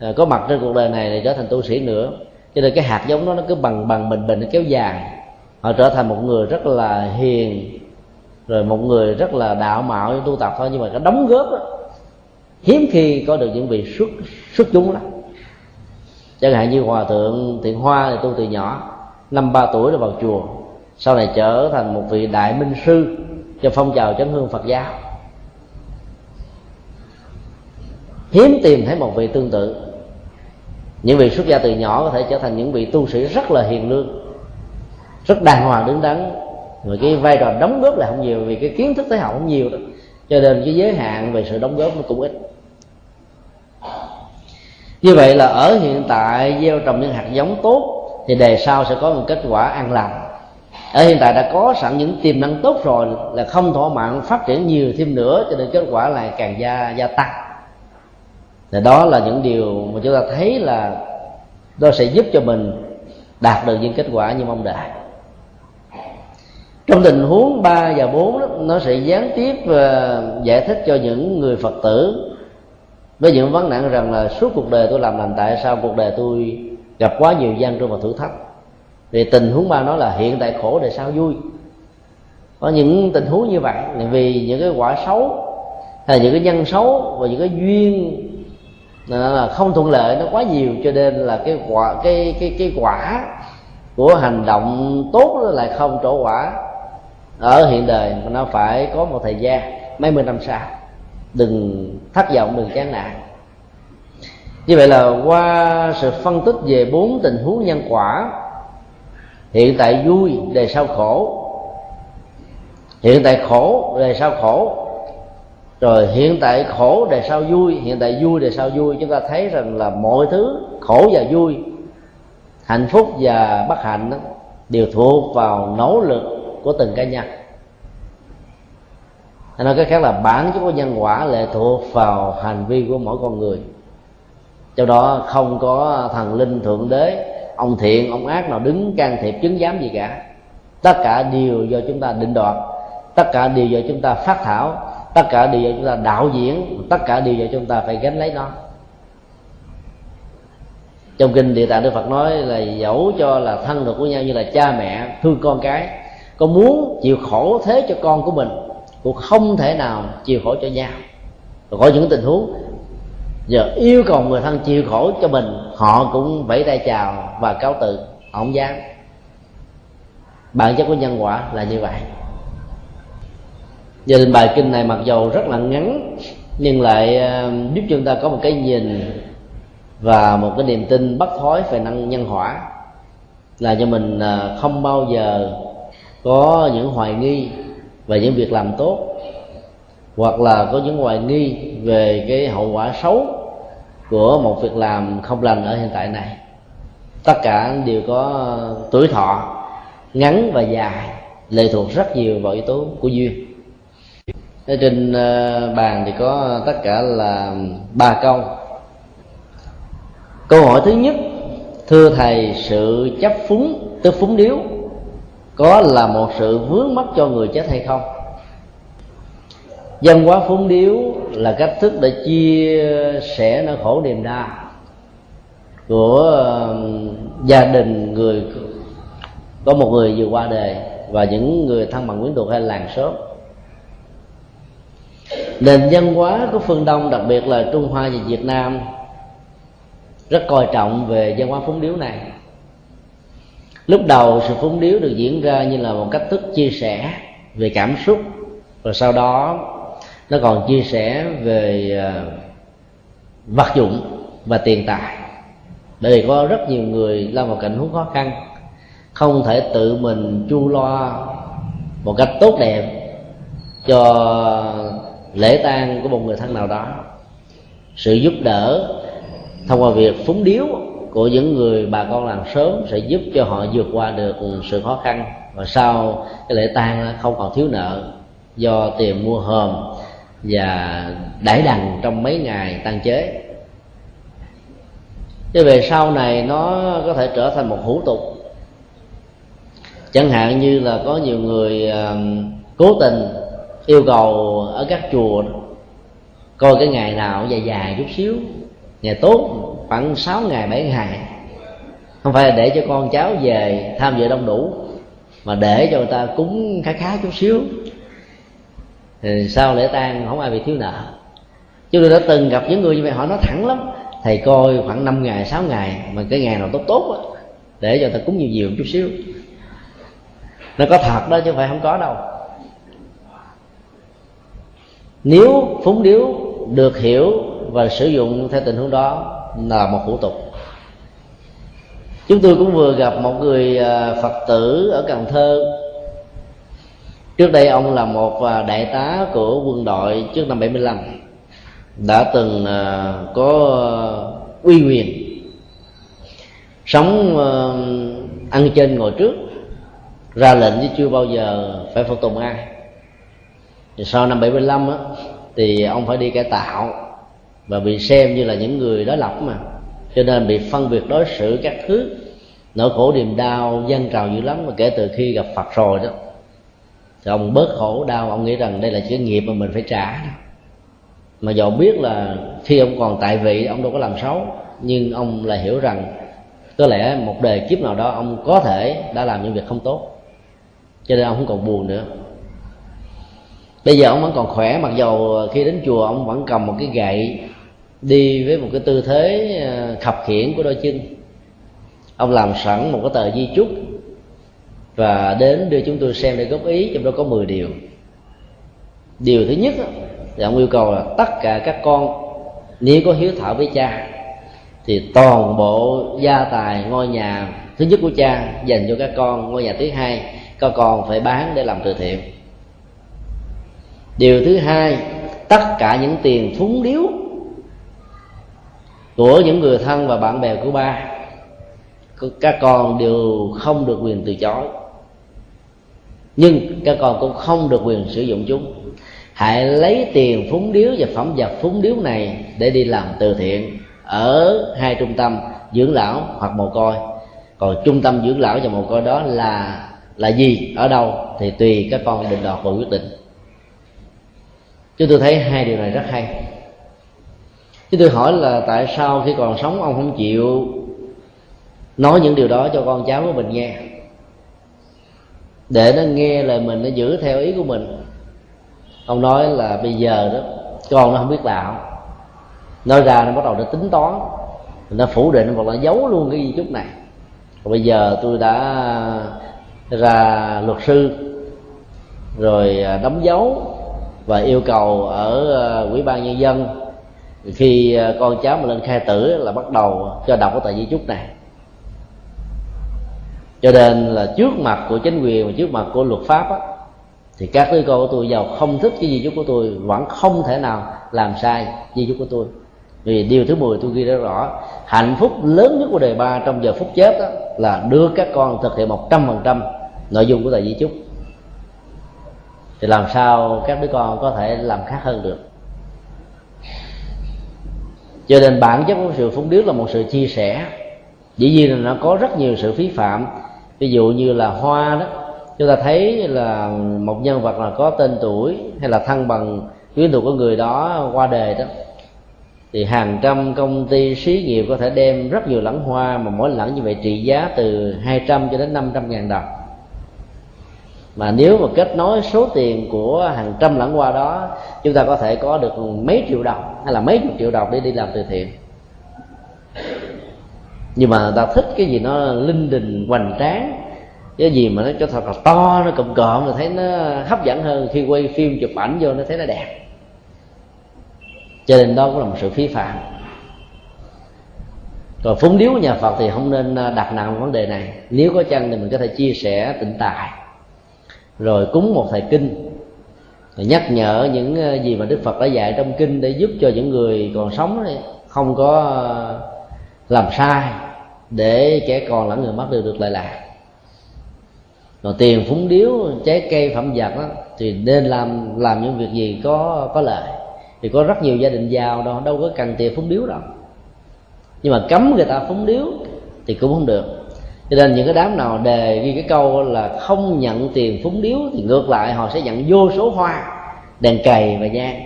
ờ, có mặt trên cuộc đời này để trở thành tu sĩ nữa. Cho nên cái hạt giống đó nó cứ bằng bằng bình bình nó kéo dài. Họ trở thành một người rất là hiền rồi một người rất là đạo mạo tu tập thôi nhưng mà cái đóng góp đó, hiếm khi có được những vị xuất xuất chúng lắm. Chẳng hạn như hòa thượng thiện hoa thì tu từ nhỏ, năm ba tuổi đã vào chùa, sau này trở thành một vị đại minh sư cho phong trào chấn hương phật giáo. Hiếm tìm thấy một vị tương tự. Những vị xuất gia từ nhỏ có thể trở thành những vị tu sĩ rất là hiền lương, rất đàng hoàng đứng đắn. Rồi cái vai trò đóng góp là không nhiều, vì cái kiến thức tới học không nhiều đó. Cho nên cái giới hạn về sự đóng góp nó cũng ít như vậy là ở hiện tại gieo trồng những hạt giống tốt thì đề sau sẽ có một kết quả an lành. Ở hiện tại đã có sẵn những tiềm năng tốt rồi là không thỏa mãn phát triển nhiều thêm nữa cho nên kết quả lại càng gia gia tăng. Thì đó là những điều mà chúng ta thấy là nó sẽ giúp cho mình đạt được những kết quả như mong đợi. Trong tình huống 3 và 4 đó, nó sẽ gián tiếp ờ, giải thích cho những người Phật tử với những vấn nạn rằng là suốt cuộc đời tôi làm lành tại sao cuộc đời tôi gặp quá nhiều gian truân và thử thách? Thì tình huống ba nói là hiện tại khổ để sao vui? Có những tình huống như vậy là vì những cái quả xấu, hay là những cái nhân xấu và những cái duyên là không thuận lợi nó quá nhiều cho nên là cái quả, cái cái cái quả của hành động tốt nó lại không trổ quả. Ở hiện đời mà nó phải có một thời gian, mấy mươi năm sau đừng thất vọng đừng chán nản. Như vậy là qua sự phân tích về bốn tình huống nhân quả hiện tại vui đề sau khổ. Hiện tại khổ đề sau khổ. Rồi hiện tại khổ đề sau vui hiện tại vui đề sau vui. Chúng ta thấy rằng là mọi thứ khổ và vui hạnh phúc và bất hạnh đó, đều thuộc vào nỗ lực của từng cá nhân hay nói cách khác là bản chất của nhân quả lệ thuộc vào hành vi của mỗi con người. Trong đó không có thần linh thượng đế, ông thiện, ông ác nào đứng can thiệp chứng giám gì cả. Tất cả đều do chúng ta định đoạt, tất cả đều do chúng ta phát thảo, tất cả đều do chúng ta đạo diễn, tất cả đều do chúng ta phải gánh lấy nó. Trong kinh địa tạng đức phật nói là dẫu cho là thân được của nhau như là cha mẹ, thương con cái con muốn chịu khổ thế cho con của mình cũng không thể nào chịu khổ cho nhau. Rồi có những tình huống, giờ yêu cầu người thân chịu khổ cho mình, họ cũng vẫy tay chào và cáo từ, họ không dám. Bản chất của nhân quả là như vậy. Gia đình bài kinh này mặc dù rất là ngắn, nhưng lại ờ, giúp chúng ta có một cái nhìn và một cái niềm tin bất thối về năng nhân hỏa, là cho mình ờ, không bao giờ có những hoài nghi về những việc làm tốt, hoặc là có những hoài nghi về cái hậu quả xấu của một việc làm không lành ở hiện tại này. Tất cả đều có tuổi thọ ngắn và dài, lệ thuộc rất nhiều vào yếu tố của duyên. Ở trên ờ, bàn thì có tất cả là ba câu. Câu hỏi thứ nhất, thưa thầy, sự chấp phúng tức phúng điếu có là một sự vướng mắc cho người chết hay không? Dân hóa phúng điếu là cách thức để chia sẻ nỗi khổ niềm đau của gia đình người có một người vừa qua đời và những người thân bằng quyến thuộc hay làng xóm. Nền văn hóa của phương đông, đặc biệt là trung hoa và việt nam, rất coi trọng về văn hóa phúng điếu này lúc đầu sự phúng điếu được diễn ra như là một cách thức chia sẻ về cảm xúc. Và sau đó, nó còn chia sẻ về ờ, vật dụng và tiền tài. Bởi vì có rất nhiều người lâm vào cảnh huống khó khăn, không thể tự mình chu lo một cách tốt đẹp cho lễ tang của một người thân nào đó. Sự giúp đỡ thông qua việc phúng điếu của những người bà con làm sớm sẽ giúp cho họ vượt qua được sự khó khăn. Và sau cái lễ tang không còn thiếu nợ do tiền mua hòm và đãi đằng trong mấy ngày tăng chế. Thế về sau này nó có thể trở thành một hủ tục. Chẳng hạn như là có nhiều người cố tình yêu cầu ở các chùa coi cái ngày nào dài dài chút xíu, ngày tốt khoảng 6 ngày 7 ngày. Không phải là để cho con cháu về tham dự đông đủ, mà để cho người ta cúng khá khá chút xíu. Thì sau lễ tang, không ai bị thiếu nợ. Chúng tôi đã từng gặp những người như vậy, họ nói thẳng lắm. Thầy coi khoảng 5 ngày 6 ngày, mà cái ngày nào tốt tốt á, để cho ta cúng nhiều nhiều chút xíu. Nó có thật đó, chứ không phải không có đâu. Nếu phúng điếu được hiểu và sử dụng theo tình huống đó là một hủ tục. Chúng tôi cũng vừa gặp một người à, phật tử ở cần thơ. Trước đây ông là một à, đại tá của quân đội trước năm 75 đã từng à, có uy quyền sống ăn trên ngồi trước, ra lệnh chứ chưa bao giờ phải phục tùng ai. Thì sau năm 75 á, thì ông phải đi cải tạo và bị xem như là những người đối lập mà. Cho nên bị phân biệt đối xử các thứ. Nỗi khổ niềm đau dân trào dữ lắm. Mà kể từ khi gặp phật rồi đó, thì ông bớt khổ đau. Ông nghĩ rằng đây là cái nghiệp mà mình phải trả đó. Mà dầu biết là khi ông còn tại vị, ông đâu có làm xấu. Nhưng ông lại hiểu rằng có lẽ một đời kiếp nào đó ông có thể đã làm những việc không tốt. Cho nên ông không còn buồn nữa. Bây giờ ông vẫn còn khỏe. Mặc dầu khi đến chùa, ông vẫn cầm một cái gậy đi với một cái tư thế à, khập khiển của đôi chân. Ông làm sẵn một cái tờ di chúc và đến đưa chúng tôi xem để góp ý, trong đó có 10 điều. Điều thứ nhất thì ông yêu cầu là tất cả các con, nếu có hiếu thảo với cha, thì toàn bộ gia tài, ngôi nhà, thứ nhất của cha dành cho các con, ngôi nhà thứ hai, các con phải bán để làm từ thiện. Điều thứ hai, tất cả những tiền phúng điếu của những người thân và bạn bè của ba, các con đều không được quyền từ chối. Nhưng các con cũng không được quyền sử dụng chúng. Hãy lấy tiền phúng điếu và phẩm vật phúng điếu này để đi làm từ thiện ở hai trung tâm dưỡng lão hoặc mồ côi. Còn trung tâm dưỡng lão và mồ côi đó là là gì? Ở đâu? Thì tùy các con định đoạt và quyết định. Chúng tôi thấy hai điều này rất hay chứ tôi hỏi là tại sao khi còn sống ông không chịu nói những điều đó cho con cháu của mình nghe? Để nó nghe lời mình, nó giữ theo ý của mình. Ông nói là bây giờ đó con nó không biết đạo nói ra nó bắt đầu nó tính toán. Nó phủ định hoặc là giấu luôn cái di chúc này. Còn bây giờ tôi đã ra luật sư, rồi à, đóng dấu và yêu cầu ở à, ủy ban nhân dân khi à, con cháu mà lên khai tử là bắt đầu cho đọc cái tờ di chúc này. Cho nên là trước mặt của chính quyền và trước mặt của luật pháp á, thì các đứa con của tôi giàu không thích cái di chúc của tôi vẫn không thể nào làm sai di chúc của tôi. Vì điều thứ 10 tôi ghi rất rõ hạnh phúc lớn nhất của đời ba trong giờ phút chết đó là đưa các con thực hiện một trăm phần trăm nội dung của tờ di chúc. Thì làm sao các đứa con có thể làm khác hơn được? Cho nên bản chất của sự phúng điếu là một sự chia sẻ. Dĩ nhiên là nó có rất nhiều sự phí phạm. Ví dụ như là hoa đó, chúng ta thấy là một nhân vật là có tên tuổi hay là thân bằng quyến thuộc của người đó qua đời đó. Thì hàng trăm công ty xí nghiệp có thể đem rất nhiều lẵng hoa mà mỗi lẵng như vậy trị giá từ 200 cho đến 500 ngàn đồng. Mà nếu mà kết nối số tiền của hàng trăm lẵng hoa đó, chúng ta có thể có được mấy triệu đồng hay là mấy chục triệu đồng để đi làm từ thiện. Nhưng mà người ta thích cái gì nó linh đình hoành tráng, cái gì mà nó cho thật là to, nó cụm cộm rồi thấy nó hấp dẫn hơn. Khi quay phim chụp ảnh vô nó thấy nó đẹp. Cho nên đó cũng là một sự phí phạm. Còn phúng điếu nhà phật thì không nên à, đặt nặng vấn đề này. Nếu có chăng thì mình có thể chia sẻ tịnh tài. Rồi cúng một thầy kinh nhắc nhở những ờ, gì mà đức phật đã dạy trong kinh để giúp cho những người còn sống không có ờ, làm sai để trẻ còn lẫn người mất đều được lợi lạc. Còn tiền phúng điếu, trái cây phẩm vật đó thì nên làm làm những việc gì có có lợi. Thì có rất nhiều gia đình giàu đâu đâu có cần tiền phúng điếu đâu. Nhưng mà cấm người ta phúng điếu thì cũng không được cho nên những cái đám nào đề ghi cái câu là không nhận tiền phúng điếu thì ngược lại họ sẽ nhận vô số hoa, đèn cầy và nhang.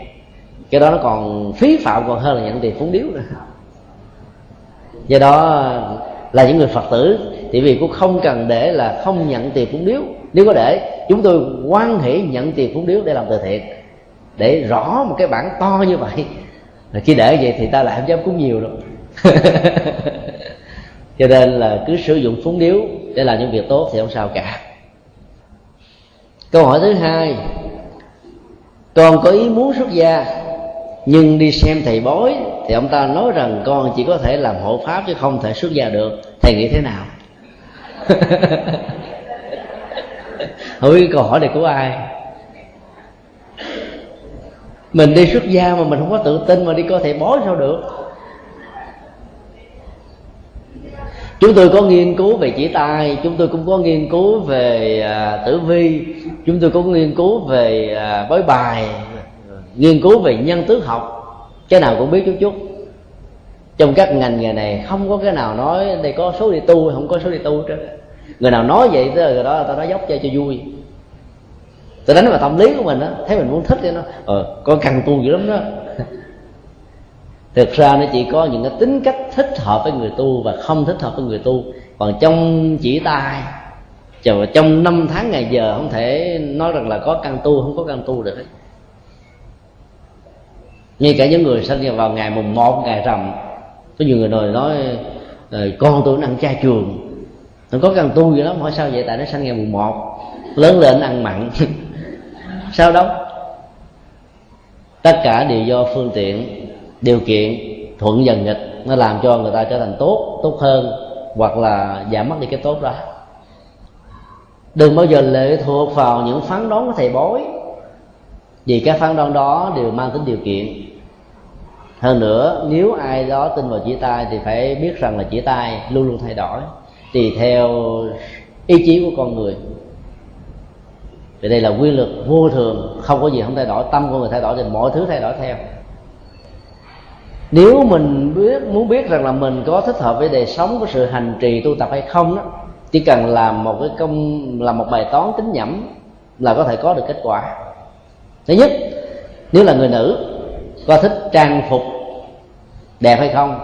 Cái đó nó còn phí phạm còn hơn là nhận tiền phúng điếu nữa. Do đó là những người phật tử, thì vì cũng không cần để là không nhận tiền phúng điếu. Nếu có để, chúng tôi quan hỷ nhận tiền phúng điếu để làm từ thiện, để rõ một cái bản to như vậy. Là khi để vậy thì ta lại không dám cúng nhiều đâu. [laughs] cho nên là cứ sử dụng phúng điếu để làm những việc tốt thì không sao cả. Câu hỏi thứ hai, con có ý muốn xuất gia, nhưng đi xem thầy bói thì ông ta nói rằng con chỉ có thể làm hộ pháp chứ không thể xuất gia được. Thầy nghĩ thế nào? [laughs] Không biết câu hỏi này của ai. Mình đi xuất gia mà mình không có tự tin mà đi coi thầy bói sao được? Chúng tôi có nghiên cứu về chỉ tay chúng tôi cũng có nghiên cứu về à, tử vi chúng tôi có nghiên cứu về à, bói bài nghiên cứu về nhân tứ học. Cái nào cũng biết chút chút. Trong các ngành nghề này không có cái nào nói đây có số đi tu không có số đi tu chứ người nào nói vậy tới người đó tao nói dốc cho cho vui. Tao đánh vào tâm lý của mình đó thấy mình muốn thích cho nó. Ờ con cần tu dữ lắm đó thực ra nó chỉ có những cái tính cách thích hợp với người tu và không thích hợp với người tu. Còn trong chỉ tay chờ trong năm tháng ngày giờ, không thể nói rằng là có căn tu, không có căn tu được ngay cả những người sinh vào ngày mùng một, ngày rằm, có nhiều người nói nói con tôi nó ăn chay trường. Nó có căn tu gì lắm, hỏi sao vậy? Tại nó sinh ngày mùng một, lớn lên ăn mặn. [laughs] Sao đâu? Tất cả đều do phương tiện điều kiện thuận dần nghịch, nó làm cho người ta trở thành tốt tốt hơn, hoặc là giảm mất đi cái tốt đó. Đừng bao giờ lệ thuộc vào những phán đoán của thầy bói, vì các phán đoán đó đều mang tính điều kiện. Hơn nữa, nếu ai đó tin vào chỉ tay thì phải biết rằng là chỉ tay luôn luôn thay đổi, tùy theo ý chí của con người. Vì đây là quy luật vô thường, không có gì không thay đổi, tâm của người thay đổi thì mọi thứ thay đổi theo nếu mình biết, muốn biết rằng là mình có thích hợp với đời sống của sự hành trì tu tập hay không đó, chỉ cần làm một cái công, làm một bài toán tính nhẩm là có thể có được kết quả. Thứ nhất, nếu là người nữ, có thích trang phục đẹp hay không?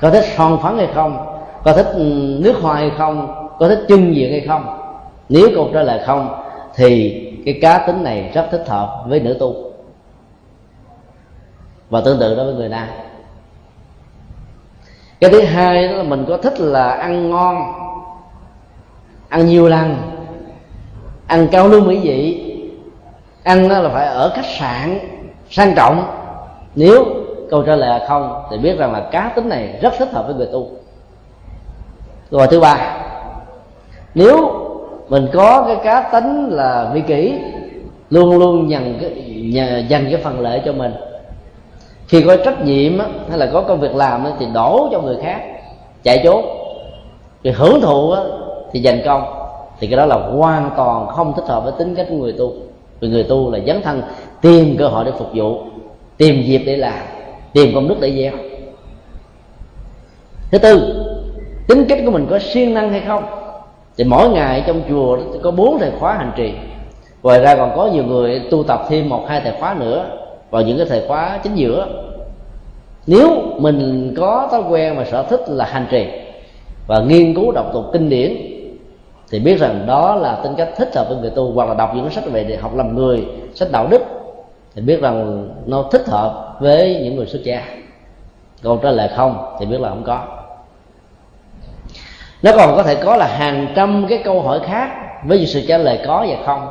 Có thích son phấn hay không? Có thích ừ, nước hoa hay không? Có thích chân diện hay không? Nếu câu trả lời không, thì cái cá tính này rất thích hợp với nữ tu. Và tương tự đối với người nam cái thứ hai đó là mình có thích là ăn ngon, ăn nhiều lần, ăn cao lương mỹ vị. Ăn đó là phải ở khách sạn sang trọng. Nếu câu trả lời là không, thì biết rằng là cá tính này rất thích hợp với người tu. Rồi thứ ba, nếu mình có cái cá tính là vi kỷ, luôn luôn dành cái dành cái phần lợi cho mình khi có trách nhiệm á, hay là có công việc làm á, thì đổ cho người khác chạy trốn thì hưởng thụ á, thì dành công. Thì cái đó là hoàn toàn không thích hợp với tính cách của người tu. Vì người tu là dấn thân tìm cơ hội để phục vụ tìm dịp để làm tìm công đức để gieo. Thứ tư tính cách của mình có siêng năng hay không? Thì mỗi ngày trong chùa có bốn thời khóa hành trì. Ngoài ra còn có nhiều người tu tập thêm một hai thời khóa nữa vào những cái thời khóa chính giữa. Nếu mình có thói quen và sở thích là hành trì và nghiên cứu đọc tụng kinh điển, thì biết rằng đó là tính cách thích hợp với người tu hoặc là đọc những sách về để học làm người, sách đạo đức, thì biết rằng nó thích hợp với những người xuất gia còn trả lời không thì biết là không có. Nó còn có thể có là hàng trăm cái câu hỏi khác với sự trả lời có và không.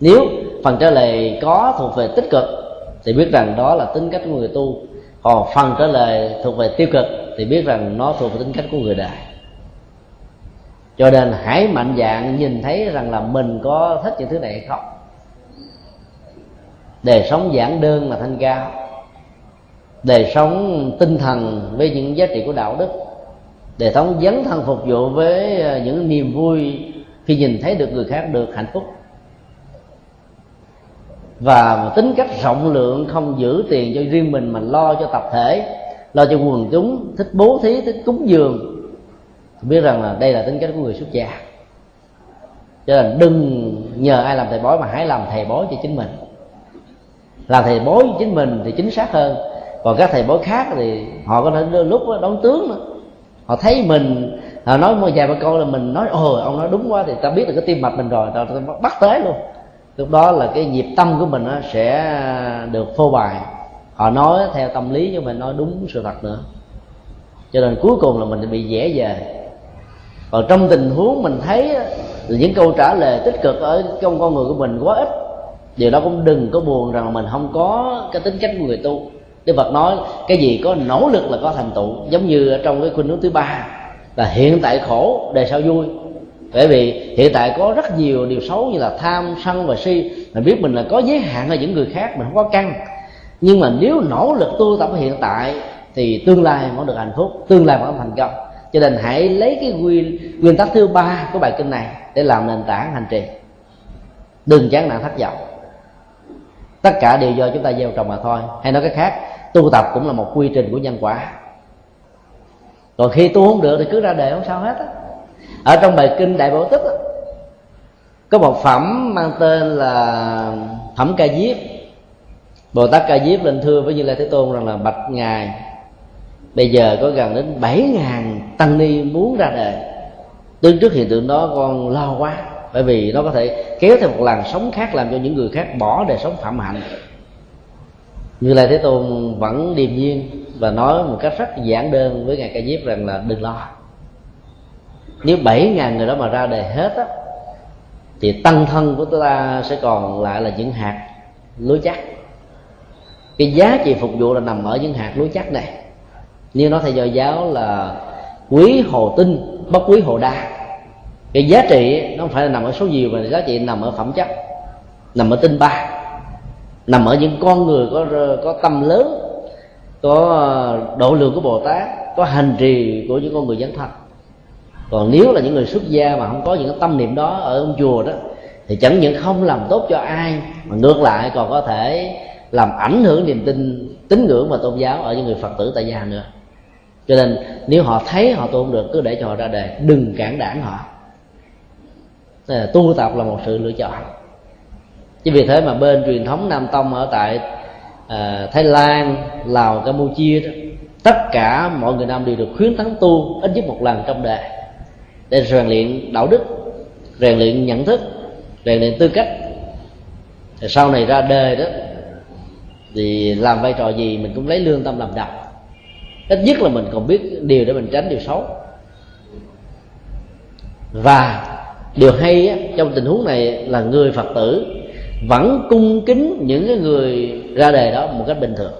Nếu phần trả lời có thuộc về tích cực thì biết rằng đó là tính cách của người tu. Còn phần trả lời thuộc về tiêu cực thì biết rằng nó thuộc về tính cách của người đời cho nên hãy mạnh dạng nhìn thấy rằng là mình có thích những thứ này hay không. Đời sống giản đơn là thanh cao. Đời sống tinh thần với những giá trị của đạo đức. Đời sống dấn thân phục vụ với ờ, những niềm vui khi nhìn thấy được người khác được hạnh phúc và tính cách rộng lượng không giữ tiền cho riêng mình mà lo cho tập thể lo cho quần chúng thích bố thí thích cúng dường. Biết rằng là đây là tính cách của người xuất gia. Cho nên đừng nhờ ai làm thầy bói mà hãy làm thầy bói cho chính mình. Làm thầy bói cho chính mình thì chính xác hơn. Còn các thầy bói khác thì họ có thể lúc đón tướng nữa họ thấy mình họ nói một vài ba câu là mình nói ồ ông nói đúng quá thì ta biết được cái tim mạch mình rồi ta, ta bắt tới luôn lúc đó là cái nhịp tâm của mình sẽ được phô bày. Họ nói theo tâm lý nhưng mình, nói đúng sự thật nữa. Cho nên cuối cùng là mình bị dễ về. Còn trong tình huống mình thấy những câu trả lời tích cực ở trong con người của mình quá ít. Điều đó cũng đừng có buồn rằng mình không có cái tính cách của người tu. Đức Phật nói, cái gì có nỗ lực là có thành tựu. Giống như ở trong cái khuynh hướng thứ ba, là hiện tại khổ, đời sau vui bởi vì hiện tại có rất nhiều điều xấu như là tham, sân và si. Mình biết mình là có giới hạn ở những người khác, mình không có căng. Nhưng mà nếu nỗ lực tu tập hiện tại, thì tương lai vẫn được hạnh phúc, tương lai vẫn thành công. Cho nên hãy lấy cái nguyên nguyên tắc thứ ba của bài kinh này để làm nền tảng hành trì. Đừng chán nản thất vọng. Tất cả đều do chúng ta gieo trồng mà thôi. Hay nói cách khác, tu tập cũng là một quy trình của nhân quả. Còn khi tu không được thì cứ ra đề không sao hết á ở trong bài kinh đại bảo tích có một phẩm mang tên là thẩm ca diếp. Bồ tát ca diếp lên thưa với như lai thế tôn rằng là bạch ngài, bây giờ có gần đến bảy ngàn tăng ni muốn ra đời. Đứng trước hiện tượng đó con lo quá, bởi vì nó có thể kéo theo một làn sóng khác làm cho những người khác bỏ đời sống phạm hạnh. Như lai thế tôn vẫn điềm nhiên và nói một cách rất giản đơn với ngài ca diếp rằng là đừng lo nếu bảy ngàn người đó mà ra đề hết á, thì tăng thân của chúng ta sẽ còn lại là những hạt lúa chắc. Cái giá trị phục vụ là nằm ở những hạt lúa chắc này. Như nó thầy do giáo là quý hồ tinh, bất quý hồ đa. Cái giá trị nó không phải là nằm ở số nhiều, mà giá trị nằm ở phẩm chất, nằm ở tinh ba. Nằm ở những con người có có tâm lớn, có ờ, độ lượng của bồ tát, có hành trì của những con người dấn thân còn nếu là những người xuất gia mà không có những cái tâm niệm đó ở ông chùa đó thì chẳng những không làm tốt cho ai mà ngược lại còn có thể làm ảnh hưởng niềm tin tín ngưỡng và tôn giáo ở những người phật tử tại gia nữa. Cho nên nếu họ thấy họ tu không được cứ để cho họ ra đề đừng cản đảng họ. Là tu tập là một sự lựa chọn. Chứ vì thế mà bên truyền thống nam tông ở tại uh, thái lan lào campuchia đó tất cả mọi người nam đều được khuyến thắng tu ít nhất một lần trong đời để rèn luyện đạo đức rèn luyện nhận thức rèn luyện tư cách. Thì sau này ra đời đó thì làm vai trò gì mình cũng lấy lương tâm làm đầu ít nhất là mình còn biết điều để mình tránh điều xấu. Và điều hay á, trong tình huống này là người phật tử vẫn cung kính những cái người ra đề đó một cách bình thường.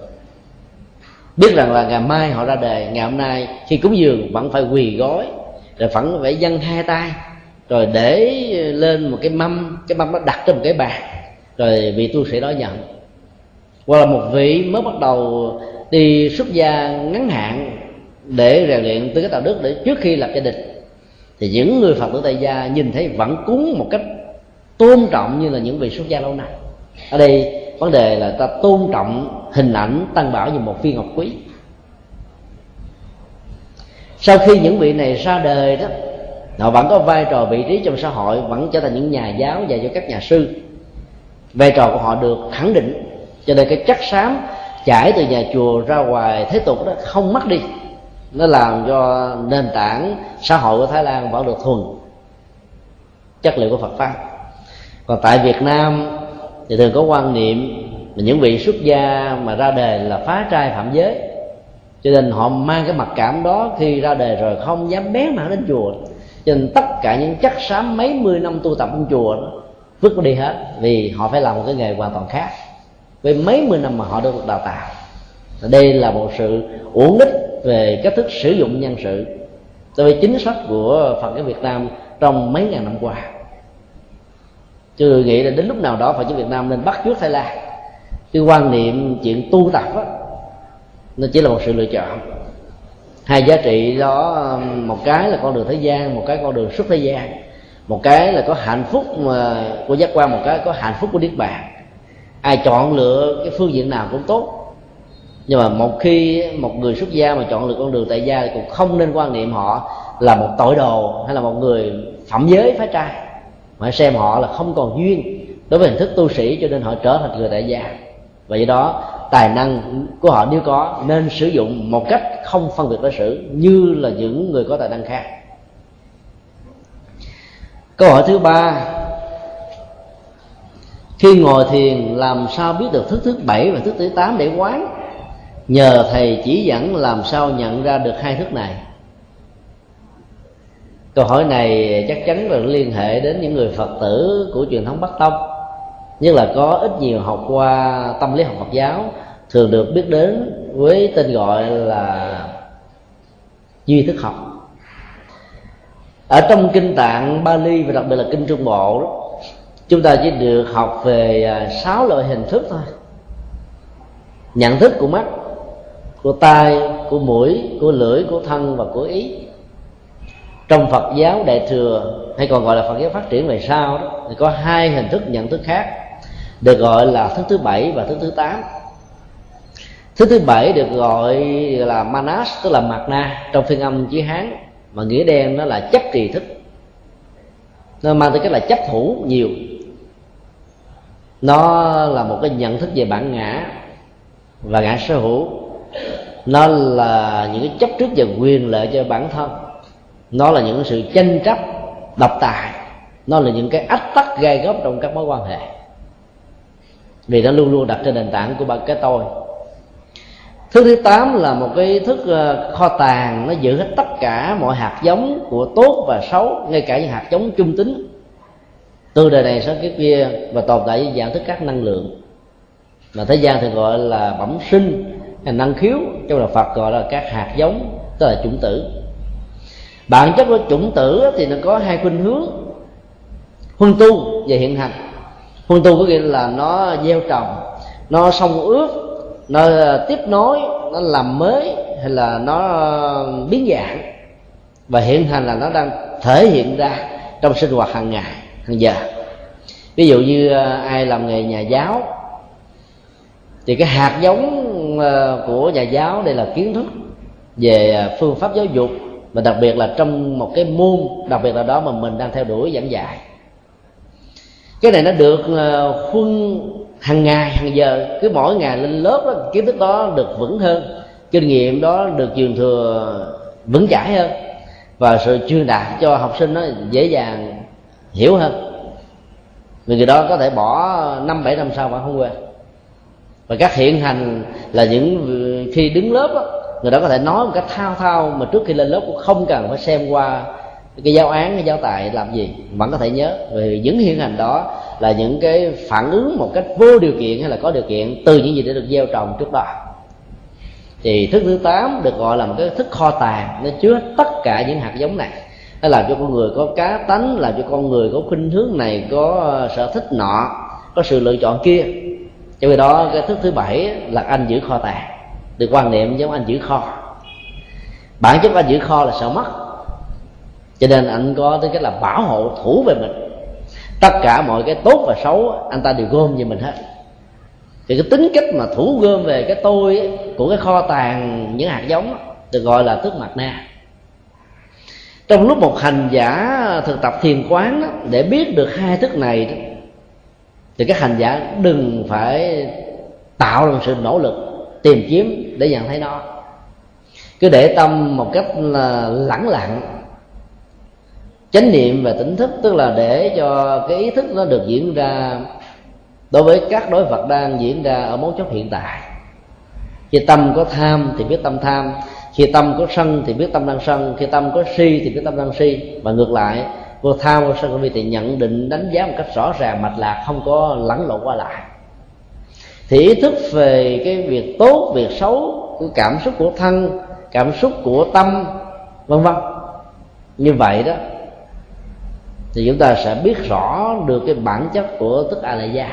Biết rằng là ngày mai họ ra đề ngày hôm nay khi cúng dường vẫn phải quỳ gói rồi vẫn phải dâng hai tay. Rồi để lên một cái mâm cái mâm nó đặt trên một cái bàn. Rồi vị tu sĩ đó nhận. Hoặc là một vị mới bắt đầu đi xuất gia ngắn hạn để rèn luyện tư cách đạo đức để trước khi lập gia đình. Thì những người phật tử tại gia nhìn thấy vẫn cúng một cách tôn trọng như là những vị xuất gia lâu nay. Ở đây vấn đề là ta tôn trọng hình ảnh tăng bảo như một viên ngọc quý sau khi những vị này ra đời đó, họ vẫn có vai trò vị trí trong xã hội, vẫn trở thành những nhà giáo và cho các nhà sư. Vai trò của họ được khẳng định, cho nên cái chắc xám chảy từ nhà chùa ra ngoài thế tục đó không mất đi. Nó làm cho nền tảng xã hội của thái lan vẫn được thuần. Chất liệu của phật pháp. Còn tại việt nam thì thường có quan niệm là những vị xuất gia mà ra đời là phá trai phạm giới cho nên họ mang cái mặc cảm đó khi ra đề rồi không dám bé mà đến chùa. Cho nên tất cả những chắc xám mấy mươi năm tu tập trong chùa đó, vứt đi hết, vì họ phải làm một cái nghề hoàn toàn khác. Với mấy mươi năm mà họ được đào tạo. Đây là một sự uổng ích về cách thức sử dụng nhân sự đối với chính sách của phật giáo việt nam trong mấy ngàn năm qua. Chứ nghĩ là đến lúc nào đó phật giáo việt nam nên bắt trước thái lan. Cái quan niệm chuyện tu tập đó nó chỉ là một sự lựa chọn. Hai giá trị đó, một cái là con đường thế gian, một cái con đường xuất thế gian. Một cái là có hạnh phúc mà của giác quan, một cái có hạnh phúc của niết bàn. Ai chọn lựa cái phương diện nào cũng tốt. Nhưng mà một khi một người xuất gia mà chọn lựa con đường tại gia thì cũng không nên quan niệm họ là một tội đồ hay là một người phạm giới phái trai. Mà xem họ là không còn duyên đối với hình thức tu sĩ cho nên họ trở thành người tại gia. Và do đó tài năng của họ nếu có, nên sử dụng một cách không phân biệt đối xử như là những người có tài năng khác. Câu hỏi thứ ba, khi ngồi thiền, làm sao biết được thức thứ bảy và thức thứ tám để quán? Nhờ thầy chỉ dẫn làm sao nhận ra được hai thức này. Câu hỏi này chắc chắn là liên hệ đến những người phật tử của truyền thống bắc tông như là có ít nhiều học qua tâm lý học phật giáo thường được biết đến với tên gọi là duy thức học. Ở trong kinh tạng Bali và đặc biệt là kinh Trung Bộ đó, chúng ta chỉ được học về à, sáu loại hình thức thôi. Nhận thức của mắt của tai của mũi của lưỡi của thân và của ý. Trong Phật giáo Đại thừa hay còn gọi là Phật giáo phát triển về sau đó thì có hai hình thức nhận thức khác được gọi là thức thứ bảy và thức thứ tám thứ thứ bảy được gọi là manas, tức là mặt na trong phiên âm chữ hán, mà nghĩa đen nó là chấp trì thức. Nó mang tới cái là chấp thủ nhiều. Nó là một cái nhận thức về bản ngã và ngã sở hữu. Nó là những cái chấp trước về quyền lợi cho bản thân. Nó là những sự tranh chấp, độc tài. Nó là những cái ách tắc gai góc trong các mối quan hệ. Vì nó luôn luôn đặt trên nền tảng của cái tôi thức thứ tám là một cái thức ờ, kho tàng, nó giữ hết tất cả mọi hạt giống của tốt và xấu, ngay cả những hạt giống trung tính. Từ đời này sang cái kia và tồn tại với dạng thức các năng lượng mà thế gian thì gọi là bẩm sinh, hay năng khiếu, trong là phật gọi là các hạt giống, tức là chủng tử. Bản chất của chủng tử thì nó có hai khuynh hướng. Huân tu và hiện hành. Huân tu có nghĩa là nó gieo trồng, nó sông ướt nó ờ, tiếp nối, nó làm mới hay là nó ờ, biến dạng. Và hiện hành là nó đang thể hiện ra trong sinh hoạt hàng ngày, hàng giờ. Ví dụ như ờ, ai làm nghề nhà giáo, thì cái hạt giống của nhà giáo đây là kiến thức về phương pháp giáo dục. Và đặc biệt là trong một cái môn, đặc biệt là đó mà mình đang theo đuổi giảng dạy. Cái này nó được khuân hàng ngày hàng giờ cứ mỗi ngày lên lớp đó, kiến thức đó được vững hơn kinh nghiệm đó được truyền thừa vững chãi hơn. Và sự truyền đạt cho học sinh nó dễ dàng hiểu hơn. Vì người đó có thể bỏ năm bảy năm sau mà không quên. Và các hiện hành là những khi đứng lớp đó, người đó có thể nói một cách thao thao mà trước khi lên lớp cũng không cần phải xem qua cái giáo án cái giáo tài làm gì vẫn có thể nhớ. Vì những hiện hành đó là những cái phản ứng một cách vô điều kiện hay là có điều kiện từ những gì đã được gieo trồng trước đó. Thì thức thứ tám được gọi là một cái thức kho tàng, nó chứa tất cả những hạt giống này. Nó làm cho con người có cá tánh, làm cho con người có khuynh hướng này, có ờ, sở thích nọ, có sự lựa chọn kia. Cho vì đó, cái thức thứ bảy là anh giữ kho tàng, được quan niệm giống anh giữ kho. Bản chất anh giữ kho là sợ mất. Cho nên anh có tới cách là bảo hộ thủ về mình tất cả mọi cái tốt và xấu anh ta đều gom về mình hết. Thì cái tính cách mà thủ gom về cái tôi ấy, của cái kho tàng những hạt giống được gọi là thức mặt na trong lúc một hành giả thực tập thiền quán đó, để biết được hai thức này đó, thì các hành giả đừng phải tạo ra sự nỗ lực tìm kiếm để nhận thấy nó. Cứ để tâm một cách là lẳng lặng chánh niệm và tỉnh thức, tức là để cho cái ý thức nó được diễn ra đối với các đối vật đang diễn ra ở mấu chốt hiện tại. Khi tâm có tham thì biết tâm tham, khi tâm có sân thì biết tâm đang sân, khi tâm có si thì biết tâm đang si. Và ngược lại, vô tham, vô sân, vô vi thì nhận định, đánh giá một cách rõ ràng, mạch lạc, không có lẫn lộn qua lại. Thì ý thức về cái việc tốt, việc xấu của cảm xúc của thân, cảm xúc của tâm, vân vân. Như vậy đó thì chúng ta sẽ biết rõ được cái bản chất của tức a la gia.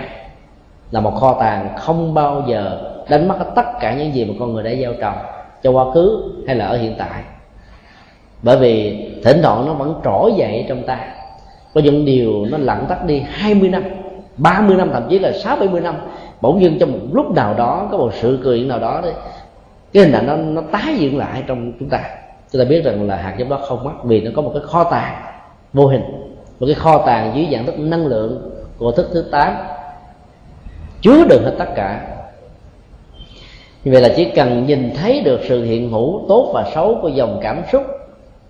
Là một kho tàng không bao giờ đánh mất tất cả những gì mà con người đã gieo trồng cho quá khứ hay là ở hiện tại. Bởi vì thỉnh thoảng nó vẫn trỗi dậy trong ta. Có những điều nó lặng tắt đi 20 năm 30 năm, thậm chí là 6 70 năm. Bỗng dưng trong một lúc nào đó, có một sự cười nào đó đấy, cái hình ảnh nó nó tái diễn lại trong chúng ta. Chúng ta biết rằng là hạt giống đó không mất vì nó có một cái kho tàng vô hình một cái kho tàng dưới dạng thức năng lượng của thức thứ tám. Chứa đựng hết tất cả. Như vậy là chỉ cần nhìn thấy được sự hiện hữu tốt và xấu của dòng cảm xúc,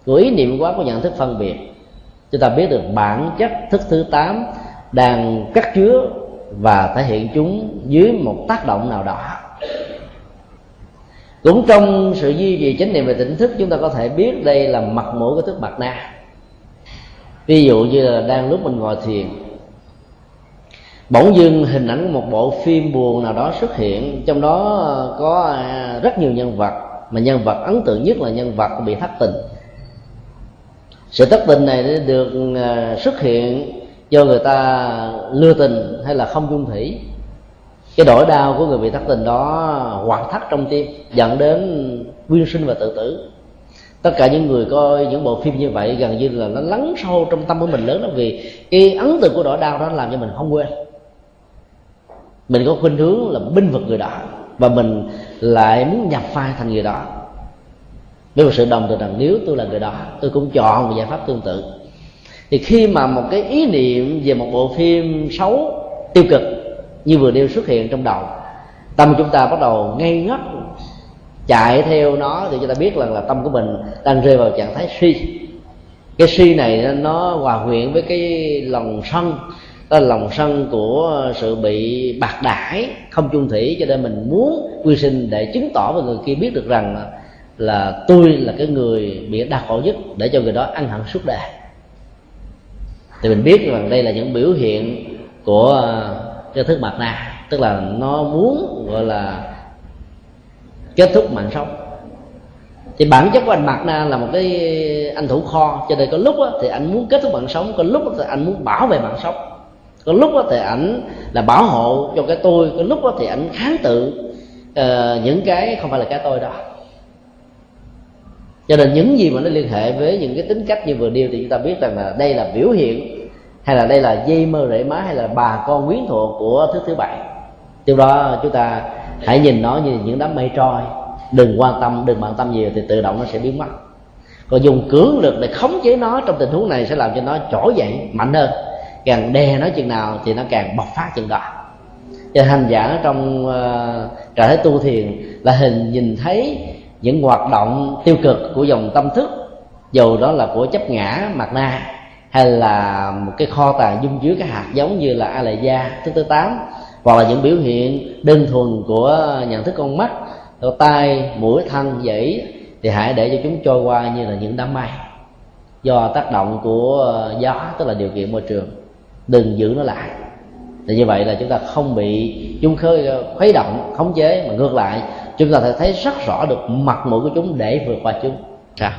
của ý niệm quá của nhận thức phân biệt, chúng ta biết được bản chất thức thứ tám đang cắt chứa và thể hiện chúng dưới một tác động nào đó. Cũng trong sự duy trì chánh niệm về tỉnh thức, chúng ta có thể biết đây là mặt mũi của thức mặt na ví dụ như là đang lúc mình ngồi thiền, bỗng dưng hình ảnh của một bộ phim buồn nào đó xuất hiện. Trong đó có à, rất nhiều nhân vật, mà nhân vật ấn tượng nhất là nhân vật bị thất tình. Sự thất tình này được à, xuất hiện do người ta lừa tình hay là không dung thủy. Cái nỗi đau của người bị thất tình đó hoàn thắt trong tim, dẫn đến quyên sinh và tự tử tất cả những người coi những bộ phim như vậy gần như là nó lắng sâu trong tâm của mình lớn lắm vì cái ấn tượng của nỗi đau đó làm cho mình không quên. Mình có khuynh hướng là binh vực người đó và mình lại muốn nhập vai thành người đó. Với một sự đồng tình rằng nếu tôi là người đó, tôi cũng chọn một giải pháp tương tự. Thì khi mà một cái ý niệm về một bộ phim xấu, tiêu cực như vừa nêu xuất hiện trong đầu, tâm chúng ta bắt đầu ngây ngất chạy theo nó thì chúng ta biết rằng là tâm của mình đang rơi vào trạng thái suy. Cái suy này nó hòa quyện với cái lòng sân. Đó là lòng sân của sự bị bạc đãi, không chung thủy, cho nên mình muốn quy sinh để chứng tỏ với người kia biết được rằng là tôi là cái người bị đau khổ nhất để cho người đó ăn hận suốt đời. Thì mình biết rằng đây là những biểu hiện của à, cái thức mặt na tức là nó muốn, gọi là kết thúc mạng sống. Thì bản chất của anh mặt na là một cái anh thủ kho cho nên có lúc thì anh muốn kết thúc mạng sống có lúc thì anh muốn bảo vệ mạng sống. Có lúc thì ảnh là bảo hộ cho cái tôi có lúc thì ảnh kháng tự uh, những cái không phải là cái tôi đó. Cho nên những gì mà nó liên hệ với những cái tính cách như vừa nêu thì chúng ta biết rằng là đây là biểu hiện hay là đây là dây mơ rễ má hay là bà con quyến thuộc của thứ thứ bảy. Từ đó chúng ta hãy nhìn nó như những đám mây trôi. Đừng quan tâm đừng bận tâm nhiều thì tự động nó sẽ biến mất. Còn dùng cưỡng lực để khống chế nó trong tình huống này sẽ làm cho nó trỗi dậy mạnh hơn. Càng đè nó chừng nào thì nó càng bộc phát chừng đó. Cho hành giả trong uh, trạng thái tu thiền là hình nhìn thấy những hoạt động tiêu cực của dòng tâm thức dù đó là của chấp ngã mặt na hay là một cái kho tàng dung chứa các hạt giống như là a lệ gia thứ thứ tám hoặc là những biểu hiện đơn thuần của nhận thức con mắt tay mũi, thân, dãy thì hãy để cho chúng trôi qua như là những đám mây. Do tác động của gió, tức là điều kiện môi trường, đừng giữ nó lại. Thì như vậy là chúng ta không bị chúng khơi, khuấy động, khống chế, mà ngược lại, chúng ta thể thấy rất rõ được mặt mũi của chúng để vượt qua chúng. Sao